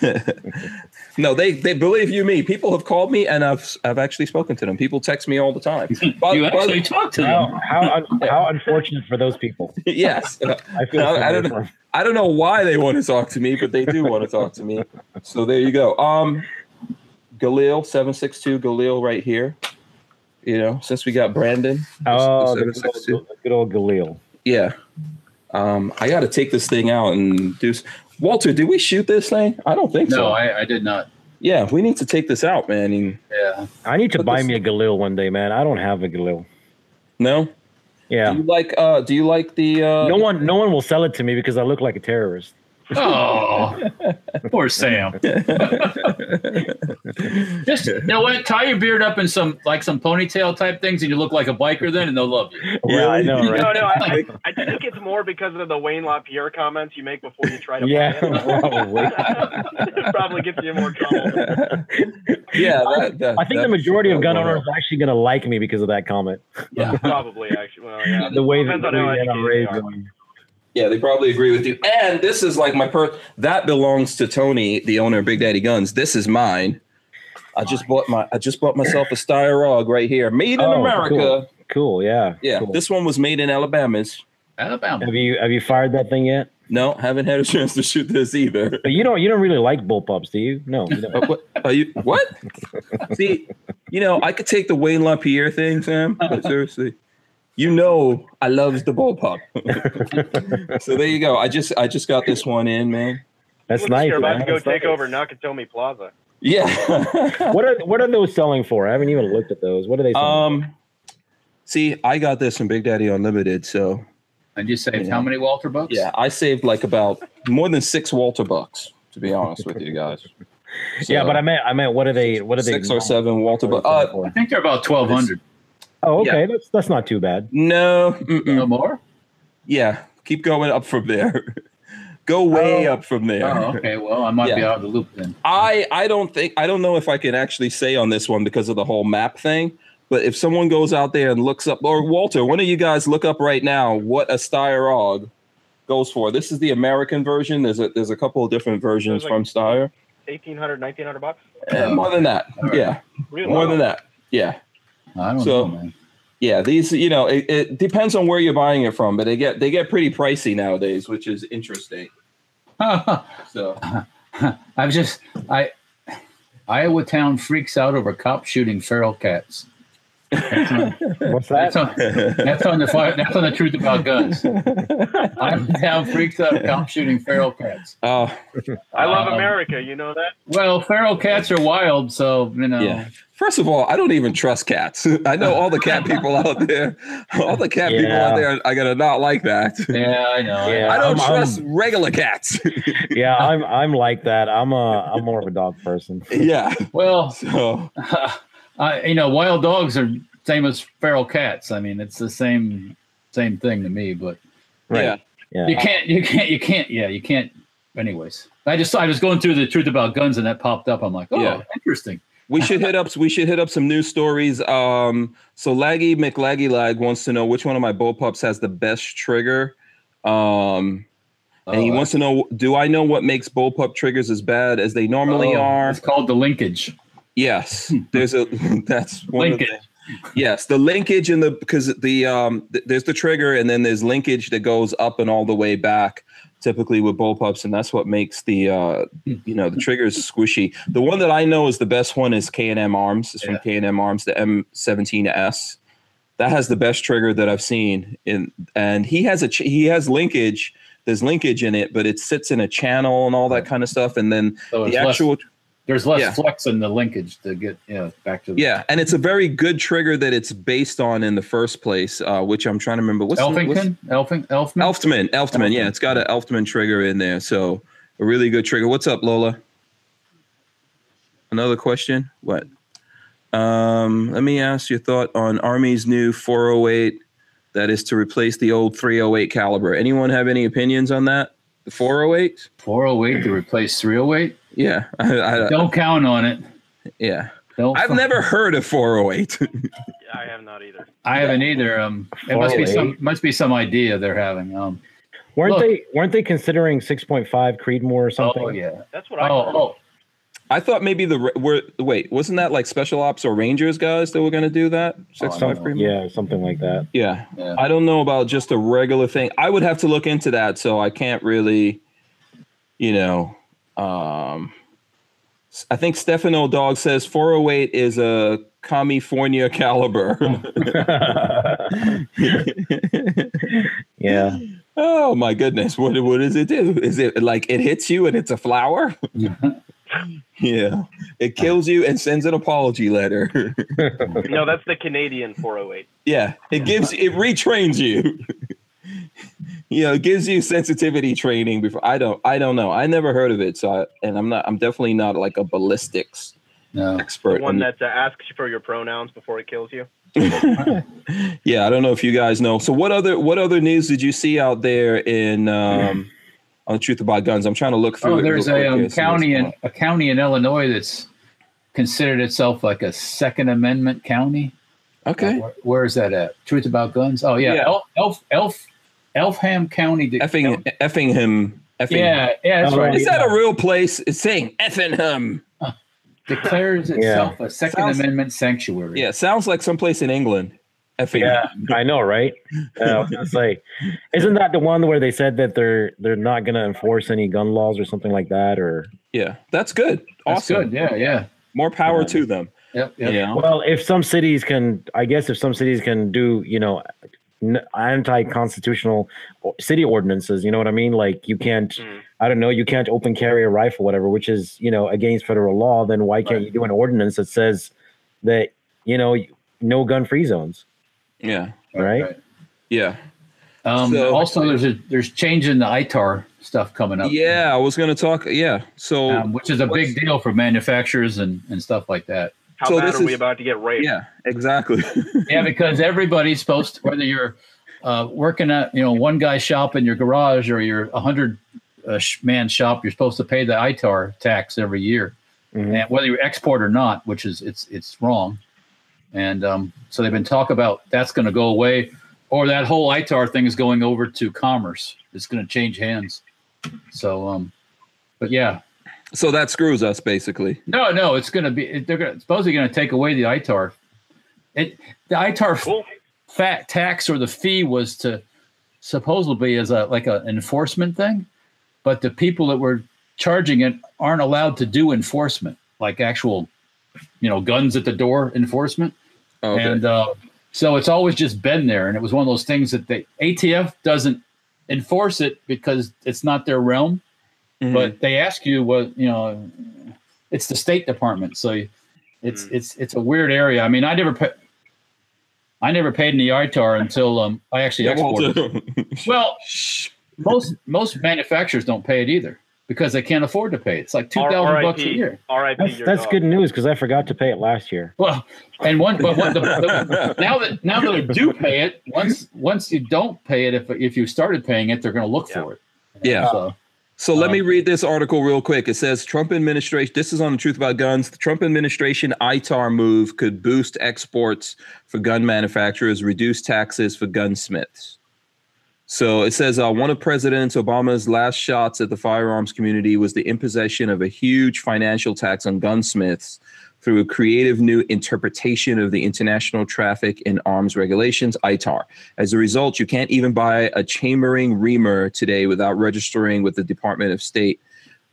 no, they they believe you me. People have called me and I've I've actually spoken to them. People text me all the time. But- you but- actually talked to How them. how, un, how unfortunate for those people. yes. I feel I- I don't for I don't know why they want to talk to me, but they do want to talk to me. So there you go. Um, Galil seven six two Galil right here. You know, since we got Brandon. Oh, the good old, the good old Galil. Yeah. Um, I got to take this thing out and do. S- Walter, did we shoot this thing? I don't think No, so. I, I did not. yeah, we need to take this out, man. And, Yeah. I need to buy this- me a Galil one day, man. I don't have a Galil. no. Yeah. Do you like? Uh, do you like the? Uh, No one no one will sell it to me because I look like a terrorist. Oh, poor Sam. Just you know what? Tie your beard up in some like some ponytail type things, and you look like a biker. Then, and they'll love you. Yeah, I know, No, right? no, I, I think it's more because of the Wayne LaPierre comments you make before you try to Yeah, probably. it probably gets you more trouble. yeah. That, that, I think the majority of gun owners are actually going to like me because of that comment. Yeah. Probably, actually. Well, yeah. The way that Depends the on how way that educated raised them. Yeah, they probably agree with you. And this is like my per. That belongs to Tony, the owner of Big Daddy Guns. This is mine. I just bought my. I just bought myself a Steyr AUG right here, made in Oh, America. cool. Cool, yeah. Yeah, cool. this one was made in Alabama's. Alabama. have you have you fired that thing yet? No, haven't had a chance to shoot this either. But you don't you don't really like bullpups, do you? No. You don't. Uh, what, are you what? See, you know, I could take the Wayne LaPierre thing, Sam. But seriously, you know, I loves the bullpup. so there you go. I just I just got this one in, man. That's nice. You're about man. to go That's take nice. over Nakatomi Plaza. Yeah. What are what are those selling for? I haven't even looked at those. What are they selling? um. See, I got this from Big Daddy Unlimited, so And you saved how many Walter bucks? yeah, I saved like about more than six Walter bucks. To be honest with you guys. yeah, but I meant I meant what are they what are they six or seven Walter bucks. Uh, I think they're about twelve hundred. Oh, okay. That's that's not too bad. No, mm-mm. No more. yeah, keep going up from there. Go way Oh. up from there. Oh, okay. Well, I might be out of the loop then. I I don't think I don't know if I can actually say on this one because of the whole map thing. But if someone goes out there and looks up, or Walter, one of you guys look up right now what a Steyr goes for. This is the American version. There's a there's a couple of different versions There's from like- Steyr. 1800 1900 bucks Eh, more than that, All right. yeah, really more than that, yeah, I don't So- know, man. yeah. These, you know, it, it depends on where you're buying it from, but they get they get pretty pricey nowadays, which is interesting. So I've just I Iowa town freaks out over cop shooting feral cats. That's on, What's that's that? on, that's on the fire, that's on the truth about guns. I'm town freaks out cop shooting feral cats. oh i love Um, america you know that Well, feral cats are wild, so you know. Yeah. First of all, I don't even trust cats. I know all the cat people out there. All the cat people out there are gonna not like that. Yeah, I know. Yeah. I don't I'm- trust I'm- regular cats. yeah, I'm I'm like that. I'm a I'm more of a dog person. yeah. Well, So I, you know, wild dogs are same as feral cats. I mean, it's the same same thing to me. But yeah. Yeah. you can't, you can't, you can't. Yeah, you can't. Anyways, I just I was going through the truth about guns and that popped up. I'm like, oh, Yeah. interesting. We should hit up we should hit up some news stories. Um so Laggy McLaggy Lag wants to know which one of my bullpups has the best trigger. Um and he Oh, wants to know do I know what makes bullpup triggers as bad as they normally oh, are? It's called the linkage. Yes, there's a that's one of the- Linkage. Yes, the linkage and the because the um th- there's the trigger and then there's linkage that goes up and all the way back. Typically with bullpups, and that's what makes the uh you know the triggers squishy. The one that I know is the best one is K and M Arms. It's from K and M Arms, the M17S. That has the best trigger that I've seen. In and he has a ch- he has linkage. There's linkage in it, but it sits in a channel and all that kind of stuff. And then So it's the less, actual there's less yeah. flex in the linkage to get yeah back to the Yeah, and it's a very good trigger that it's based on in the first place, uh, which I'm trying to remember. What's the- what's- Elfington, Elfing, Elfman. Elftmann, Elftmann. Yeah, it's got an Elftmann trigger in there, so a really good trigger. What's up, Lola? Another question? What? Um, let me ask your thought on Army's new 408 that is to replace the old 308 caliber. Anyone have any opinions on that? The 408? 408 to replace 308. Yeah, I, I, Don't count on it. yeah. Don't. I've fu- never heard of 408. i have not either I haven't either. Um, it must be some must be some idea they're having. Um, Weren't Look. they weren't they considering 6.5 Creedmoor or something? oh yeah. that's what i Oh heard. oh. I thought maybe the were wait wasn't that like special ops or rangers guys that were going to do that? Six Oh, I five don't? Yeah, something like that. yeah. Yeah. I don't know about just a regular thing. I would have to look into that, so I can't really, you know. Um, I think Stefano Dog says 408 is a California caliber. yeah. oh my goodness, what what does it do? Is it like it hits you and it's a flower? yeah, it kills you and sends an apology letter. no that's the canadian 408 Yeah, it gives it retrains you. you know, it gives you sensitivity training before I don't I don't know. I never heard of it, so I, and I'm not I'm definitely not like a ballistics No. expert. the one on- that uh, asks you for your pronouns before it kills you yeah, I don't know if you guys know. So what other what other news did you see out there in um on the truth about guns? I'm trying to look through Oh, there's real a quick um, county in a county in Illinois that's considered itself like a Second Amendment county. going on. okay. Where, where is that at? Truth about guns. Oh yeah, Yeah. Elf, Elf, Elf, Elfham County. de- Effing effing him. Effing Yeah, yeah, that's Oh, right. Is that a real place? It's saying Effingham. Declares itself a Second Sounds- Amendment sanctuary. Yeah, sounds like someplace in England. Effingham. Yeah, I know, right? Uh, I was gonna isn't that the one where they said that they're they're not going to enforce any gun laws or something like that? Or Yeah, that's good. That's Awesome. good. Yeah, yeah. More power to them. Yep, yep. You know? well, if some cities can, I guess if some cities can do, you know, n- anti-constitutional city ordinances, you know what I mean? Like you can't, Mm. I don't know, you can't open carry a rifle, whatever, which is you know against federal law. Then why can't Right. you do an ordinance that says that you know no gun-free zones? Yeah. Right. Yeah. Um, So- also, there's a there's change in the ITAR stuff coming up. Yeah, I was going to talk. Yeah. So, um, which is a big deal for manufacturers and, and stuff like that. How So bad this are we is- about to get raped? Yeah, exactly. yeah, because everybody's supposed to, whether you're uh, working at you know one guy shop in your garage or you're a hundred uh, man shop, you're supposed to pay the ITAR tax every year, Mhm. and whether you export or not, which is it's it's wrong. And um, so they've been talk about that's going to go away, or that whole ITAR thing is going over to commerce. It's going to change hands. So, um, but yeah, so that screws us basically. no, no, it's going to be they're gonna, supposedly going to take away the ITAR. It the ITAR Cool. fat tax or the fee was to supposedly as a like an enforcement thing, but the people that were charging it aren't allowed to do enforcement, like actual, you know, guns at the door enforcement. Okay. And uh, so it's always just been there, and it was one of those things that the ATF doesn't enforce it because it's not their realm Mhm. but they ask you what you know it's the state department so it's Mm. it's it's a weird area i mean i never pa- i never paid any itar until um i actually Yeah, exported Walter. well most most manufacturers don't pay it either because they can't afford to pay it it's like 2000 bucks a RIP. year RIP. That's that's good news because I forgot to pay it last year. well and one but what the, the, now that now that they do pay it once once you don't pay it if if you started paying it they're going to look Yeah. for it Yeah. so So let Um, me read this article real quick. It says Trump administration. This is on the Truth About Guns. The Trump administration ITAR move could boost exports for gun manufacturers, reduce taxes for gunsmiths. So it says uh, one of President Obama's last shots at the firearms community was the imposition of a huge financial tax on gunsmiths through a creative new interpretation of the International Traffic in Arms Regulations, ITAR. As a result, you can't even buy a chambering reamer today without registering with the Department of State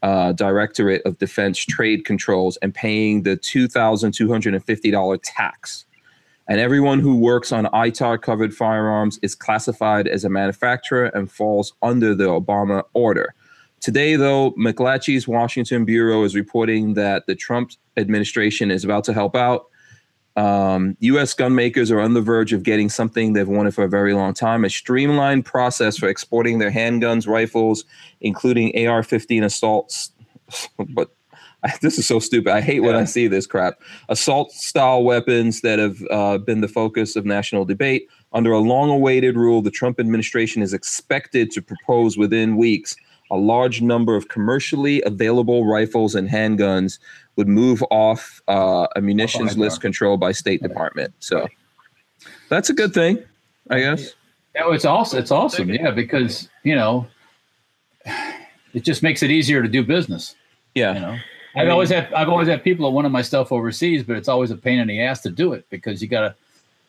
uh, Directorate of Defense Trade Controls and paying the $2,250 tax. And everyone who works on ITAR covered firearms is classified as a manufacturer and falls under the Obama order. Today, though, McClatchy's Washington Bureau is reporting that the Trump administration is about to help out. Um, U.S. gun makers are on the verge of getting something they've wanted for a very long time a streamlined process for exporting their handguns, rifles, including AR 15 assaults. but I, this is so stupid. I hate when I see this crap. Assault style weapons that have uh, been the focus of national debate. Under a long awaited rule, the Trump administration is expected to propose within weeks a large number of commercially available rifles and handguns would move off uh, a munitions ITAR. list controlled by State Department. So that's a good thing, I guess. Yeah, it's awesome. It's awesome. Yeah, because you know, it just makes it easier to do business. You Yeah. know, I've always had I've always had people that wanted my stuff overseas, but it's always a pain in the ass to do it because you gotta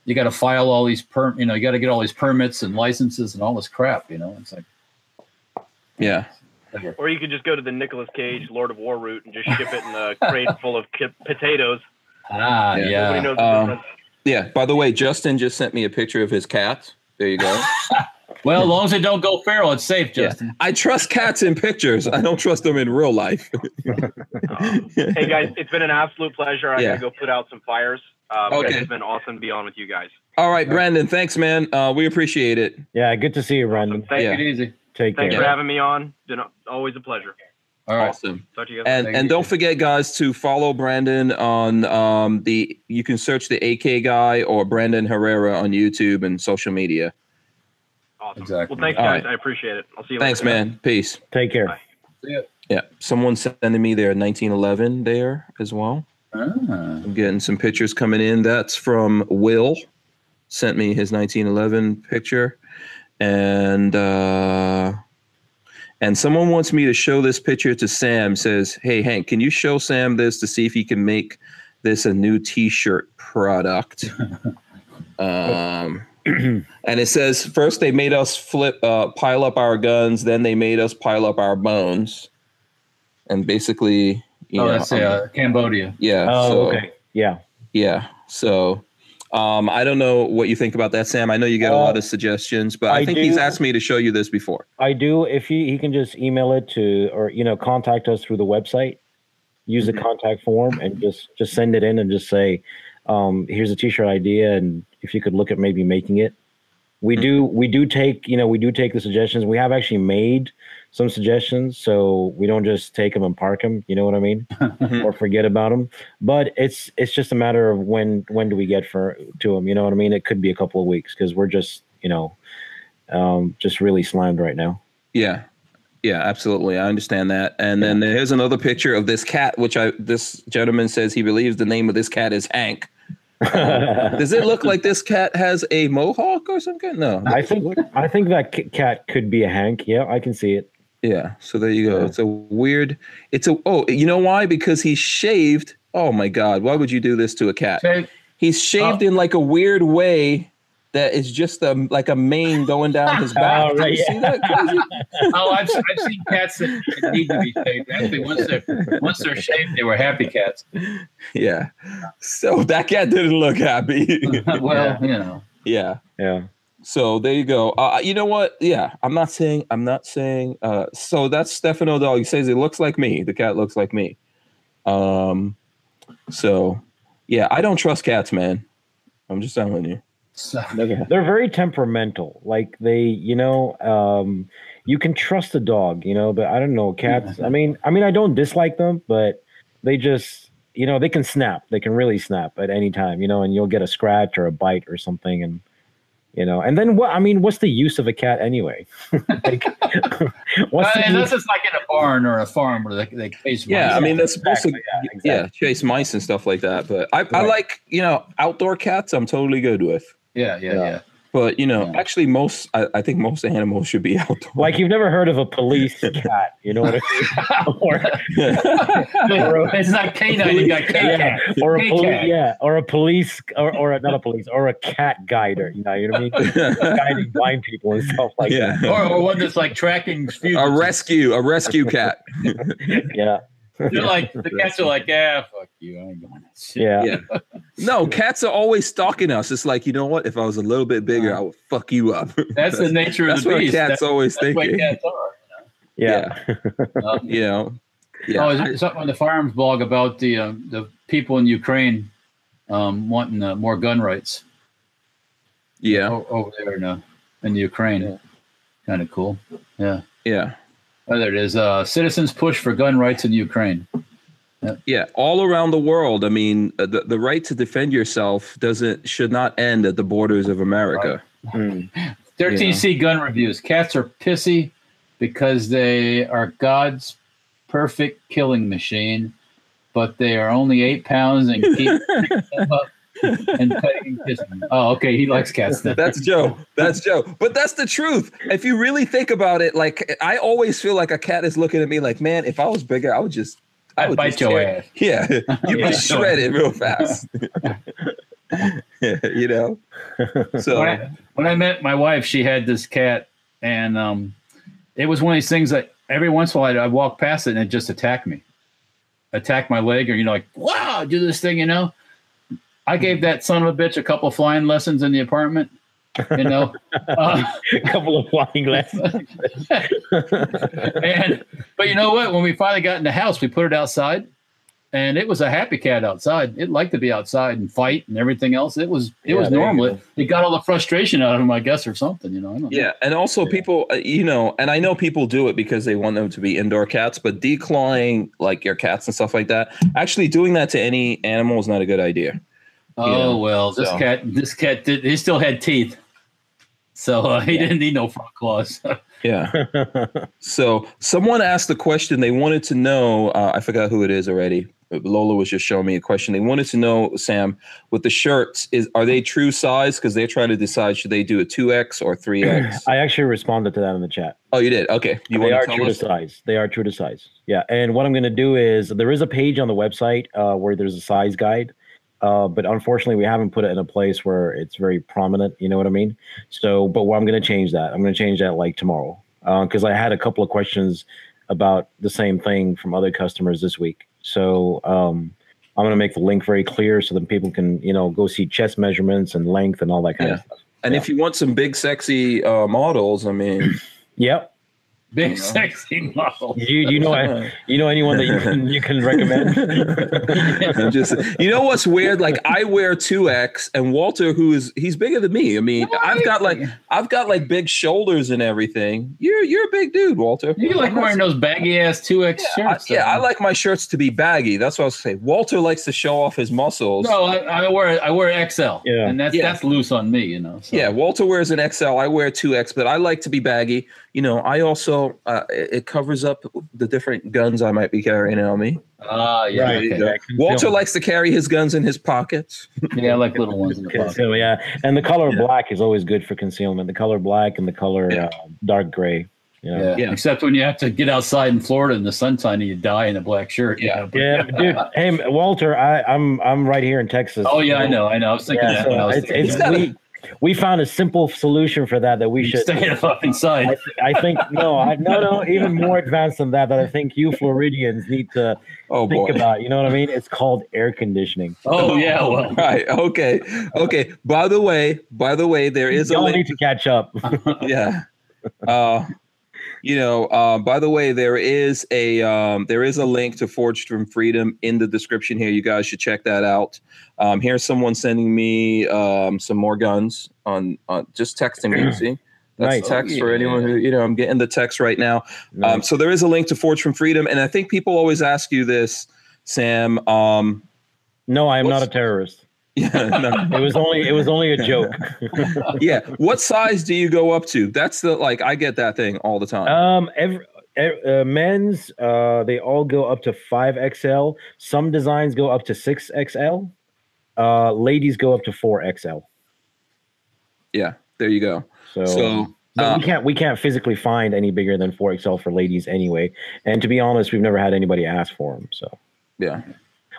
you gotta file all these per you know you gotta get all these permits and licenses and all this crap. You know, it's like Yeah. Or you could just go to the Nicolas Cage Lord of War route and just ship it in a crate full of ki- potatoes. ah Yeah. yeah. Knows Um, difference. Yeah. By the way, Justin just sent me a picture of his cat. There you go. Well, as long as they don't go feral, it's safe, Yeah. Justin. I trust cats in pictures. I don't trust them in real life. Hey guys, it's been an absolute pleasure. I Yeah. gotta go put out some fires. Um, Okay. It's been awesome to be on with you guys. All right, Brandon. Thanks, man. Uh, we appreciate it. Yeah, good to see you, Brandon. Thank Yeah. Take it easy. Take Thanks care. for having me on. Been always a pleasure. All right. Awesome. Talk to you guys. And Thank and you. don't forget, guys, to follow Brandon on um, the. You can search the AK guy or Brandon Herrera on YouTube and social media. awesome. Exactly. Well, thanks All guys. right. I appreciate it. I'll see you Thanks, later. man. Peace. Take care. Bye. See Yeah, someone's sending me their 1911 there as well. Ah. I'm getting some pictures coming in. That's from Will. Sent me his 1911 picture, and uh, and someone wants me to show this picture to Sam. Says, "Hey Hank, can you show Sam this to see if he can make this a new T-shirt product?" um, and it says, first they made us flip, uh, pile up our guns, then they made us pile up our bones, and basically, you oh, know, that's uh, Cambodia. yeah. Oh, so, okay. Yeah. yeah. So um, I don't know what you think about that, Sam. I know you get a Uh, lot of suggestions, but I, I think he's asked me to show you this before. I do. If he, he can just email it to, or, you know, contact us through the website, use the contact form and just, just send it in and just say, um, here's a t-shirt idea. And if you could look at maybe making it, we do we do take you know we do take the suggestions. We have actually made some suggestions, so we don't just take them and park them. You know what I mean? Mhm. or forget about them. But it's it's just a matter of when when do we get for to them. You know what I mean? It could be a couple of weeks because we're just you know um, just really slammed right now. Yeah. Yeah, absolutely. I understand that. And then there's another picture of this cat, which I this gentleman says he believes the name of this cat is Hank. Does it look like this cat has a mohawk or something? No. I think I think that c- cat could be a Hank. Yeah, I can see it. Yeah. So there you go. Yeah. It's a weird. It's a. Oh, you know why? Because he's shaved. Oh my God! Why would you do this to a cat? Okay. He's shaved Oh. in like a weird way that is just a like a mane going down his oh, back. Oh, right, you see that? Oh, I've, I've seen cats that need to be shaved. Actually, once they're once they're shaved, they were happy cats. Yeah. So that cat didn't look happy. well, you know, yeah. Yeah. So there you go. Uh, you know what? Yeah, I'm not saying. I'm not saying. Uh, so that's Stefano dog. He says it looks like me. The cat looks like me. Um. So, yeah, I don't trust cats, man. I'm just telling you. They're very temperamental. Like they, you know, um, you can trust a dog, you know, but I don't know cats. I mean, I mean, I don't dislike them, but they just, you know, they can snap. They can really snap at any time, you know, and you'll get a scratch or a bite or something, and you know, and then what? I mean, what's the use of a cat anyway? like, what's the Uh, and use? this is like in a barn or a farm where they, they chase Yeah, I mice. mean that's supposed Exactly, to yeah, yeah, chase mice and stuff like that. But I, I like you know outdoor cats. I'm totally good with. yeah, yeah, Yeah. yeah. But you know, Yeah. actually, most I, I think most animals should be outdoor. like you've never heard of a police cat, you know what I mean? or, it's not canine. You got K yeah, cat. or a K police, yeah, or a police, or, or a, not a police, or a cat guider. You know, you know what I mean? Guiding blind people and stuff like yeah. Or, or one that's like tracking a rescue, a rescue cat. Yeah, They're like the cats are like, yeah, fuck you. I ain't going that yeah, Yeah. No, cats are always stalking us. It's like you know what? If I was a little bit bigger, I would fuck you up. That's the nature of the what beast. cats That's, always that's what thinking. cats are. yeah. Um, You know. Yeah. Oh, is something on the firearms blog about the um, the people in Ukraine um, wanting uh, more gun rights yeah. over there in, uh, in the Ukraine. Yeah. Kind of cool. Yeah. Yeah. Oh, there it is. Uh, citizens push for gun rights in Ukraine. Yeah, all around the world. I mean, uh, the, the right to defend yourself doesn't should not end at the borders of America. Mm. 13C gun reviews. Cats are pissy because they are God's perfect killing machine, but they are only eight pounds and keep up and petting and. Oh, okay. He likes cats then. That's Joe. That's Joe. But that's the truth. If you really think about it, like I always feel like a cat is looking at me like, man, if I was bigger, I would just I I'd would bite your ass. Yeah, you'd Yeah. be shredded real fast. you know. So when I, when I met my wife, she had this cat, and um, it was one of these things that every once in a while I'd, I'd walk past it and it just attack me, attack my leg, or you know, like wow, do this thing, you know. I gave that son of a bitch a couple flying lessons in the apartment, you know. Uh, A couple of flying lessons. and but you know what? When we finally got in the house, we put it outside, and it was a happy cat outside. It liked to be outside and fight and everything else. It was it Yeah, was normal. It, it got all the frustration out of him, I guess, or something. You know. I don't know. Yeah, and also people, uh, you know, and I know people do it because they want them to be indoor cats, but declawing like your cats and stuff like that, actually doing that to any animal is not a good idea. Oh Yeah, well, this so. cat, this cat did. He still had teeth, so uh, he didn't need no front claws. Yeah. So someone asked a question. They wanted to know. Uh, I forgot who it is already. Lola was just showing me a question. They wanted to know, Sam, with the shirts, is are they true size? Because they're trying to decide should they do a two X or three X. I actually responded to that in the chat. oh, you did. Okay. You they are to tell true to us? size. They are true to size. Yeah. And what I'm going to do is there is a page on the website uh, where there's a size guide, uh, but unfortunately we haven't put it in a place where it's very prominent. You know what I mean? So, but I'm going to change that. I'm going to change that like tomorrow because I had a couple of questions about the same thing from other customers this week. So um, I'm going to make the link very clear so that people can you know go see chest measurements and length and all that kind of stuff. And if you want some big, sexy uh, models, I mean, Yep. Big You know? sexy model. You you know you know anyone that you can you can recommend? I'm just, you know what's weird? Like I wear two X, and Walter, who is he's bigger than me. I mean, I've got like I've got like big shoulders and everything. You're you're a big dude, Walter. You like wearing those baggy ass two X Yeah, I, shirts. yeah, I like my shirts to be baggy. That's what I was saying. Walter likes to show off his muscles. No, I, I wear I wear XL. Yeah. and that's Yeah. that's loose on me. You know. so. Yeah, Walter wears an XL. I wear two X, but I like to be baggy. You know, I also uh, it it covers up the different guns I might be carrying on me. Ah, yeah. Right, okay. yeah, Walter likes to carry his guns in his pockets. Yeah, I like little ones in the pocket. Conceal- yeah, and the color Yeah. black is always good for concealment. The color black and the color Yeah. uh, dark gray. You know? Yeah. Yeah. Except when you have to get outside in Florida in the sunshine and you die in a black shirt. Yeah. know, but- Yeah, dude. Hey, Walter, I, I'm I'm right here in Texas. Oh yeah, I know, I know. I was thinking Yeah, that when I so was it's, it's, He's we, we found a simple solution for that that we should. stay up inside. I, th- I think no, I, no, no, even more advanced than that. That I think you Floridians need to Oh think boy. about. You know what I mean? It's called air conditioning. Oh yeah, well, Right. Okay. Okay. By the way, by the way, there is a Y'all link. need to catch up. yeah. Uh, you know, uh, by the way, there is a um, there is a link to Forged from Freedom in the description here. You guys should check that out. Um, here's someone sending me um, some more guns on, on just texting me. You see, that's Nice. text Oh, for anyone who you know. I'm getting the text right now. Um, so there is a link to Forged from Freedom, and I think people always ask you this, Sam. Um, no, I am not a terrorist. yeah, no. It was only it was only a joke. yeah. What size do you go up to? That's the like I get that thing all the time. Um, every, ev- uh, men's uh, they all go up to five XL. Some designs go up to six XL. Uh, ladies go up to four XL. yeah. There you go. So, So, uh, we can't we can't physically find any bigger than four XL for ladies anyway. And to be honest, we've never had anybody ask for them. So Yeah.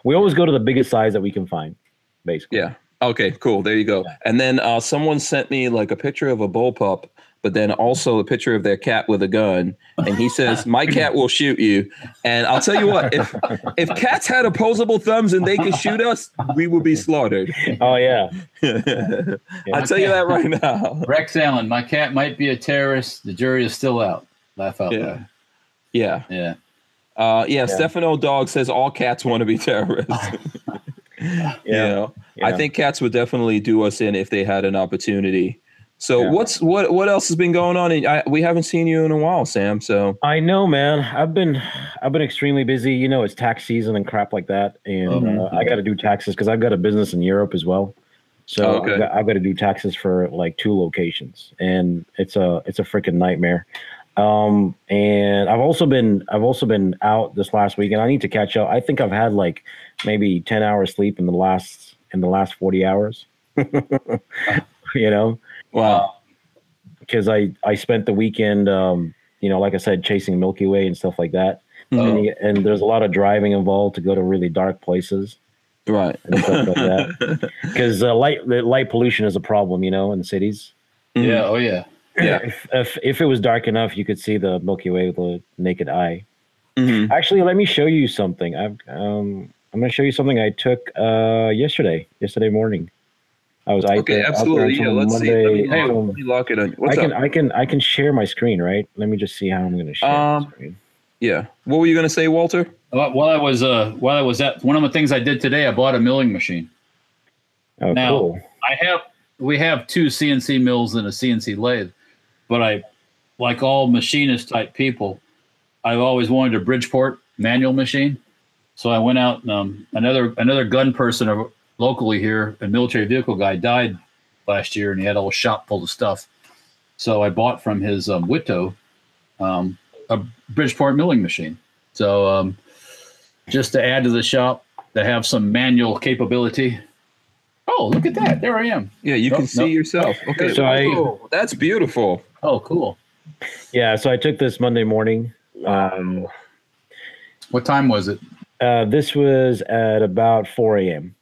we always go to the biggest size that we can find, basically. Yeah. Okay, cool. There you go. And then uh, someone sent me like a picture of a bullpup, but then also a picture of their cat with a gun. And he says, My cat will shoot you. And I'll tell you what, if if cats had opposable thumbs and they could shoot us, we would be slaughtered. Oh yeah. I'll tell you that right now. Rex Allen, my cat might be a terrorist. The jury is still out. Laugh out Yeah. loud. Yeah. Yeah. Uh, yeah, Yeah. Stefano Dog says all cats want to be terrorists. Yeah. You know, I think cats would definitely do us in if they had an opportunity. So Yeah. what's what what else has been going on? I, we haven't seen you in a while, Sam. So I know, man. I've been I've been extremely busy. You know, it's tax season and crap like that, and Mhm. uh, I got to do taxes because I've got a business in Europe as well. So Oh, okay. I've, got, I've got to do taxes for like two locations, and it's a it's a freaking nightmare. Um, and I've also been I've also been out this last week, and I need to catch up. I think I've had like maybe ten hours sleep in the last in the last forty hours. you know, wow. because I I spent the weekend, um, you know, like I said, chasing Milky Way and stuff like that. Mhm. And, you- and there's a lot of driving involved to go to really dark places Right. and stuff like. Because uh, light the light pollution is a problem, you know, in the cities. Yeah. Oh yeah. Yeah. If, if if it was dark enough, you could see the Milky Way with the naked eye. Mhm. Actually, let me show you something. I've um, I'm going to show you something I took uh, yesterday, yesterday morning. I was Okay, there- out there absolutely. Yeah, until let's see. Let me, Monday- lock, until- let me lock it on. I What's can up? I can I can share my screen, right? Let me just see how I'm going to share. Um, my screen. Yeah. What were you gonna say, Walter? While while I was uh while I was at one of the things I did today, I bought a milling machine. Oh, now- cool. I have we have two CNC mills and a CNC lathe, but I like all machinist type people, I've always wanted a Bridgeport manual machine. So I went out and um, another another gun person locally here, a military vehicle guy, died last year, and he had a whole shop full of stuff. So I bought from his um, Witto um, a Bridgeport milling machine. So um, just to add to the shop, to have some manual capability. Oh, look at that! There I am. Yeah, you can Nope, see nope. yourself. Okay. So I- Oh, that's beautiful. Oh, cool. Yeah, so I took this Monday morning. Um, What time was it? Uh, this was at about 4 a.m.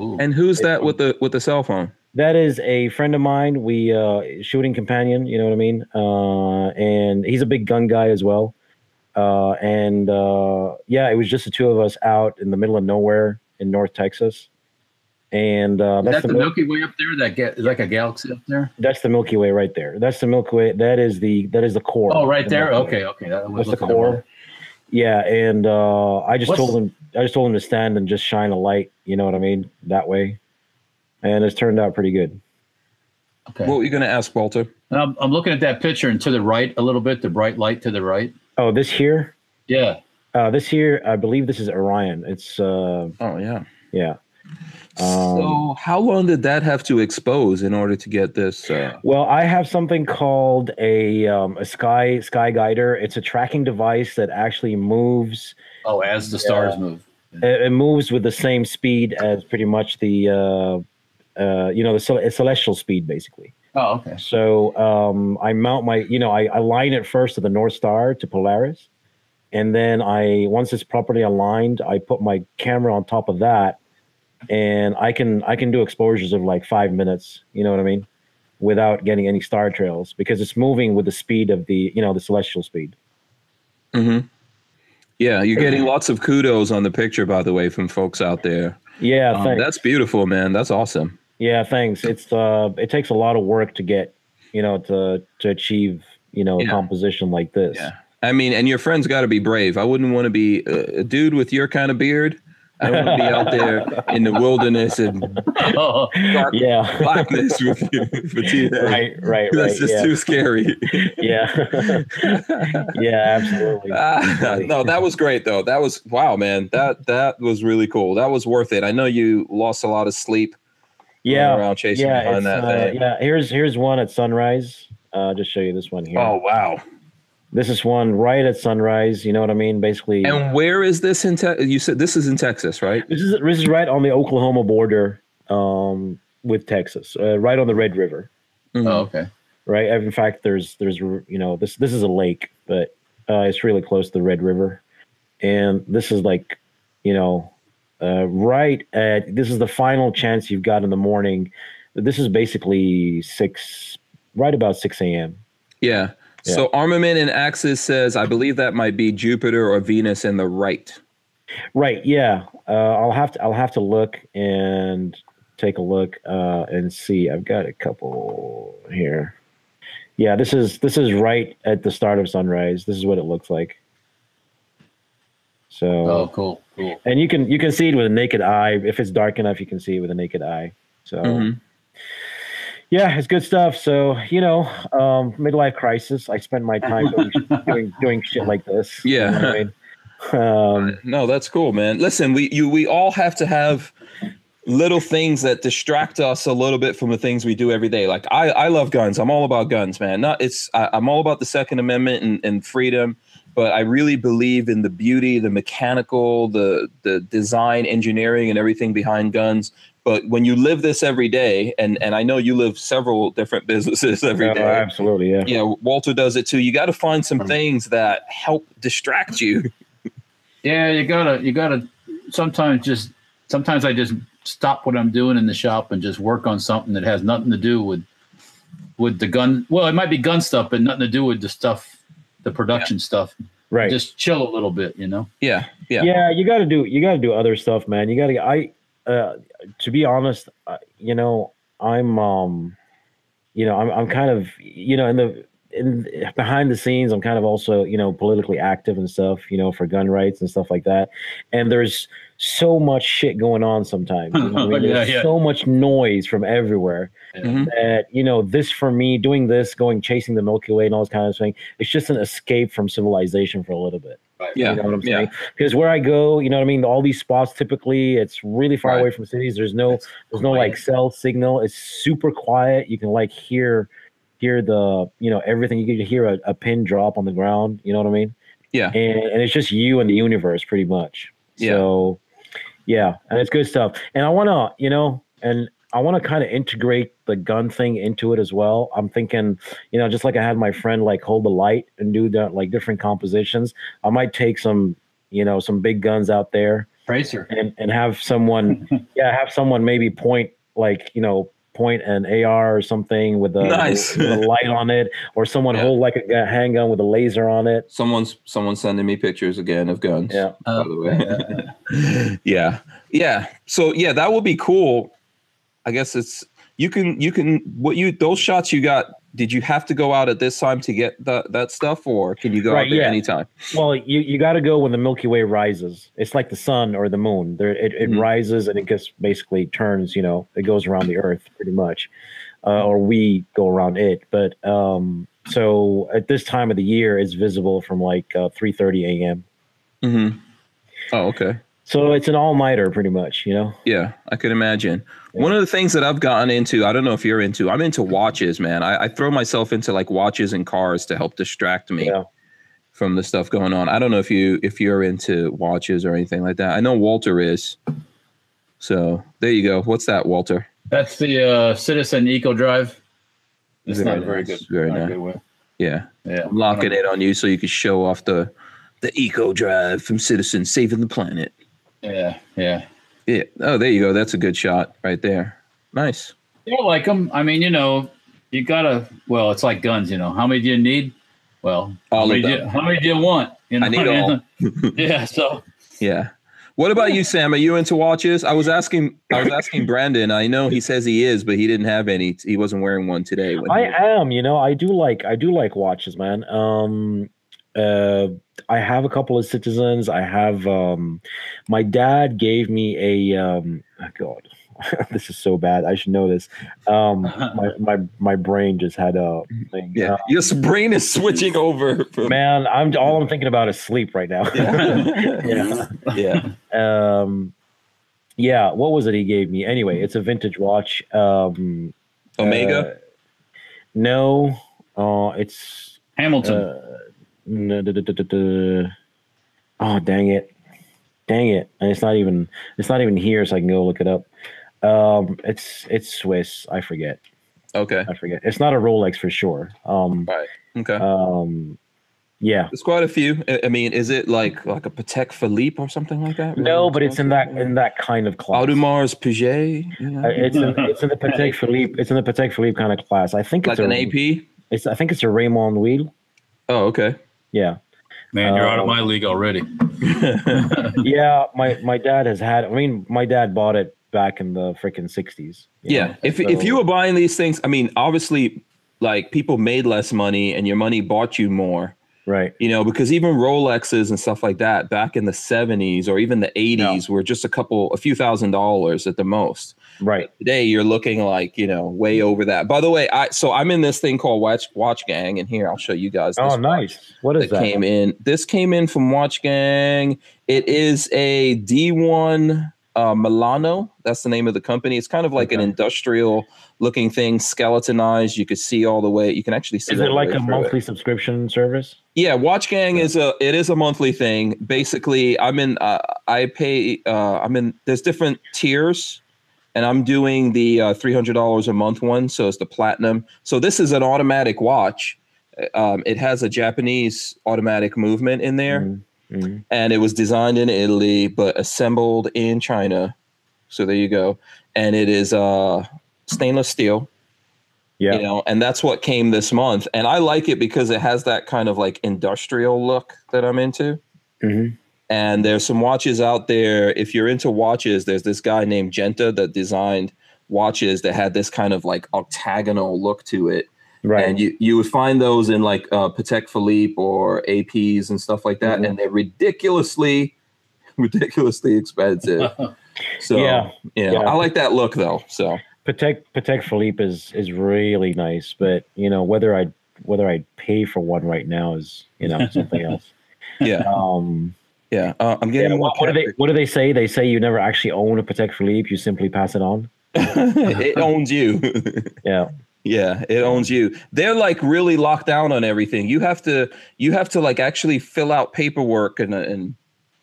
Ooh. And who's that with the with the cell phone? That is a friend of mine. We uh, shooting companion. You know what I mean? Uh, and he's a big gun guy as well. Uh, and uh, yeah, it was just the two of us out in the middle of nowhere in North Texas. and uh, Is that's that the, the Milky Way up there? That ga- is like a galaxy up there? that's the Milky Way right there. That's the Milky Way. That is the that is the core. Oh, right the there. Milky Way. Okay, okay. That was That's the looking at core. One. Yeah, and uh, I just What's- told him I just told him to stand and just shine a light. You know what I mean? That way, and it's turned out pretty good. Okay. What were you going to ask, Walter? And I'm, I'm looking at that picture and to the right a little bit, the bright light to the right. Oh, this here, Yeah. uh, this here, I believe this is Orion. It's uh, Oh yeah. yeah. Um, so how long did that have to expose in order to get this? Uh, Well, I have something called a um, a sky SkyGuider. It's a tracking device that actually moves. Oh, as the Yeah. stars move. It, it moves with the same speed as pretty much the uh, uh, you know the cel- celestial speed, basically. Oh, okay. So um, I mount my, you know, I align it first to the North Star to Polaris, and then I once it's properly aligned, I put my camera on top of that, and I can I can do exposures of like five minutes. You know what I mean? Without getting any star trails because it's moving with the speed of the you know the celestial speed. mhm. Yeah, you're getting lots of kudos on the picture, by the way, from folks out there. Yeah, Um, thanks. that's beautiful, man. That's awesome. yeah, thanks. It's uh, it takes a lot of work to get, you know, to to achieve you know a composition like this. Yeah. I mean, and your friend's got to be brave. I wouldn't want to be a, a dude with your kind of beard. I don't want to be out there in the wilderness and Oh, dark Yeah. blackness with you for TNA. right, right, right. That's just yeah. too scary. yeah. yeah, absolutely. Ah, no, that was great though. That was wow, man. That that was really cool. That was worth it. I know you lost a lot of sleep yeah. around chasing Yeah, behind that uh, thing. yeah. Here's here's one at sunrise. Uh, just show you this one here. Oh wow. This is one right at sunrise. You know what I mean? Basically, And where is this in Texas? You said this is in Texas, right? this is this is right on the Oklahoma border um, with Texas, uh, right on the Red River. Mhm. oh, okay. Right. In fact, there's there's you know this this is a lake, but uh, it's really close to the Red River, and this is like, you know, uh, right at this is the final chance you've got in the morning. This is basically six, right about six a.m. Yeah. So Armament and Axis says, I believe that might be Jupiter or Venus in the right. Right. Yeah. Uh, I'll have to. I'll have to look and take a look uh, and see. I've got a couple here. Yeah. This is this is right at the start of sunrise. This is what it looks like. So, Oh, cool, cool. and you can you can see it with a naked eye. If it's dark enough, you can see it with a naked eye. So, Mhm. Yeah, it's good stuff. So, you know, um, midlife crisis. I spend my time doing doing, doing shit like this. You Yeah. know I mean? Um, No, that's cool, man. Listen, we you we all have to have little things that distract us a little bit from the things we do every day. Like I, I love guns. I'm all about guns, man. Not it's I, I'm all about the Second Amendment and, and freedom, but I really believe in the beauty, the mechanical, the the design, engineering, and everything behind guns. But when you live this every day, and and I know you live several different businesses every oh, day. absolutely. Yeah. you know, Walter does it too. You got to find some things that help distract you. Yeah, you gotta, you gotta. Sometimes just, sometimes I just stop what I'm doing in the shop and just work on something that has nothing to do with, with the gun. Well, it might be gun stuff, but nothing to do with the stuff, the production stuff. Right. Just chill a little bit, you know. Yeah, yeah, yeah you got to do you got to do other stuff man you got to i uh to be honest uh, you know i'm um you know i'm, I'm kind of you know in the in behind the scenes i'm kind of also you know politically active and stuff you know for gun rights and stuff like that and there's so much shit going on sometimes you know I mean? Yeah, there's yeah. so much noise from everywhere Mhm. that you know this for me doing this going chasing the milky way and all this kind of thing it's just an escape from civilization for a little bit yeah, you know what I'm yeah. saying? Because where I go, you know what I mean. All these spots typically, it's really far Right. away from cities. There's no, It's there's no like cell signal. It's super quiet. You can like hear, hear the, you know, everything. You can hear a, a pin drop on the ground. You know what I mean? Yeah. And, and it's just you and the universe, pretty much. Yeah. So, yeah, and it's good stuff. And I want to, you know, and I want to kind of integrate the gun thing into it as well. I'm thinking, you know, just like I had my friend like hold the light and do that like different compositions. I might take some, you know, some big guns out there Tracer. and and have someone, yeah, have someone maybe point like you know point an AR or something with a, Nice. with a light on it, or someone Yeah. hold like a gu- handgun with a laser on it. Someone's someone's sending me pictures again of guns. Yeah. By the way. yeah. Yeah. So yeah, that would be cool. I guess it's you can you can what you those shots you got. Did you have to go out at this time to get that that stuff, or can you go Right, out there yeah. anytime? Well, you, you got to go when the Milky Way rises. It's like the sun or the moon. There, it, it Mhm. rises and it just basically turns. You know, it goes around the Earth pretty much, uh, or we go around it. But um, so at this time of the year, it's visible from like uh, three thirty a.m. Mm-hmm. Oh, okay. So it's an all nighter, pretty much. You know. Yeah, I could imagine. Yeah. One of the things that I've gotten into, I don't know if you're into, I'm into watches, man. I, I throw myself into like watches and cars to help distract me Yeah. from the stuff going on. I don't know if you if you're into watches or anything like that. I know Walter is. So there you go. What's that, Walter? That's the uh, Citizen Eco Drive. It's Very not a very good. very not nice. good. Yeah. Yeah, I'm locking it on you so you can show off the the eco drive from Citizen saving the planet. Yeah, yeah. Yeah. Oh, there you go. That's a good shot right there. Nice. Yeah, I like them. I mean, you know, you gotta. Well, it's like guns. You know, how many do you need? Well, All how of many, do them. you, how many do you want? You know, I need all. yeah. So Yeah. What about you, Sam? Are you into watches? I was asking. I was asking Brandon. I know he says he is, but he didn't have any. He wasn't wearing one today. I he- am, you know, I do like I do like watches, man. Um uh I have a couple of citizens. I have um my dad gave me a um oh god. this is so bad. I should know this. Um my my my brain just had a thing. yeah. Uh, Your brain is switching over. From, man, I'm all I'm thinking about is sleep right now. yeah. yeah. um yeah, what was it he gave me? Anyway, it's a vintage watch. Um Omega. uh, no, uh it's Hamilton. Uh, oh dang it, dang it! And it's not even it's not even here, so I can go look it up. Um, it's it's Swiss. I forget. okay. I forget. It's not a Rolex for sure. Um, Right. Okay. um, yeah. There's quite a few. I mean, is it like like a Patek Philippe or something like that? No, but it's in that in that kind of class. Audemars Piguet. you know? Uh, It's in, it's in the Patek Philippe. It's in the Patek Philippe kind of class. I think like it's an a, AP. It's I think it's a Raymond Weil. Oh, okay. Yeah. Man, you're out of um, my league already. yeah, my my dad has had. I mean, my dad bought it back in the freaking sixties. Yeah. If if you were buying these things, I mean, obviously, like people made less money and your money bought you more. Right, You know, because even Rolexes and stuff like that back in the 70s or even the 80s were just a couple, a few thousand dollars at the most. right, Today you're looking like, you know, way over that. By the way, I so I'm in this thing called Watch Watch Gang, and here I'll show you guys this oh, nice. What is that, that? came in. This came in from Watch Gang. It is a D1 uh, Milano. That's the name of the company. It's kind of like an industrial looking thing, skeletonized. You could see all the way. You can actually see. Is it like a through it. monthly subscription service? Yeah, Watch Gang is a it is a monthly thing. Basically, I'm in uh, I pay uh I'm in there's different tiers and I'm doing the uh, $300 a month one, so it's the platinum. So this is an automatic watch. Um, it has a Japanese automatic movement in there Mhm, mhm. and it was designed in Italy but assembled in China. So there you go. And it is uh stainless steel Yeah, you know and that's what came this month and i like it because it has that kind of like industrial look that i'm into Mhm. and there's some watches out there if you're into watches there's this guy named genta that designed watches that had this kind of like octagonal look to it right. and you you would find those in like uh, Patek Philippe or APs and stuff like that Mhm. and they're ridiculously ridiculously expensive so Yeah, you know, yeah. i like that look though so Patek Patek Philippe is is really nice, but you know whether I whether I pay for one right now is you know something else. yeah Um, yeah uh, i'm yeah, getting what, what do they what do they say? They say you never actually own a Patek Philippe; you simply pass it on. it owns you. Yeah, yeah, it owns you. They're like really locked down on everything. You have to you have to like actually fill out paperwork and and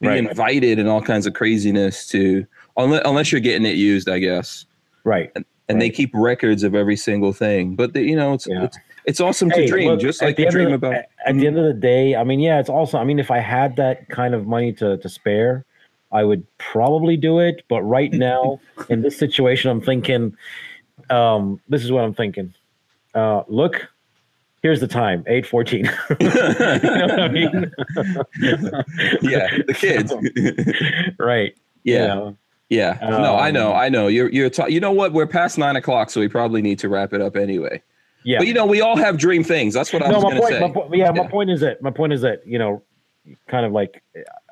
be Right. invited and all kinds of craziness to unless, unless you're getting it used, I guess. right. And they Right. keep records of every single thing. But the, you know, it's, Yeah. it's it's awesome Hey, to dream, look, just like you dream the- about. At, at the mm-hmm. end of the day, I mean, yeah, it's also. I mean, if I had that kind of money to to spare, I would probably do it. But right now, in this situation, I'm thinking. Um, this is what I'm thinking. Uh, look, here's the time, eight fourteen. you know what I mean? yeah, the kids. right. you yeah. know. Yeah. no, I know. Um, I know. You're you're ta- you know what? We're past nine o'clock, so we probably need to wrap it up anyway. Yeah. But you know, we all have dream things. That's what I no, was gonna point, say. my po- yeah, my point is that my point is that you know, kind of like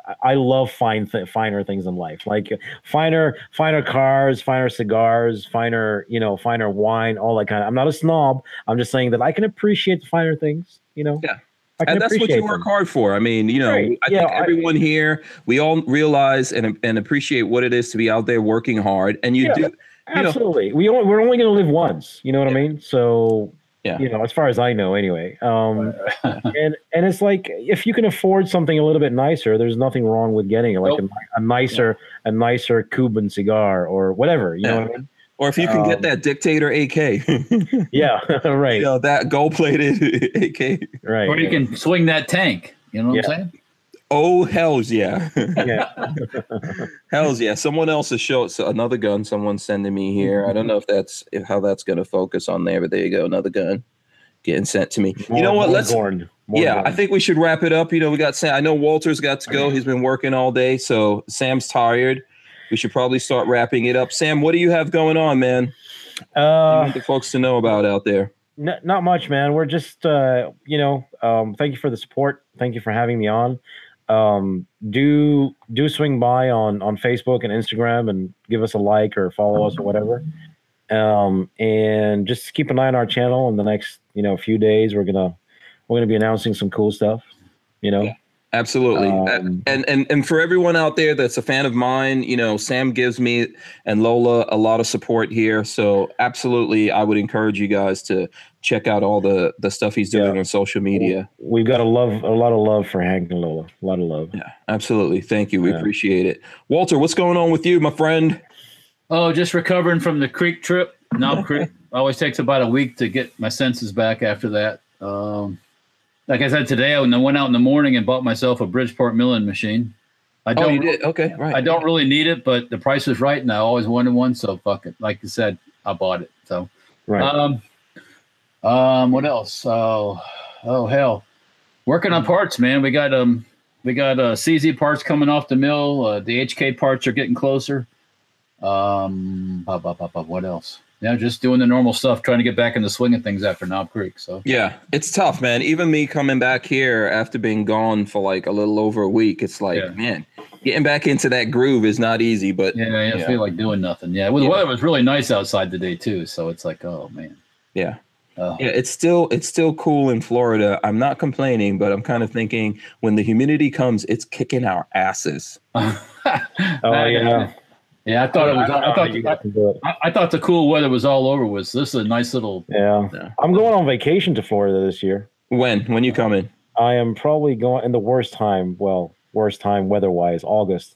I- I love fine th- finer things in life, like finer finer cars, finer cigars, finer you know, finer wine, all that kind of. I'm not a snob. I'm just saying that I can appreciate the finer things. You know. Yeah. I and that's what you work them. hard for. I mean, you know, Right. I Yeah, think I- everyone here, we all realize and and appreciate what it is to be out there working hard. And you Yeah. do, you know- Absolutely. we only, we're only going to live once. You know what I mean? So, Yeah. you know, as far as I know, anyway. Um, and and it's like if you can afford something a little bit nicer, there's nothing wrong with getting it, like Nope. a, a nicer a nicer Cuban cigar or whatever. You know what I mean? or if you can get Um, that dictator AK, Yeah. right. you know, that gold plated AK. Right. Or you can swing that tank. You know what Yeah. I'm saying? Oh hell's yeah. Yeah. Hell's yeah! Someone else has showed so another gun. Someone's sending me here. I don't know if that's if, how that's going to focus on there, but there you go, another gun getting sent to me. you know More- what? more Let's. More yeah. Gorn. I think we should wrap it up. You know, we got Sam. I know Walter's got to go. He's been working all day, so Sam's tired. We should probably start wrapping it up. Sam, what do you have going on, man? You Uh, want the folks to know about out there. N- not much, man. We're just, uh, you know, um, thank you for the support. Thank you for having me on. Um, do do swing by on on Facebook and Instagram and give us a like or follow us or whatever. Um, and just keep an eye on our channel. In the next, you know, few days, we're gonna we're gonna be announcing some cool stuff. You know, Yeah. Absolutely. Um, and and and for everyone out there that's a fan of mine, you know, Sam gives me and Lola a lot of support here. So absolutely, I would encourage you guys to check out all the the stuff he's doing Yeah. on social media. we've got a love a lot of love for Hank and Lola. A lot of love. Yeah, absolutely. Thank you. We Yeah. appreciate it. Walter, what's going on with you, my friend? Oh, just recovering from the creek trip. Knob Creek. Always takes about a week to get my senses back after that. Um, like I said today, I went out in the morning and bought myself a Bridgeport milling machine. I Oh, don't. you did. Okay, right. I don't really need it, but the price was right, and I always wanted one. So fuck it. Like you said, I bought it. So Right. um, um, what else? Oh, oh hell, working on parts, man. We got um, we got uh, CZ parts coming off the mill. Uh, the HK parts are getting closer. Um, blah, blah, blah, what else? Yeah, just doing the normal stuff, trying to get back in the swing of things after Knob Creek. So yeah, it's tough, man. Even me coming back here after being gone for like a little over a week, it's like, Yeah. man, getting back into that groove is not easy. But yeah, I Yeah. feel like doing nothing. Yeah, well, the Yeah. weather was really nice outside today too. So it's like, oh man. yeah. Oh. Yeah, it's still it's still cool in Florida. I'm not complaining, but I'm kind of thinking when the humidity comes, it's kicking our asses. oh yeah. Yeah, I thought it was. don't I thought you guys can do it. I, I thought the cool weather was all over. Was this is a nice little? Yeah. Yeah. I'm going on vacation to Florida this year. When when you coming? I am probably going in the worst time. Well, worst time weather wise, August.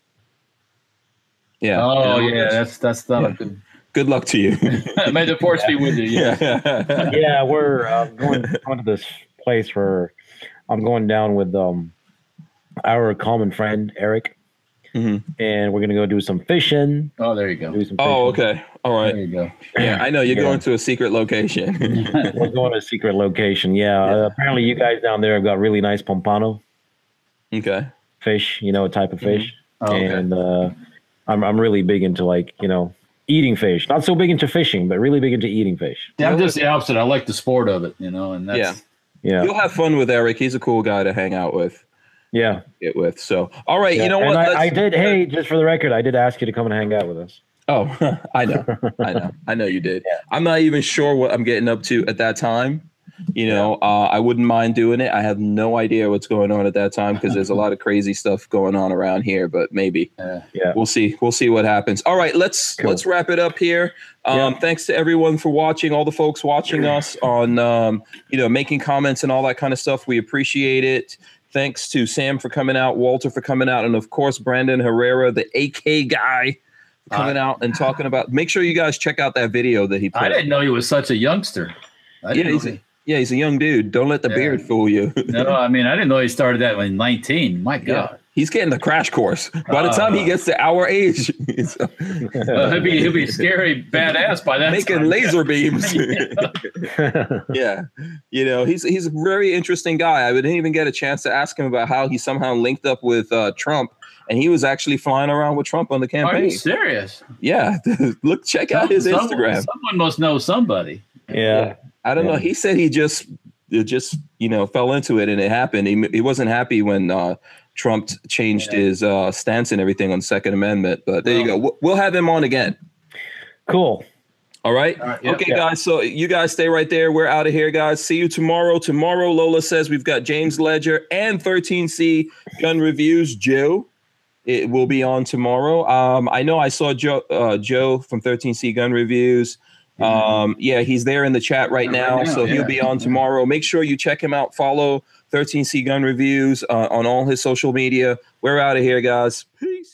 Yeah. Oh Yeah. yeah, that's that's not Yeah. a good. Good luck to you. May the force be with you. Yeah. yeah. yeah, we're uh, going going to this place where I'm going down with um our common friend Eric, Mhm. and we're gonna go do some fishing. Oh, there you go. Do some Oh, fishing. okay. All right. There you go. Yeah, I know you're Yeah. going to a secret location. We're going to a secret location. Yeah, Yeah. Uh, apparently you guys down there have got really nice pompano okay. fish. You know, a type of fish, Oh, okay. and uh, I'm I'm really big into like you know eating fish. Not so big into fishing, but really big into eating fish. Yeah, I'm just the opposite. I like the sport of it, you know, and that's Yeah. Yeah, You'll have fun with Eric. He's a cool guy to hang out with. Yeah. Get with. So, all right. yeah. You know And what? I, I did. Hey, just for the record, I did ask you to come and hang out with us. Oh, I know. I know. I know you did. I'm not even sure what I'm getting up to at that time. You know, uh, I wouldn't mind doing it. I have no idea what's going on at that time because there's a lot of crazy stuff going on around here. But maybe uh, Yeah. we'll see. We'll see what happens. All right, let's Cool. let's wrap it up here. Um, Yeah. Thanks to everyone for watching. All the folks watching us on, um, you know, making comments and all that kind of stuff. We appreciate it. Thanks to Sam for coming out, Walter for coming out, and of course Brandon Herrera, the AK guy, coming out and talking about. Make sure you guys check out that video that he put. I didn't know he was such a youngster. I Yeah, he's know a, yeah, he's a young dude. Don't let the Yeah. beard fool you. no, I mean, I didn't know he started that when 19. My God. He's getting the crash course. By the time he Uh. gets to our age, he's Uh, he'll be he'll be scary badass by that making time. laser beams. yeah, you know, he's he's a very interesting guy. I didn't even get a chance to ask him about how he somehow linked up with uh, Trump, and he was actually flying around with Trump on the campaign. Are you campaign. serious? Yeah, look, check out his Someone- Instagram. Someone must know somebody. yeah. I don't know. He said he just it just you know fell into it and it happened. He, he wasn't happy when uh, Trump changed his uh, stance and everything on Second Amendment. But there you go. We'll- We'll have him on again. Cool. All right. All right, yep. Okay, guys. So you guys stay right there. We're out of here, guys. See you tomorrow. Tomorrow, Lola says we've got James Yeager and 13C gun reviews. Joe, it will be on tomorrow. Um, I know I saw Joe uh, Joe from 13C gun reviews. Um, yeah, he's there in the chat right Yeah, now, right now, so he'll be on tomorrow. Make sure you check him out. Follow 13C gun reviews uh, on all his social media. We're out of here, guys. Peace.